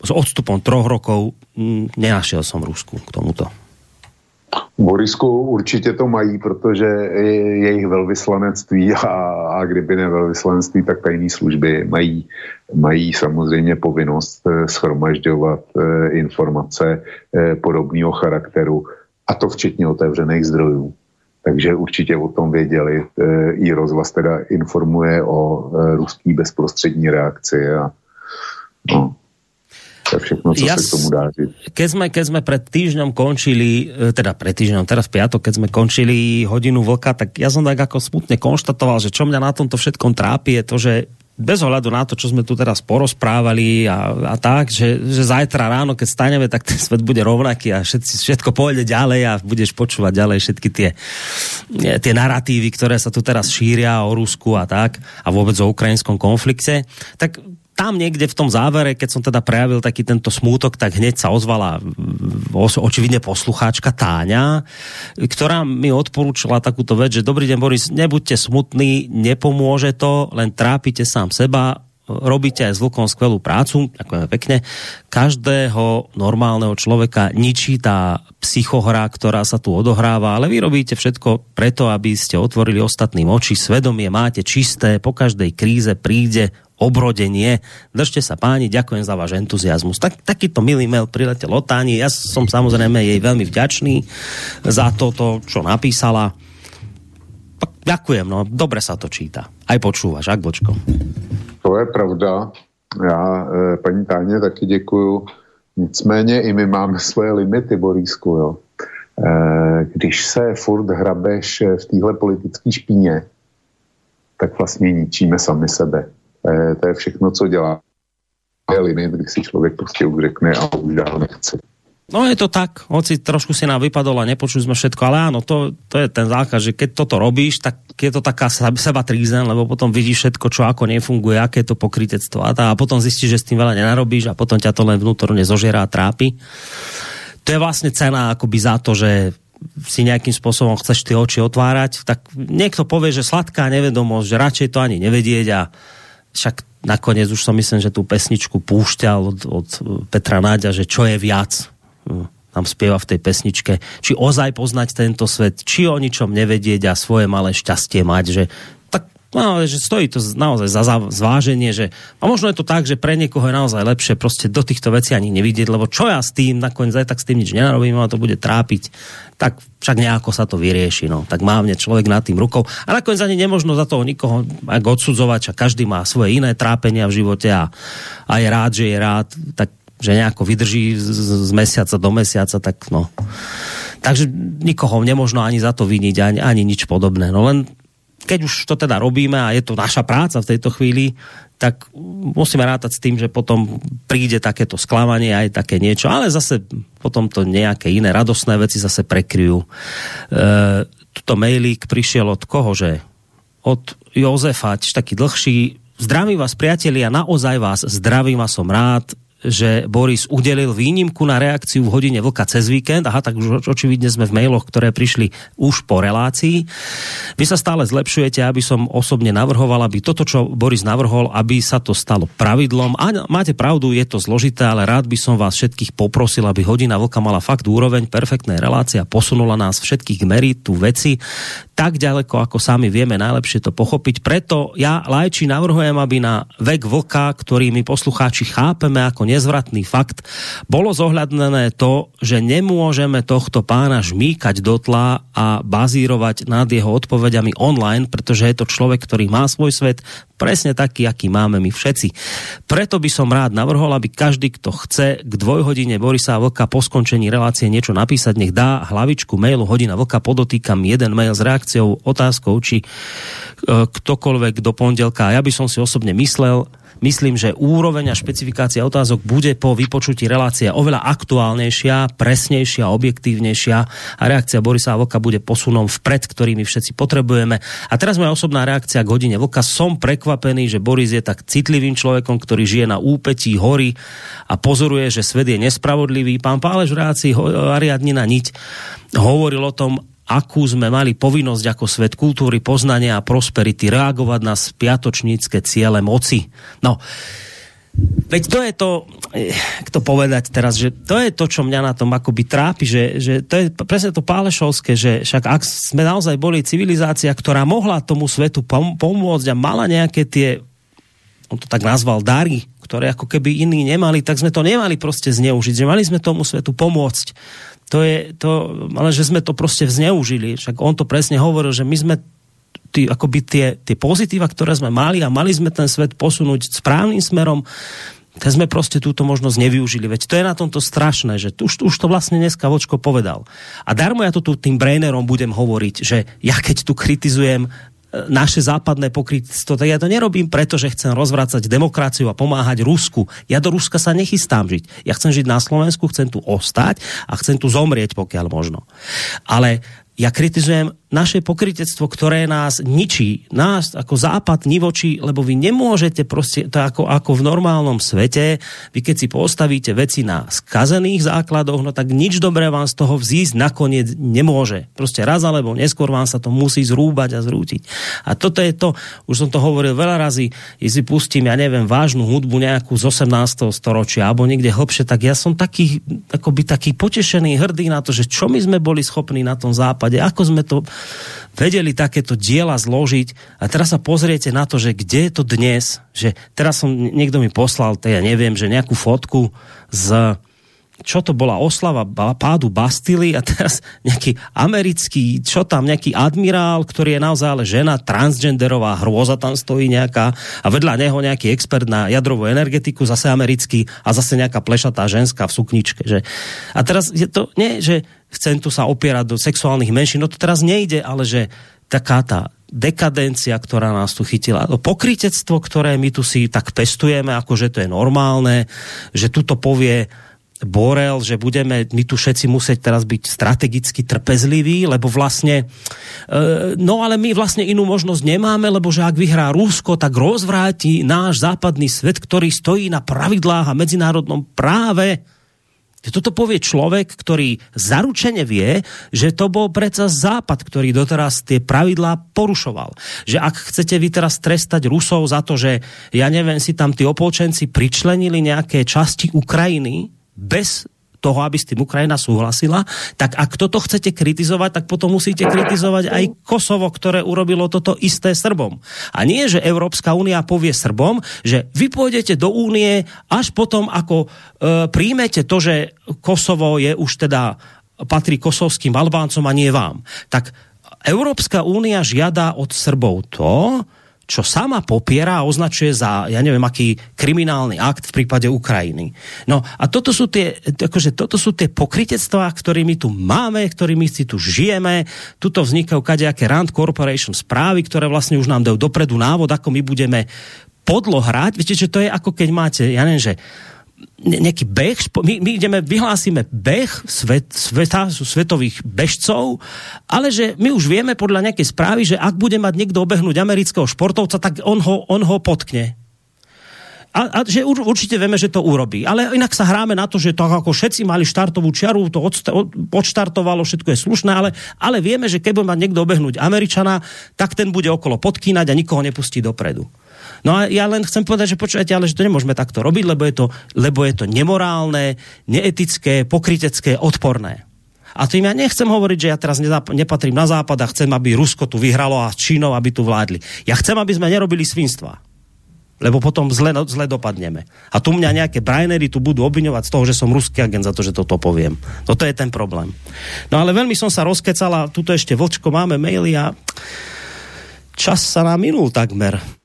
Speaker 1: s odstupom troch rokov mm, nenašiel som Rusku k tomuto.
Speaker 2: Borisku určitě to mají, protože jejich velvyslanectví a, a kdyby ne velvyslanectví, tak tajné služby mají, mají samozřejmě povinnost eh, schromažďovat eh, informace eh, podobného charakteru a to včetně otevřených zdrojů. Takže určitě o tom věděli. I rozhlas teda informuje o ruský bezprostřední reakci a no, to je všechno, co ja, sa k tomu dá
Speaker 1: Keď sme, keď sme pred týždňom končili, e, teda pred týždňom, teraz piatok, keď sme končili hodinu vlka, tak ja som tak ako smutne konštatoval, že čo mňa na tomto všetkom trápi je to, že bez ohľadu na to, čo sme tu teraz porozprávali a, a tak, že, že zajtra ráno, keď staneme, tak ten svet bude rovnaký a všetci, všetko pôjde ďalej a budeš počúvať ďalej všetky tie, tie narratívy, ktoré sa tu teraz šíria o Rusku a tak a vôbec o ukrajinskom konflikte, tak tam niekde v tom závere, keď som teda prejavil taký tento smútok, tak hneď sa ozvala očividne poslucháčka Táňa, ktorá mi odporúčala takúto vec, že dobrý deň Boris, nebuďte smutní, nepomôže to, len trápite sám seba, robíte aj s Vlkom skvelú prácu, ďakujeme pekne. Každého normálneho človeka ničí tá psychohra, ktorá sa tu odohráva, ale vy robíte všetko preto, aby ste otvorili ostatným oči, svedomie máte čisté, po každej kríze príde obrodenie. Držte sa páni, ďakujem za váš entuziasmus. Tak, takýto milý mail priletel od Táni. Ja som samozrejme jej veľmi vďačný za toto, čo napísala. Ďakujem, no, dobre sa to číta. Aj počúvaš, ak bočko.
Speaker 2: To je pravda. Já e, paní Táně taky děkuju. Nicméně i my máme svoje limity, Borísku, jo. když se furt hrabeš v téhle politické špíně, tak vlastně ničíme sami sebe. To je všechno, co dělá limit, kdy si člověk prostě už řekne a už dál nechce.
Speaker 1: No je to tak, hoci trošku si nám vypadol a nepočuli sme všetko, ale áno, to, to je ten zákaz, že keď toto robíš, tak je to taká seba trízen, lebo potom vidíš všetko, čo ako nefunguje, aké je to pokrytectvo a, tá, a potom zistíš, že s tým veľa nenarobíš a potom ťa to len vnútorne zožiera a trápi. To je vlastne cena akoby za to, že si nejakým spôsobom chceš tie oči otvárať, tak niekto povie, že sladká nevedomosť, že radšej to ani nevedieť a však nakoniec už som myslím, že tú pesničku púšťal od, od Petra Náďa, že čo je viac. Tam spieva v tej pesničke, či ozaj poznať tento svet, či o ničom nevedieť a svoje malé šťastie mať, že No, že stojí to naozaj za zváženie, že a možno je to tak, že pre niekoho je naozaj lepšie proste do týchto vecí ani nevidieť, lebo čo ja s tým, nakoniec aj tak s tým nič nenarobím, a to bude trápiť, tak však nejako sa to vyrieši, no. Tak mávne človek nad tým rukou. A nakoniec ani nemožno za toho nikoho ak odsudzovať, a každý má svoje iné trápenia v živote a, a je rád, že je rád, tak že nejako vydrží z, z mesiaca do mesiaca, tak no. Takže nikoho nemožno ani za to viniť, ani, ani nič podobné. No len keď už to teda robíme a je to naša práca v tejto chvíli, tak musíme rátať s tým, že potom príde takéto sklamanie aj také niečo, ale zase potom to nejaké iné radosné veci zase prekryjú. E, tuto mailík prišiel od koho, že? Od Jozefa, taký dlhší. Zdravím vás, priatelia, naozaj vás zdravím a som rád, že Boris udelil výnimku na reakciu v hodine vlka cez víkend. Aha, tak už očividne sme v mailoch, ktoré prišli už po relácii. Vy sa stále zlepšujete, aby som osobne navrhoval, aby toto, čo Boris navrhol, aby sa to stalo pravidlom. A máte pravdu, je to zložité, ale rád by som vás všetkých poprosil, aby hodina vlka mala fakt úroveň perfektnej relácie a posunula nás všetkých meritu veci tak ďaleko, ako sami vieme najlepšie to pochopiť. Preto ja, Lajči, navrhujem, aby na vek vlka, ktorý my poslucháči chápeme ako nezvratný fakt, bolo zohľadnené to, že nemôžeme tohto pána žmýkať do tla a bazírovať nad jeho odpovediami online, pretože je to človek, ktorý má svoj svet, presne taký, aký máme my všetci. Preto by som rád navrhol, aby každý, kto chce k dvojhodine Borisa Vlka po skončení relácie niečo napísať, nech dá hlavičku mailu hodina Vlka, podotýkam jeden mail s reakciou, otázkou, či e, ktokoľvek do pondelka. Ja by som si osobne myslel, myslím, že úroveň a špecifikácia otázok bude po vypočutí relácie oveľa aktuálnejšia, presnejšia, objektívnejšia a reakcia Borisa Voka bude posunom vpred, ktorý my všetci potrebujeme. A teraz moja osobná reakcia k hodine Voka. Som prekvapený, že Boris je tak citlivým človekom, ktorý žije na úpetí hory a pozoruje, že svet je nespravodlivý. Pán Pálež v reácii Ariadnina Niť hovoril o tom, akú sme mali povinnosť ako svet kultúry, poznania a prosperity reagovať na spiatočnícke ciele moci. No, Veď to je to, jak to povedať teraz, že to je to, čo mňa na tom akoby trápi, že, že to je presne to pálešovské, že však ak sme naozaj boli civilizácia, ktorá mohla tomu svetu pom- pomôcť a mala nejaké tie, on to tak nazval, dary, ktoré ako keby iní nemali, tak sme to nemali proste zneužiť, že mali sme tomu svetu pomôcť to je to, ale že sme to proste zneužili. Však on to presne hovoril, že my sme tí, akoby tie, tie pozitíva, ktoré sme mali a mali sme ten svet posunúť správnym smerom, tak sme proste túto možnosť nevyužili. Veď to je na tomto strašné, že už, už to vlastne dneska Vočko povedal. A darmo ja to tu tým Brainerom budem hovoriť, že ja keď tu kritizujem naše západné pokrytstvo, tak ja to nerobím preto, že chcem rozvrácať demokraciu a pomáhať Rusku. Ja do Ruska sa nechystám žiť. Ja chcem žiť na Slovensku, chcem tu ostať a chcem tu zomrieť, pokiaľ možno. Ale ja kritizujem naše pokrytectvo, ktoré nás ničí, nás ako západ nivočí, lebo vy nemôžete proste, to ako, ako v normálnom svete, vy keď si postavíte veci na skazených základoch, no tak nič dobré vám z toho vzísť nakoniec nemôže. Proste raz alebo neskôr vám sa to musí zrúbať a zrútiť. A toto je to, už som to hovoril veľa razy, si pustím, ja neviem, vážnu hudbu nejakú z 18. storočia alebo niekde hlbšie, tak ja som taký, akoby taký potešený, hrdý na to, že čo my sme boli schopní na tom západe, ako sme to vedeli takéto diela zložiť. A teraz sa pozriete na to, že kde je to dnes, že teraz som, niekto mi poslal, to ja neviem, že nejakú fotku z čo to bola oslava pádu Bastily a teraz nejaký americký, čo tam, nejaký admirál, ktorý je naozaj ale žena, transgenderová hrôza tam stojí nejaká a vedľa neho nejaký expert na jadrovú energetiku, zase americký a zase nejaká plešatá ženská v sukničke. Že? A teraz je to, nie, že chcem tu sa opierať do sexuálnych menšín, no to teraz nejde, ale že taká tá dekadencia, ktorá nás tu chytila, to pokrytectvo, ktoré my tu si tak pestujeme, ako že to je normálne, že tuto povie Borel, že budeme my tu všetci musieť teraz byť strategicky trpezliví, lebo vlastne, e, no ale my vlastne inú možnosť nemáme, lebo že ak vyhrá Rusko, tak rozvráti náš západný svet, ktorý stojí na pravidlách a medzinárodnom práve. Toto povie človek, ktorý zaručene vie, že to bol predsa Západ, ktorý doteraz tie pravidlá porušoval. Že ak chcete vy teraz trestať Rusov za to, že ja neviem, si tam tí opolčenci pričlenili nejaké časti Ukrajiny bez toho, aby s tým Ukrajina súhlasila, tak ak toto chcete kritizovať, tak potom musíte kritizovať aj Kosovo, ktoré urobilo toto isté Srbom. A nie, že Európska únia povie Srbom, že vy pôjdete do únie až potom, ako e, príjmete to, že Kosovo je už teda patrí kosovským Albáncom a nie vám. Tak Európska únia žiada od Srbov to, čo sama popiera a označuje za, ja neviem, aký kriminálny akt v prípade Ukrajiny. No a toto sú tie, akože toto sú tie pokritectvá, ktorými tu máme, ktorými si tu žijeme. Tuto vznikajú kadejaké Rand Corporation správy, ktoré vlastne už nám dajú dopredu návod, ako my budeme podlo hrať. Viete, že to je ako keď máte, ja neviem, že nejaký beh, my, my ideme, vyhlásime beh svet, sveta, svetových bežcov, ale že my už vieme podľa nejakej správy, že ak bude mať niekto obehnúť amerického športovca, tak on ho, on ho potkne. A, a že určite vieme, že to urobí. Ale inak sa hráme na to, že to ako všetci mali štartovú čiaru, to odštartovalo, všetko je slušné, ale, ale vieme, že keď bude mať niekto obehnúť Američana, tak ten bude okolo podkýnať a nikoho nepustí dopredu. No a ja len chcem povedať, že počujete, ale že to nemôžeme takto robiť, lebo je to, lebo je to nemorálne, neetické, pokrytecké, odporné. A tým ja nechcem hovoriť, že ja teraz nepatrím na západ a chcem, aby Rusko tu vyhralo a Čínou, aby tu vládli. Ja chcem, aby sme nerobili svinstva. Lebo potom zle, zle dopadneme. A tu mňa nejaké brajnery tu budú obviňovať z toho, že som ruský agent za to, že toto poviem. No to je ten problém. No ale veľmi som sa rozkecala, tuto ešte vlčko, máme maily a čas sa nám minul takmer.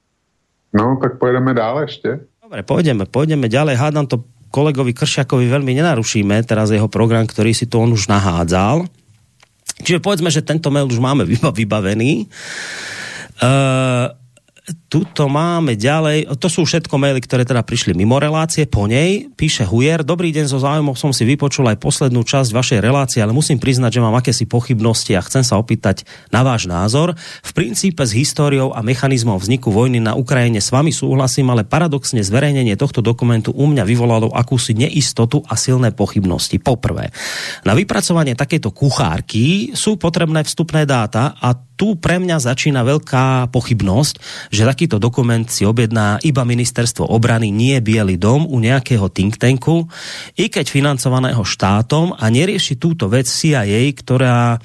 Speaker 2: No, tak pojedeme dále ešte.
Speaker 1: Dobre, pôjdeme, pôjdeme ďalej. Hádam to kolegovi Kršiakovi veľmi nenarušíme, teraz jeho program, ktorý si to on už nahádzal. Čiže povedzme, že tento mail už máme vybavený. Uh, tuto máme ďalej, to sú všetko maily, ktoré teda prišli mimo relácie, po nej píše Hujer, dobrý deň, so záujmom som si vypočul aj poslednú časť vašej relácie, ale musím priznať, že mám akési pochybnosti a chcem sa opýtať na váš názor. V princípe s históriou a mechanizmom vzniku vojny na Ukrajine s vami súhlasím, ale paradoxne zverejnenie tohto dokumentu u mňa vyvolalo akúsi neistotu a silné pochybnosti. Poprvé, na vypracovanie takejto kuchárky sú potrebné vstupné dáta a tu pre mňa začína veľká pochybnosť, že takýto dokument si objedná iba ministerstvo obrany, nie Bielý dom u nejakého think tanku, i keď financovaného štátom a nerieši túto vec CIA, ktorá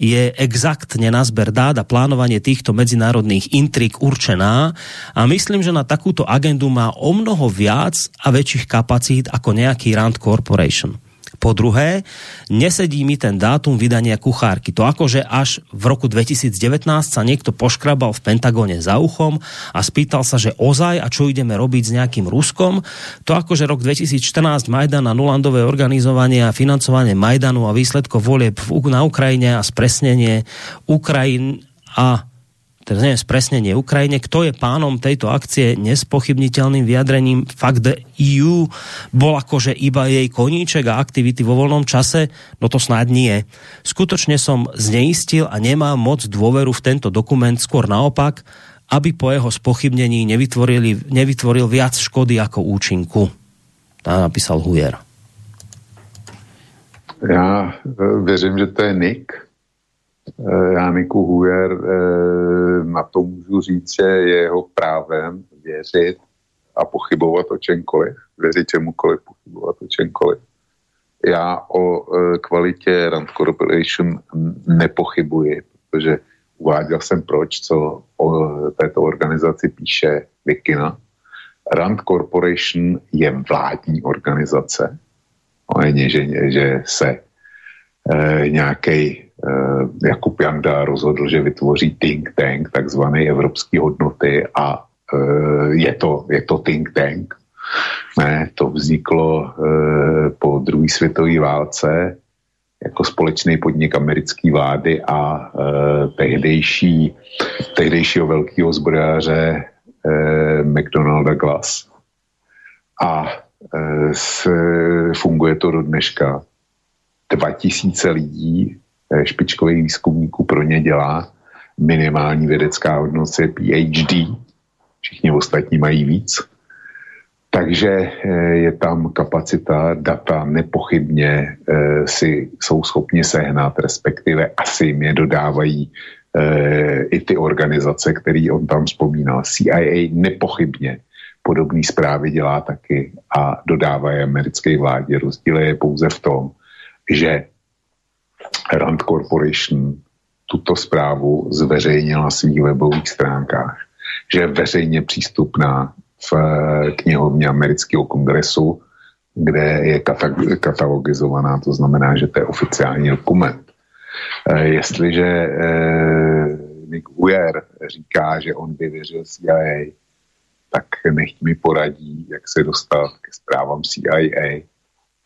Speaker 1: je exaktne na zber dát a plánovanie týchto medzinárodných intrik určená a myslím, že na takúto agendu má o mnoho viac a väčších kapacít ako nejaký Rand Corporation. Po druhé, nesedí mi ten dátum vydania kuchárky. To akože až v roku 2019 sa niekto poškrabal v Pentagone za uchom a spýtal sa, že ozaj a čo ideme robiť s nejakým Ruskom. To akože rok 2014 Majdan a Nulandové organizovanie a financovanie Majdanu a výsledkov volieb na Ukrajine a spresnenie Ukrajin a teraz neviem, spresnenie Ukrajine, kto je pánom tejto akcie nespochybniteľným vyjadrením fakt EU bol akože iba jej koníček a aktivity vo voľnom čase, no to snáď nie. Skutočne som zneistil a nemám moc dôveru v tento dokument, skôr naopak, aby po jeho spochybnení nevytvoril viac škody ako účinku. Tá napísal Hujer.
Speaker 2: Já e, věřím, že to je Nick, Eh, Jániku Hujer, eh, na to můžu říct, že je jeho právem věřit a pochybovat o čemkoliv, věřit čemukoliv, pochybovat o čemkoliv. Já o eh, kvalitě Rand Corporation nepochybuji, protože uváděl jsem proč, co o této organizaci píše Vikina. Rand Corporation je vládní organizace ohledně, že, že se e, nějaký e, Jakub Janda rozhodl, že vytvoří think tank, takzvaný evropský hodnoty a e, je, to, je to think tank. Ne, to vzniklo e, po druhé světové válce jako společný podnik americké vlády a tehdejší, tehdejšího velkého zbrojáře e, McDonalda Glass. A funguje to do dneška. 2000 lidí, e, špičkových výzkumníků pro ně dělá minimální vědecká hodnoce PhD. Všichni ostatní mají víc. Takže eh, je tam kapacita, data nepochybně eh, si jsou schopni sehnat, respektive asi jim je dodávají eh, i ty organizace, který on tam vzpomínal. CIA nepochybně podobné zprávy dělá taky a dodává je americké vládě. Rozdíl je pouze v tom, že Rand Corporation tuto zprávu zveřejnila na svých webových stránkách, že je veřejně přístupná v eh, knihovně amerického kongresu, kde je katalogizovaná, to znamená, že to je oficiální dokument. Eh, jestliže eh, Nick Uyer říká, že on by věřil CIA, tak nechť mi poradí, jak se dostat ke zprávám CIA.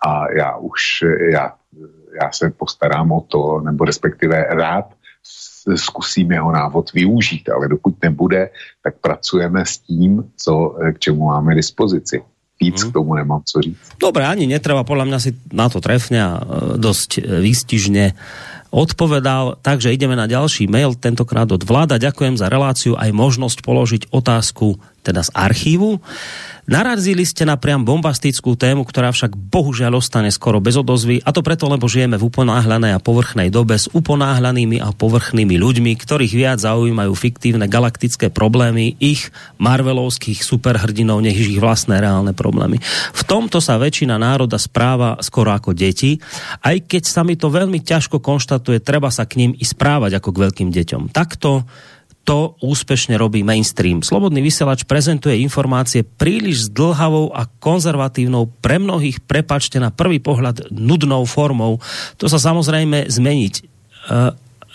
Speaker 2: A já už, já, já se postarám o to, nebo respektive rád zkusím jeho návod využít, ale dokud nebude, tak pracujeme s tím, co, k čemu máme dispozici. Víc hmm. k tomu nemám co říct.
Speaker 1: Dobre, ani netreba, podľa mňa si na to trefne a e, dosť e, výstižne odpovedal, takže ideme na ďalší mail, tentokrát od vláda. Ďakujem za reláciu aj možnosť položiť otázku teda z archívu. Narazili ste na priam bombastickú tému, ktorá však bohužiaľ ostane skoro bez odozvy, a to preto, lebo žijeme v uponáhľanej a povrchnej dobe s uponáhľanými a povrchnými ľuďmi, ktorých viac zaujímajú fiktívne galaktické problémy ich marvelovských superhrdinov, než ich vlastné reálne problémy. V tomto sa väčšina národa správa skoro ako deti, aj keď sa mi to veľmi ťažko konštatuje, treba sa k ním i správať ako k veľkým deťom. Takto to úspešne robí mainstream. Slobodný vysielač prezentuje informácie príliš zdlhavou a konzervatívnou, pre mnohých, prepačte, na prvý pohľad nudnou formou. To sa samozrejme zmeniť e,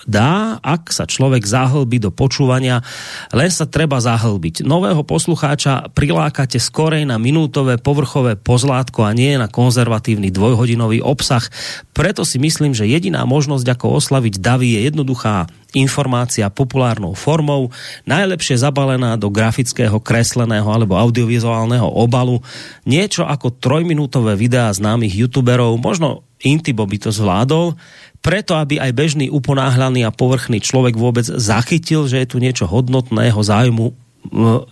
Speaker 1: dá, ak sa človek zahlbí do počúvania, len sa treba zahlbiť. Nového poslucháča prilákate skorej na minútové povrchové pozlátko a nie na konzervatívny dvojhodinový obsah. Preto si myslím, že jediná možnosť, ako oslaviť davy, je jednoduchá informácia populárnou formou, najlepšie zabalená do grafického, kresleného alebo audiovizuálneho obalu, niečo ako trojminútové videá známych youtuberov, možno Intibo by to zvládol, preto, aby aj bežný uponáhľaný a povrchný človek vôbec zachytil, že je tu niečo hodnotného zájmu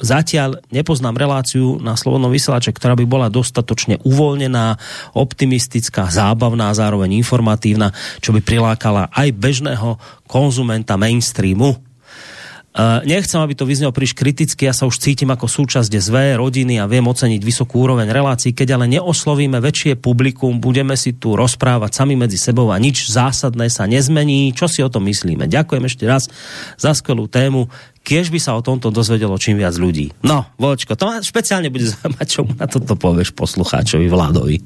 Speaker 1: zatiaľ nepoznám reláciu na Slobodnom vysielače, ktorá by bola dostatočne uvoľnená, optimistická, zábavná, zároveň informatívna, čo by prilákala aj bežného konzumenta mainstreamu. Uh, nechcem, aby to vyznelo príliš kriticky, ja sa už cítim ako súčasť SV, rodiny a viem oceniť vysokú úroveň relácií, keď ale neoslovíme väčšie publikum, budeme si tu rozprávať sami medzi sebou a nič zásadné sa nezmení. Čo si o tom myslíme? Ďakujem ešte raz za skvelú tému kiež by sa o tomto dozvedelo čím viac ľudí. No, Vočko, to ma špeciálne bude zaujímať, čo mu na toto povieš poslucháčovi Vládovi.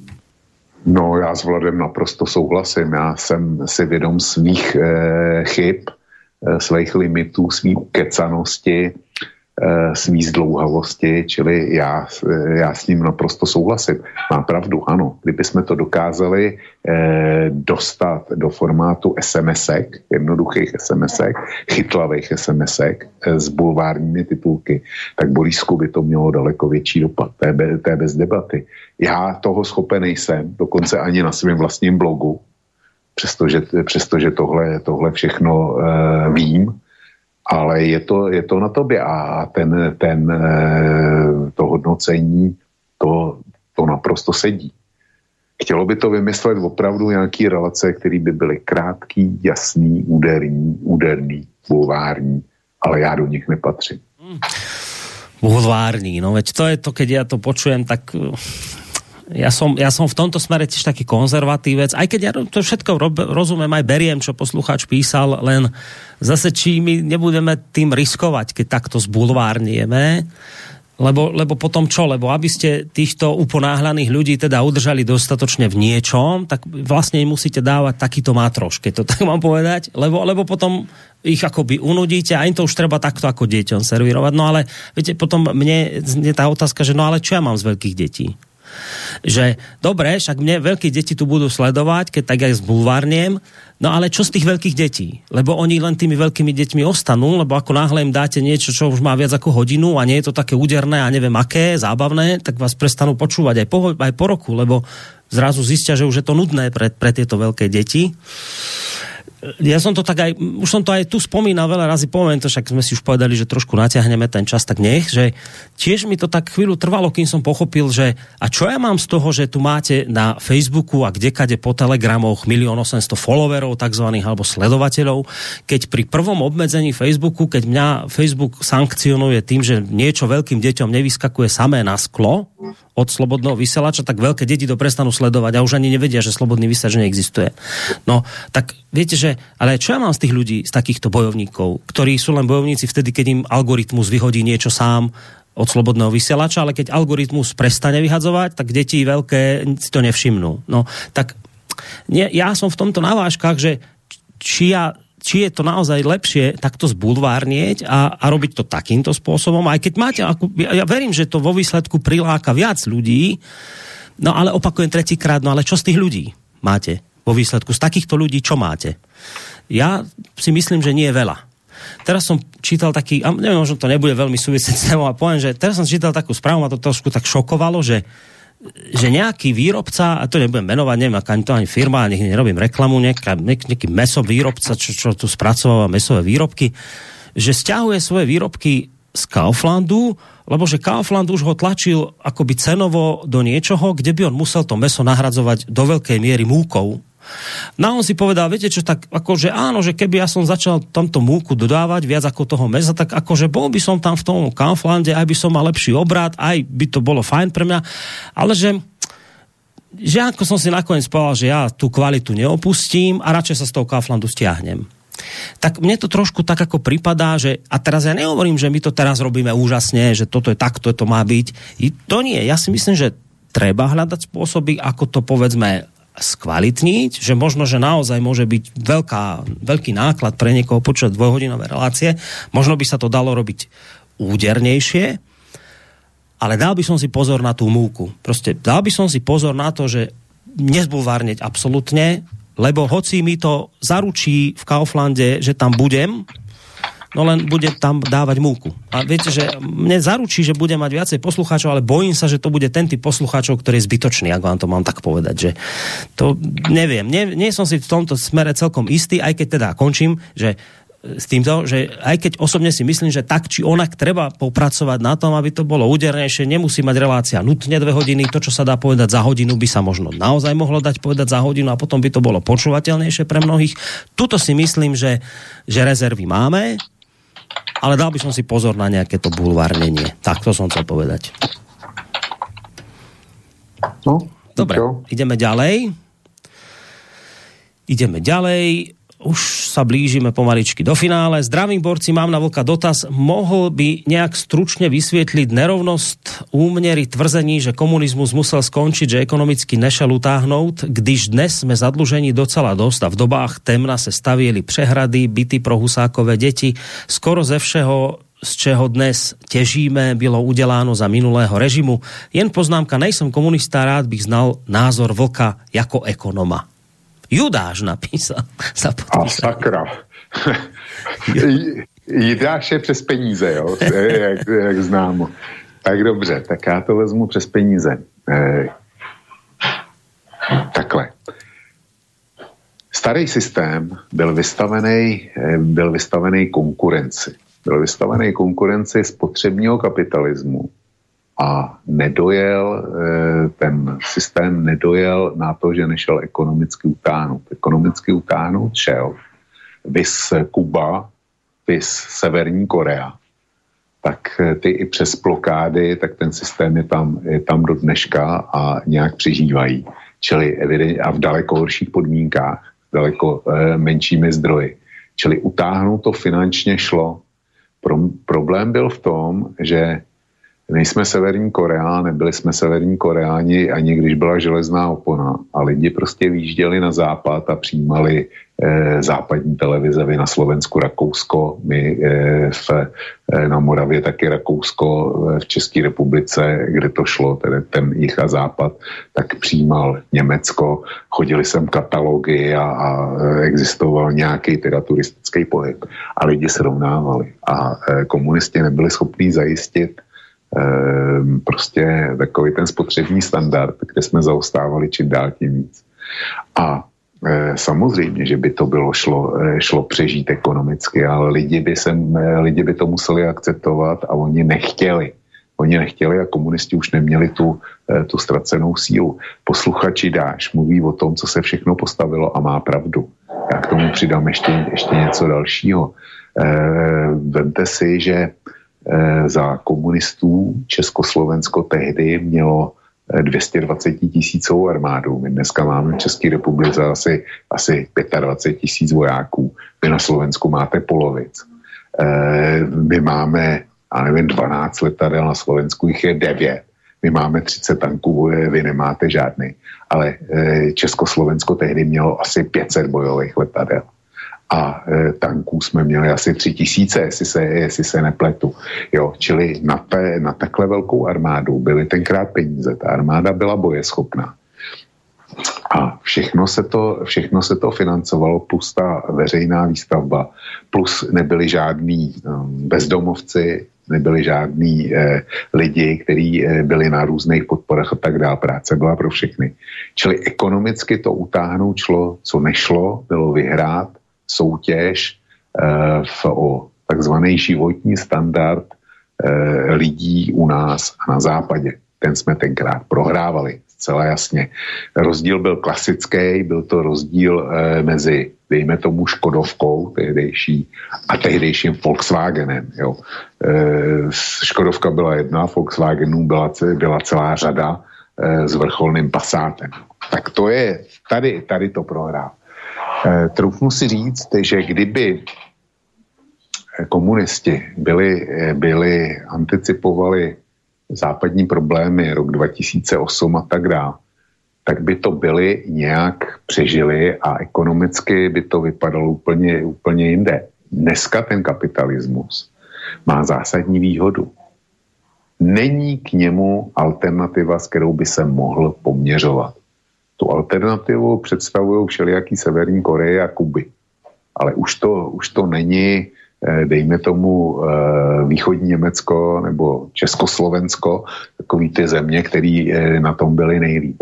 Speaker 2: No, já s Vladem naprosto souhlasím. Já jsem si vědom svých e, chyb, svých limitů, svých kecanosti Eh, svý zdlouhavosti, čili já, eh, já s ním naprosto souhlasím. Má pravdu, ano. Kdyby jsme to dokázali eh, dostat do formátu SMSek, jednoduchých SMSek, chytlavých eh, s bulvárními titulky, tak Borisku by to mělo daleko větší dopad. To je, to je bez debaty. Já toho schopen nejsem, dokonce ani na svém vlastním blogu, přestože, přestože tohle, tohle všechno eh, vím, ale je to, je to na tobě a ten, ten, eh, to hodnocení, to, to naprosto sedí. Chtělo by to vymyslet opravdu nějaký relace, které by byly krátký, jasný, úderný, úderný, bulvární, ale já do nich nepatřím. Hmm.
Speaker 1: Bulvární, no veď to je to, keď ja to počujem, tak ja som, ja som v tomto smere tiež taký konzervatívec, aj keď ja to všetko rob, rozumiem, aj beriem, čo poslucháč písal, len zase či my nebudeme tým riskovať, keď takto zbulvárnieme, Lebo, lebo potom čo? Lebo aby ste týchto uponáhľaných ľudí teda udržali dostatočne v niečom, tak vlastne im musíte dávať takýto mátroš, keď to tak mám povedať, lebo, lebo potom ich akoby unudíte a im to už treba takto ako deťom servírovať. No ale viete, potom mne je tá otázka, že no ale čo ja mám z veľkých detí? Že dobre, však mne veľké deti tu budú sledovať, keď tak aj zbulvárnem, no ale čo z tých veľkých detí? Lebo oni len tými veľkými deťmi ostanú, lebo ako náhle im dáte niečo, čo už má viac ako hodinu a nie je to také úderné a neviem aké, zábavné, tak vás prestanú počúvať aj po, aj po roku, lebo zrazu zistia, že už je to nudné pre, pre tieto veľké deti ja som to tak aj, už som to aj tu spomínal veľa razy, poviem to, však sme si už povedali, že trošku natiahneme ten čas, tak nech, že tiež mi to tak chvíľu trvalo, kým som pochopil, že a čo ja mám z toho, že tu máte na Facebooku a kdekade po telegramoch 1 800 followerov, takzvaných, alebo sledovateľov, keď pri prvom obmedzení Facebooku, keď mňa Facebook sankcionuje tým, že niečo veľkým deťom nevyskakuje samé na sklo od slobodného vysielača, tak veľké deti to prestanú sledovať a už ani nevedia, že slobodný vysielač neexistuje. No, tak viete, že ale čo ja mám z tých ľudí, z takýchto bojovníkov, ktorí sú len bojovníci vtedy, keď im algoritmus vyhodí niečo sám od slobodného vysielača, ale keď algoritmus prestane vyhadzovať, tak deti veľké si to nevšimnú. No, tak nie, ja som v tomto na že či ja či je to naozaj lepšie takto zbulvárnieť a, a robiť to takýmto spôsobom, aj keď máte, ja, verím, že to vo výsledku priláka viac ľudí, no ale opakujem tretíkrát, no ale čo z tých ľudí máte? vo výsledku. Z takýchto ľudí čo máte? Ja si myslím, že nie je veľa. Teraz som čítal taký, a neviem, možno to nebude veľmi súvisieť s témou, a poviem, že teraz som čítal takú správu, ma to trošku tak šokovalo, že že nejaký výrobca, a to nebudem menovať, neviem, ani to ani firma, ani nerobím reklamu, nejaká, nejaký meso výrobca, čo, čo tu spracováva mesové výrobky, že stiahuje svoje výrobky z Kauflandu, lebo že Kaufland už ho tlačil akoby cenovo do niečoho, kde by on musel to meso nahradzovať do veľkej miery múkou, No on si povedal, viete čo, tak akože áno, že keby ja som začal tamto múku dodávať viac ako toho mesa, tak akože bol by som tam v tom Kauflande, aj by som mal lepší obrad, aj by to bolo fajn pre mňa, ale že že ako som si nakoniec povedal, že ja tú kvalitu neopustím a radšej sa z toho Kauflandu stiahnem tak mne to trošku tak ako pripadá, že a teraz ja nehovorím, že my to teraz robíme úžasne, že toto je takto, to má byť. I to nie. Ja si myslím, že treba hľadať spôsoby, ako to povedzme skvalitniť, že možno, že naozaj môže byť veľká, veľký náklad pre niekoho počať dvojhodinové relácie. Možno by sa to dalo robiť údernejšie, ale dal by som si pozor na tú múku. Proste dal by som si pozor na to, že nezbulvárneť absolútne, lebo hoci mi to zaručí v Kauflande, že tam budem, no len bude tam dávať múku. A viete, že mne zaručí, že bude mať viacej poslucháčov, ale bojím sa, že to bude ten typ poslucháčov, ktorý je zbytočný, ak vám to mám tak povedať. Že to neviem, nie, nie som si v tomto smere celkom istý, aj keď teda končím, že s týmto, že aj keď osobne si myslím, že tak či onak treba popracovať na tom, aby to bolo údernejšie, nemusí mať relácia nutne dve hodiny, to, čo sa dá povedať za hodinu, by sa možno naozaj mohlo dať povedať za hodinu a potom by to bolo počúvateľnejšie pre mnohých. Tuto si myslím, že, že rezervy máme, ale dal by som si pozor na nejaké to bulvárnenie. Tak, to som chcel povedať.
Speaker 2: No,
Speaker 1: Dobre, čo? ideme ďalej. Ideme ďalej už sa blížime pomaličky do finále. Zdravím borci, mám na Vlka dotaz. Mohol by nejak stručne vysvietliť nerovnosť úmnery tvrzení, že komunizmus musel skončiť, že ekonomicky nešel utáhnout, když dnes sme zadlužení docela dosť a v dobách temna se stavieli přehrady, byty pro husákové deti. Skoro ze všeho z čeho dnes težíme, bylo udeláno za minulého režimu. Jen poznámka, nejsem komunista, rád bych znal názor Vlka jako ekonoma. Judáš napísal.
Speaker 2: A sakra. Jidáš je přes peníze, jo, jak, jak známo. Tak dobře, tak já to vezmu přes peníze. E, takhle. Starý systém byl vystavený, eh, byl vystavený konkurenci. Byl vystavený konkurenci spotřebního kapitalismu a nedojel, eh, ten systém nedojel na to, že nešel ekonomicky utáhnout. Ekonomicky utáhnout šel vys Kuba, vys Severní Korea, tak eh, ty i přes blokády, tak ten systém je tam, je tam do dneška a nějak přežívají. Čili evident, a v daleko horších podmínkách, daleko e, menšími zdroji. Čili utáhnout to finančně šlo. Pro, problém byl v tom, že nejsme Severní Korea, nebyli jsme Severní Koreáni ani když byla železná opona a lidi prostě výjížděli na západ a přijímali eh, západní televize, vy na Slovensku, Rakousko, my eh, v, eh, na Moravě taky Rakousko, eh, v České republice, kde to šlo, tedy ten jich a západ, tak přijímal Německo, chodili sem katalogy a, a eh, existoval nějaký teda turistický pohyb a lidi srovnávali a eh, komunisti nebyli schopni zajistit prostě takový ten spotřební standard, kde jsme zaostávali čím dál tím víc. A e, samozřejmě, že by to bylo šlo, e, šlo přežít ekonomicky, ale lidi by, se, e, lidi by to museli akceptovat a oni nechtěli. Oni nechtěli a komunisti už neměli tu, tu ztracenou sílu. Posluchači Dáš mluví o tom, co se všechno postavilo a má pravdu. Já k tomu přidám ještě, ještě něco dalšího. Vemte si, že za komunistů Československo tehdy mělo 220 eh, tisícovou armádu. My dneska máme v České republice asi, asi 25 tisíc vojáků. Vy na Slovensku máte polovic. Eh, my máme, já nevím, 12 letadel, na Slovensku jich je 9. My máme 30 tanků, vy nemáte žádný. Ale Československo tehdy mělo asi 500 bojových letadel a e, tanků jsme měli asi tři tisíce, jestli se, jestli se nepletu. Jo, čili na, té, na takhle velkou armádu byly tenkrát peníze. Ta armáda byla bojeschopná. A všechno se, to, všechno se to financovalo, plus ta veřejná výstavba, plus nebyli žádní um, bezdomovci, nebyli žádní eh, lidi, kteří eh, byli na různých podporách a tak dále. Práce byla pro všechny. Čili ekonomicky to utáhnout šlo, co nešlo, bylo vyhrát soutěž eh, v, o takzvaný životní standard eh, lidí u nás a na západě. Ten jsme tenkrát prohrávali, zcela jasně. Rozdíl byl klasický, byl to rozdíl eh, mezi, dejme tomu, Škodovkou tehdejší a tehdejším Volkswagenem. Jo. Škodovka byla jedna, Volkswagenů byla, byla celá řada s vrcholným pasátem. Tak to je, tady, tady to prohrál. Eh, troufnu si říct, že kdyby eh, komunisti byli, eh, byli anticipovali západní problémy rok 2008 a tak dále, tak by to byli nějak přežili a ekonomicky by to vypadalo úplně, úplně jinde. Dneska ten kapitalismus má zásadní výhodu. Není k němu alternativa, s kterou by se mohl poměřovat. Tu alternativu představují všelijaký Severní Koreje a Kuby. Ale už to, už to není, eh, dejme tomu, eh, východní Německo nebo Československo, takový ty země, které eh, na tom byly nejlíp.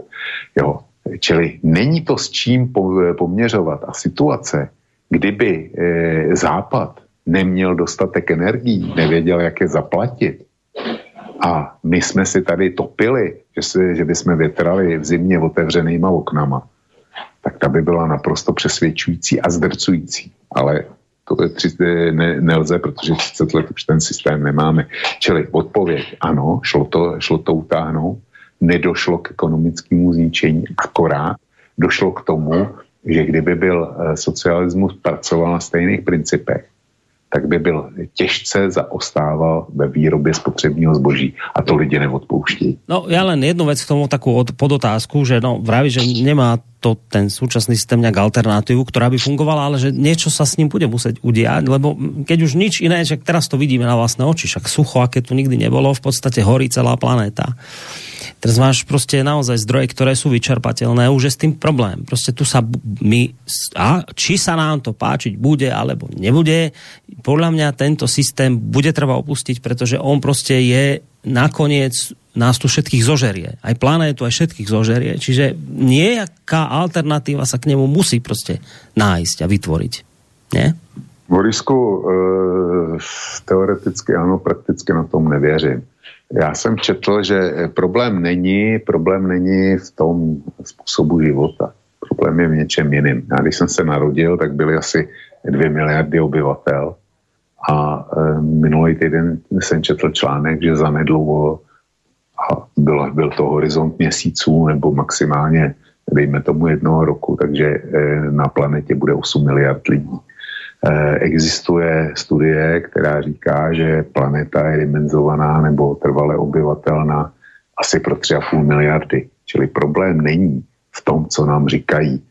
Speaker 2: Jo. Čili není to s čím poměřovat. A situace, kdyby Západ neměl dostatek energií, nevěděl, jak je zaplatit, a my jsme si tady topili, že, si, že bychom větrali v zimě otevřenýma oknama, tak ta by byla naprosto přesvědčující a zdrcující. Ale to je tři, ne, nelze, protože 30 let už ten systém nemáme. Čili odpověď, ano, šlo to, šlo to utáhnout, nedošlo k ekonomickému zničení, akorát došlo k tomu, že kdyby byl eh, socialismus pracoval na stejných principech, tak by byl těžce zaostával ve výrobě spotřebního zboží a to lidi neodpouští.
Speaker 1: No ja len jednu vec k tomu takú od, podotázku, že no, vraví, že nemá to ten súčasný systém nejak alternatívu, ktorá by fungovala, ale že niečo sa s ním bude musieť udiať, lebo keď už nič iné, že teraz to vidíme na vlastné oči, však sucho, aké tu nikdy nebolo, v podstate horí celá planéta. Teraz máš prostě naozaj zdroje, ktoré sú vyčerpateľné, už je s tým problém. Prostě tu sa my, a či sa nám to páčiť bude, alebo nebude, podľa mňa tento systém bude treba opustiť, pretože on prostě je nakoniec nás tu všetkých zožerie. Aj planétu, aj všetkých zožerie. Čiže nejaká alternatíva sa k nemu musí prostě nájsť a vytvoriť. Nie?
Speaker 2: Borisku, e, teoreticky ano, prakticky na tom nevěřím. Já jsem četl, že problém není, problém není v tom způsobu života. Problém je v něčem jiném. Já když jsem se narodil, tak byly asi dvě miliardy obyvatel a e, minulý týden jsem četl článek, že zanedlouho a byl, byl to horizont měsíců nebo maximálně, dejme tomu jednoho roku, takže e, na planetě bude 8 miliard lidí. existuje studie, která říká, že planeta je dimenzovaná nebo trvale obyvatelná asi pro 3,5 miliardy. Čili problém není v tom, co nám říkají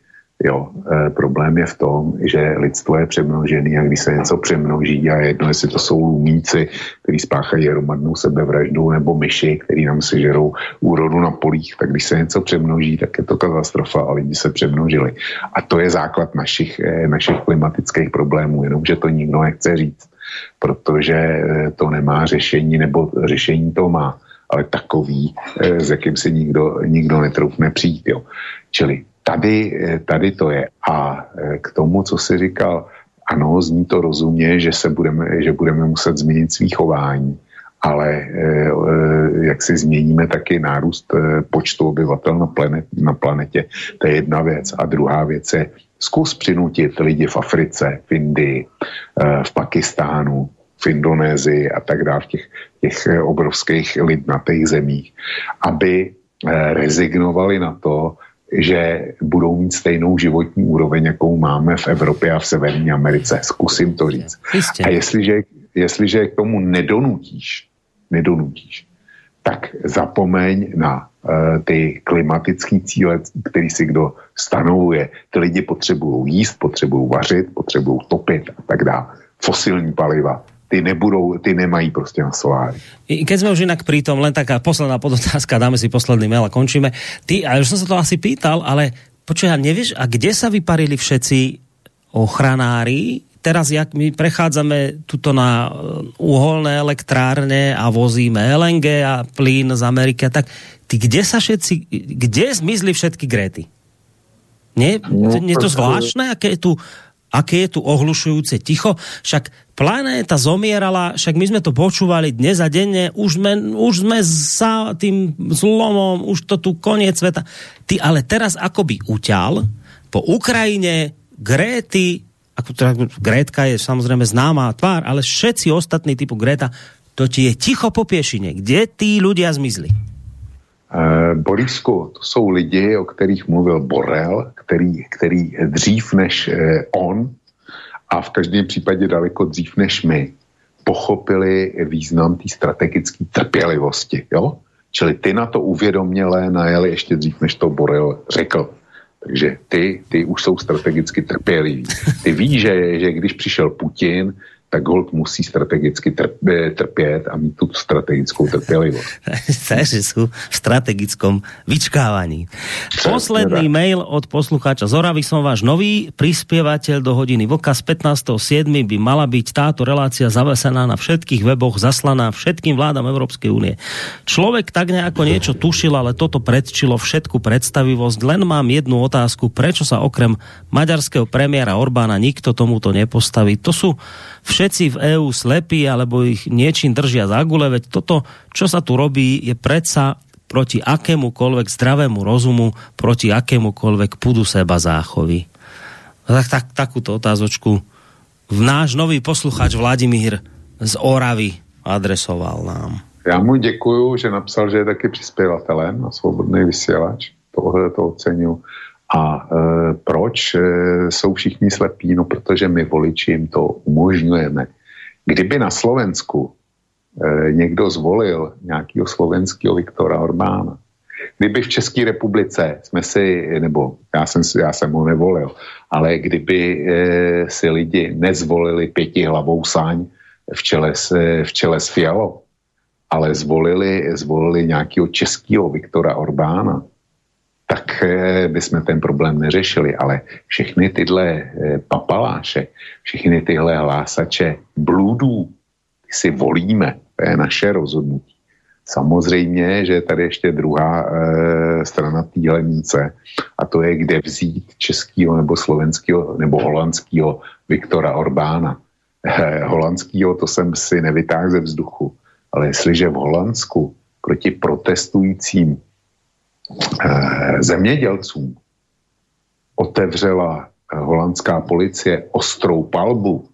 Speaker 2: Jo, e, problém je v tom, že lidstvo je přemnožený a když se něco přemnoží a jedno, jestli to jsou lumíci, kteří spáchají hromadnou sebevraždu nebo myši, který nám sežerou úrodu na polích, tak když se něco přemnoží, tak je to katastrofa a lidi se přemnožili. A to je základ našich, e, našich klimatických problémů, jenomže to nikdo nechce říct, protože e, to nemá řešení, nebo řešení to má ale takový, e, s jakým si nikdo, nikdo netroufne přijít. Jo. Čili tady, eh, tady to je. A eh, k tomu, co jsi říkal, ano, zní to rozumně, že se budeme, že budeme muset změnit svý chování, ale eh, jak si změníme taky nárůst počtu obyvatel na, planet, na planetě, to je jedna věc. A druhá věc je, zkus přinutit lidi v Africe, v Indii, v Pakistánu, v Indonésii a tak dále, v těch, těch obrovských lidnatých zemích, aby rezignovali na to, že budou mít stejnou životní úroveň, jakou máme v Evropě a v Severní Americe. Zkusím to říct.
Speaker 1: Jistě.
Speaker 2: A jestliže, jestliže k tomu nedonutíš, nedonutíš, tak zapomeň na uh, ty klimatické cíle, který si kdo stanovuje. Ty lidi potřebují jíst, potřebují vařit, potřebují topit a tak dále. Fosilní paliva ty nebudou, ty nemají prostě na solári.
Speaker 1: Keď sme už inak pri tom, len taká posledná podotázka, dáme si posledný mail a končíme. Ty, a už som sa to asi pýtal, ale počuj, nevieš, a kde sa vyparili všetci ochranári? Teraz, jak my prechádzame tuto na uh, uholné elektrárne a vozíme LNG a plyn z Ameriky, tak ty kde sa všetci, kde zmizli všetky Gréty? Nie, no, nie je to zvláštne, aké je tu aké je tu ohlušujúce ticho. Však planéta zomierala, však my sme to počúvali dnes a denne, už sme, už sme za tým zlomom, už to tu koniec sveta. Ty ale teraz akoby uťal po Ukrajine, Gréty, ako teda Grétka je samozrejme známá tvár, ale všetci ostatní typu Gréta, to ti je ticho po piešine. Kde tí ľudia zmizli?
Speaker 2: Uh, Borisku, to jsou lidi, o kterých mluvil Borel, který, který dřív než uh, on a v každém případě daleko dřív než my pochopili význam té strategické trpělivosti. Jo? Čili ty na to uvědomělé najeli ještě dřív, než to Borel řekl. Takže ty, ty už jsou strategicky trpěliví. Ty víš, že, že když přišel Putin, tak hold musí strategicky trpět, trpět a mít tu strategickou trpělivost.
Speaker 1: Takže sú v strategickom vyčkávaní. Posledný tak. mail od poslucháča Zoravy som váš nový prispievateľ do hodiny Voka z 15.7. by mala byť táto relácia zavesená na všetkých weboch, zaslaná všetkým vládam Európskej únie. Človek tak nejako niečo tušil, ale toto predčilo všetku predstavivosť. Len mám jednu otázku, prečo sa okrem maďarského premiéra Orbána nikto tomuto nepostaví. To sú všetci v EÚ slepí alebo ich niečím držia za gule, veď toto, čo sa tu robí, je predsa proti akémukoľvek zdravému rozumu, proti akémukoľvek pudu seba záchovi. Tak, tak, takúto otázočku v náš nový posluchač Vladimír z Oravy adresoval nám.
Speaker 2: Já mu děkuju, že napsal, že je taky přispěvatelem na Svobodný vysílač. Tohle to oceňuji. A e, proč e, jsou všichni slepí? No, protože my voličím to umožňujeme. Kdyby na Slovensku e, někdo zvolil nějakého slovenského Viktora Orbána, kdyby v České republice jsme si, nebo já jsem, já jsem ho nevolil, ale kdyby e, si lidi nezvolili pětihlavou sáň v čele s, v čele s Fialou, ale zvolili, zvolili nějakého českého Viktora Orbána, tak eh, bychom ten problém neřešili. Ale všechny tyhle eh, papaláše, všechny tyhle hlásače bludů, ty si volíme, to je naše rozhodnutí. Samozřejmě, že je tady ještě druhá e, strana téhle mince a to je, kde vzít českého nebo slovenského nebo holandského Viktora Orbána. E, holandského to jsem si nevytáhl ze vzduchu, ale jestliže v Holandsku proti protestujícím zemědělcům otevřela eh, holandská policie ostrou palbu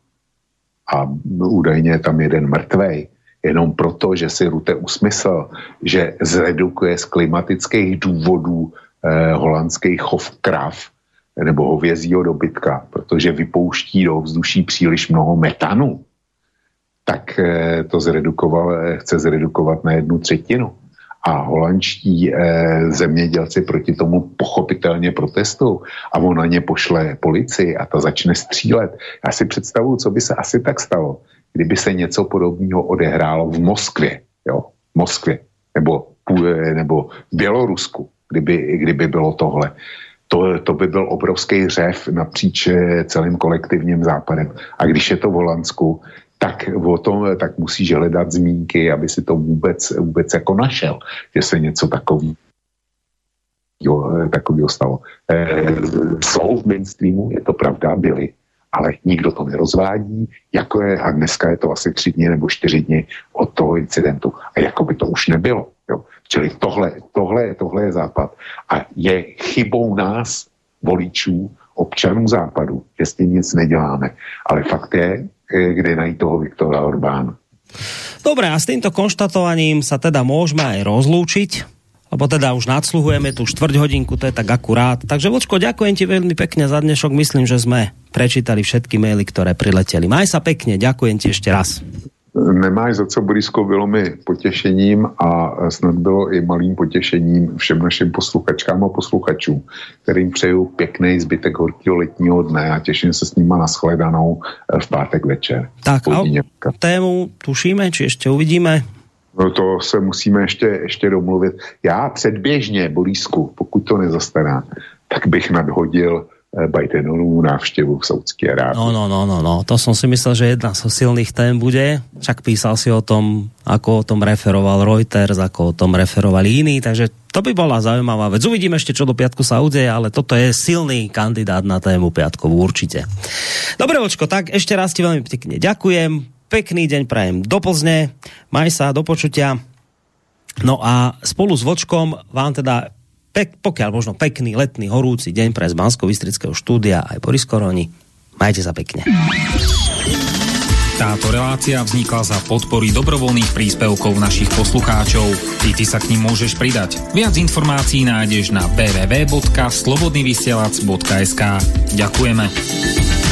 Speaker 2: a údajně je tam jeden mrtvej, jenom proto, že si Rute usmysl, že zredukuje z klimatických důvodů eh, holandský chov krav nebo hovězího dobytka, protože vypouští do vzduší příliš mnoho metanu, tak eh, to zredukoval, eh, chce zredukovat na jednu třetinu. A holandští eh, zemědělci proti tomu pochopitelně protestují a on na ně pošle policii a ta začne střílet. Já si představuju, co by se asi tak stalo, kdyby se něco podobného odehrálo v Moskvě, jo, Moskvě, nebo, nebo v Bělorusku, kdyby, kdyby bylo tohle. To, to by byl obrovský řev napříč celým kolektivním západem. A když je to v Holandsku, tak o tom tak musíš hledat zmínky, aby si to vůbec, vůbec jako našel, že se něco takový takového stalo. E, jsou v mainstreamu, je to pravda, byli, ale nikdo to nerozvádí, jako je, a dneska je to asi tři dny nebo čtyři dny od toho incidentu. A jako by to už nebylo. Jo. Čili tohle, tohle, tohle je západ. A je chybou nás, voličů, občanů západu, že s tím nic neděláme. Ale fakt je, kde najít toho Viktora Orbána.
Speaker 1: Dobre, a s týmto konštatovaním sa teda môžeme aj rozlúčiť, lebo teda už nadsluhujeme tu štvrť hodinku, to je tak akurát. Takže Vočko, ďakujem ti veľmi pekne za dnešok, myslím, že sme prečítali všetky maily, ktoré prileteli. Maj sa pekne, ďakujem ti ešte raz.
Speaker 2: Nemáš za co, Borisko, bylo mi potěšením a snad bylo i malým potěšením všem našim posluchačkám a posluchačům, kterým přeju pěkný zbytek horkého letního dne a těším se s nima na shledanou eh, v pátek večer.
Speaker 1: Tak a tému tušíme, či ještě uvidíme?
Speaker 2: No to se musíme ještě, ještě domluvit. Já předběžně, Borisku, pokud to nezastará, tak bych nadhodil Bidenovu návštěvu v Saudské Arábii.
Speaker 1: No, no, no, no, no, to som si myslel, že jedna zo silných tém bude. Však písal si o tom, ako o tom referoval Reuters, ako o tom referovali iní, takže to by bola zaujímavá vec. Uvidíme ešte, čo do piatku sa udeje, ale toto je silný kandidát na tému piatkovú určite. Dobre, Vočko, tak ešte raz ti veľmi pekne ďakujem. Pekný deň prajem do Plzne. Maj sa, do počutia. No a spolu s Vočkom vám teda pek, pokiaľ možno pekný letný horúci deň pre z bansko štúdia aj Boris Koroni. Majte sa pekne.
Speaker 5: Táto relácia vznikla za podpory dobrovoľných príspevkov našich poslucháčov. I ty sa k ním môžeš pridať. Viac informácií nájdeš na www.slobodnyvysielac.sk Ďakujeme.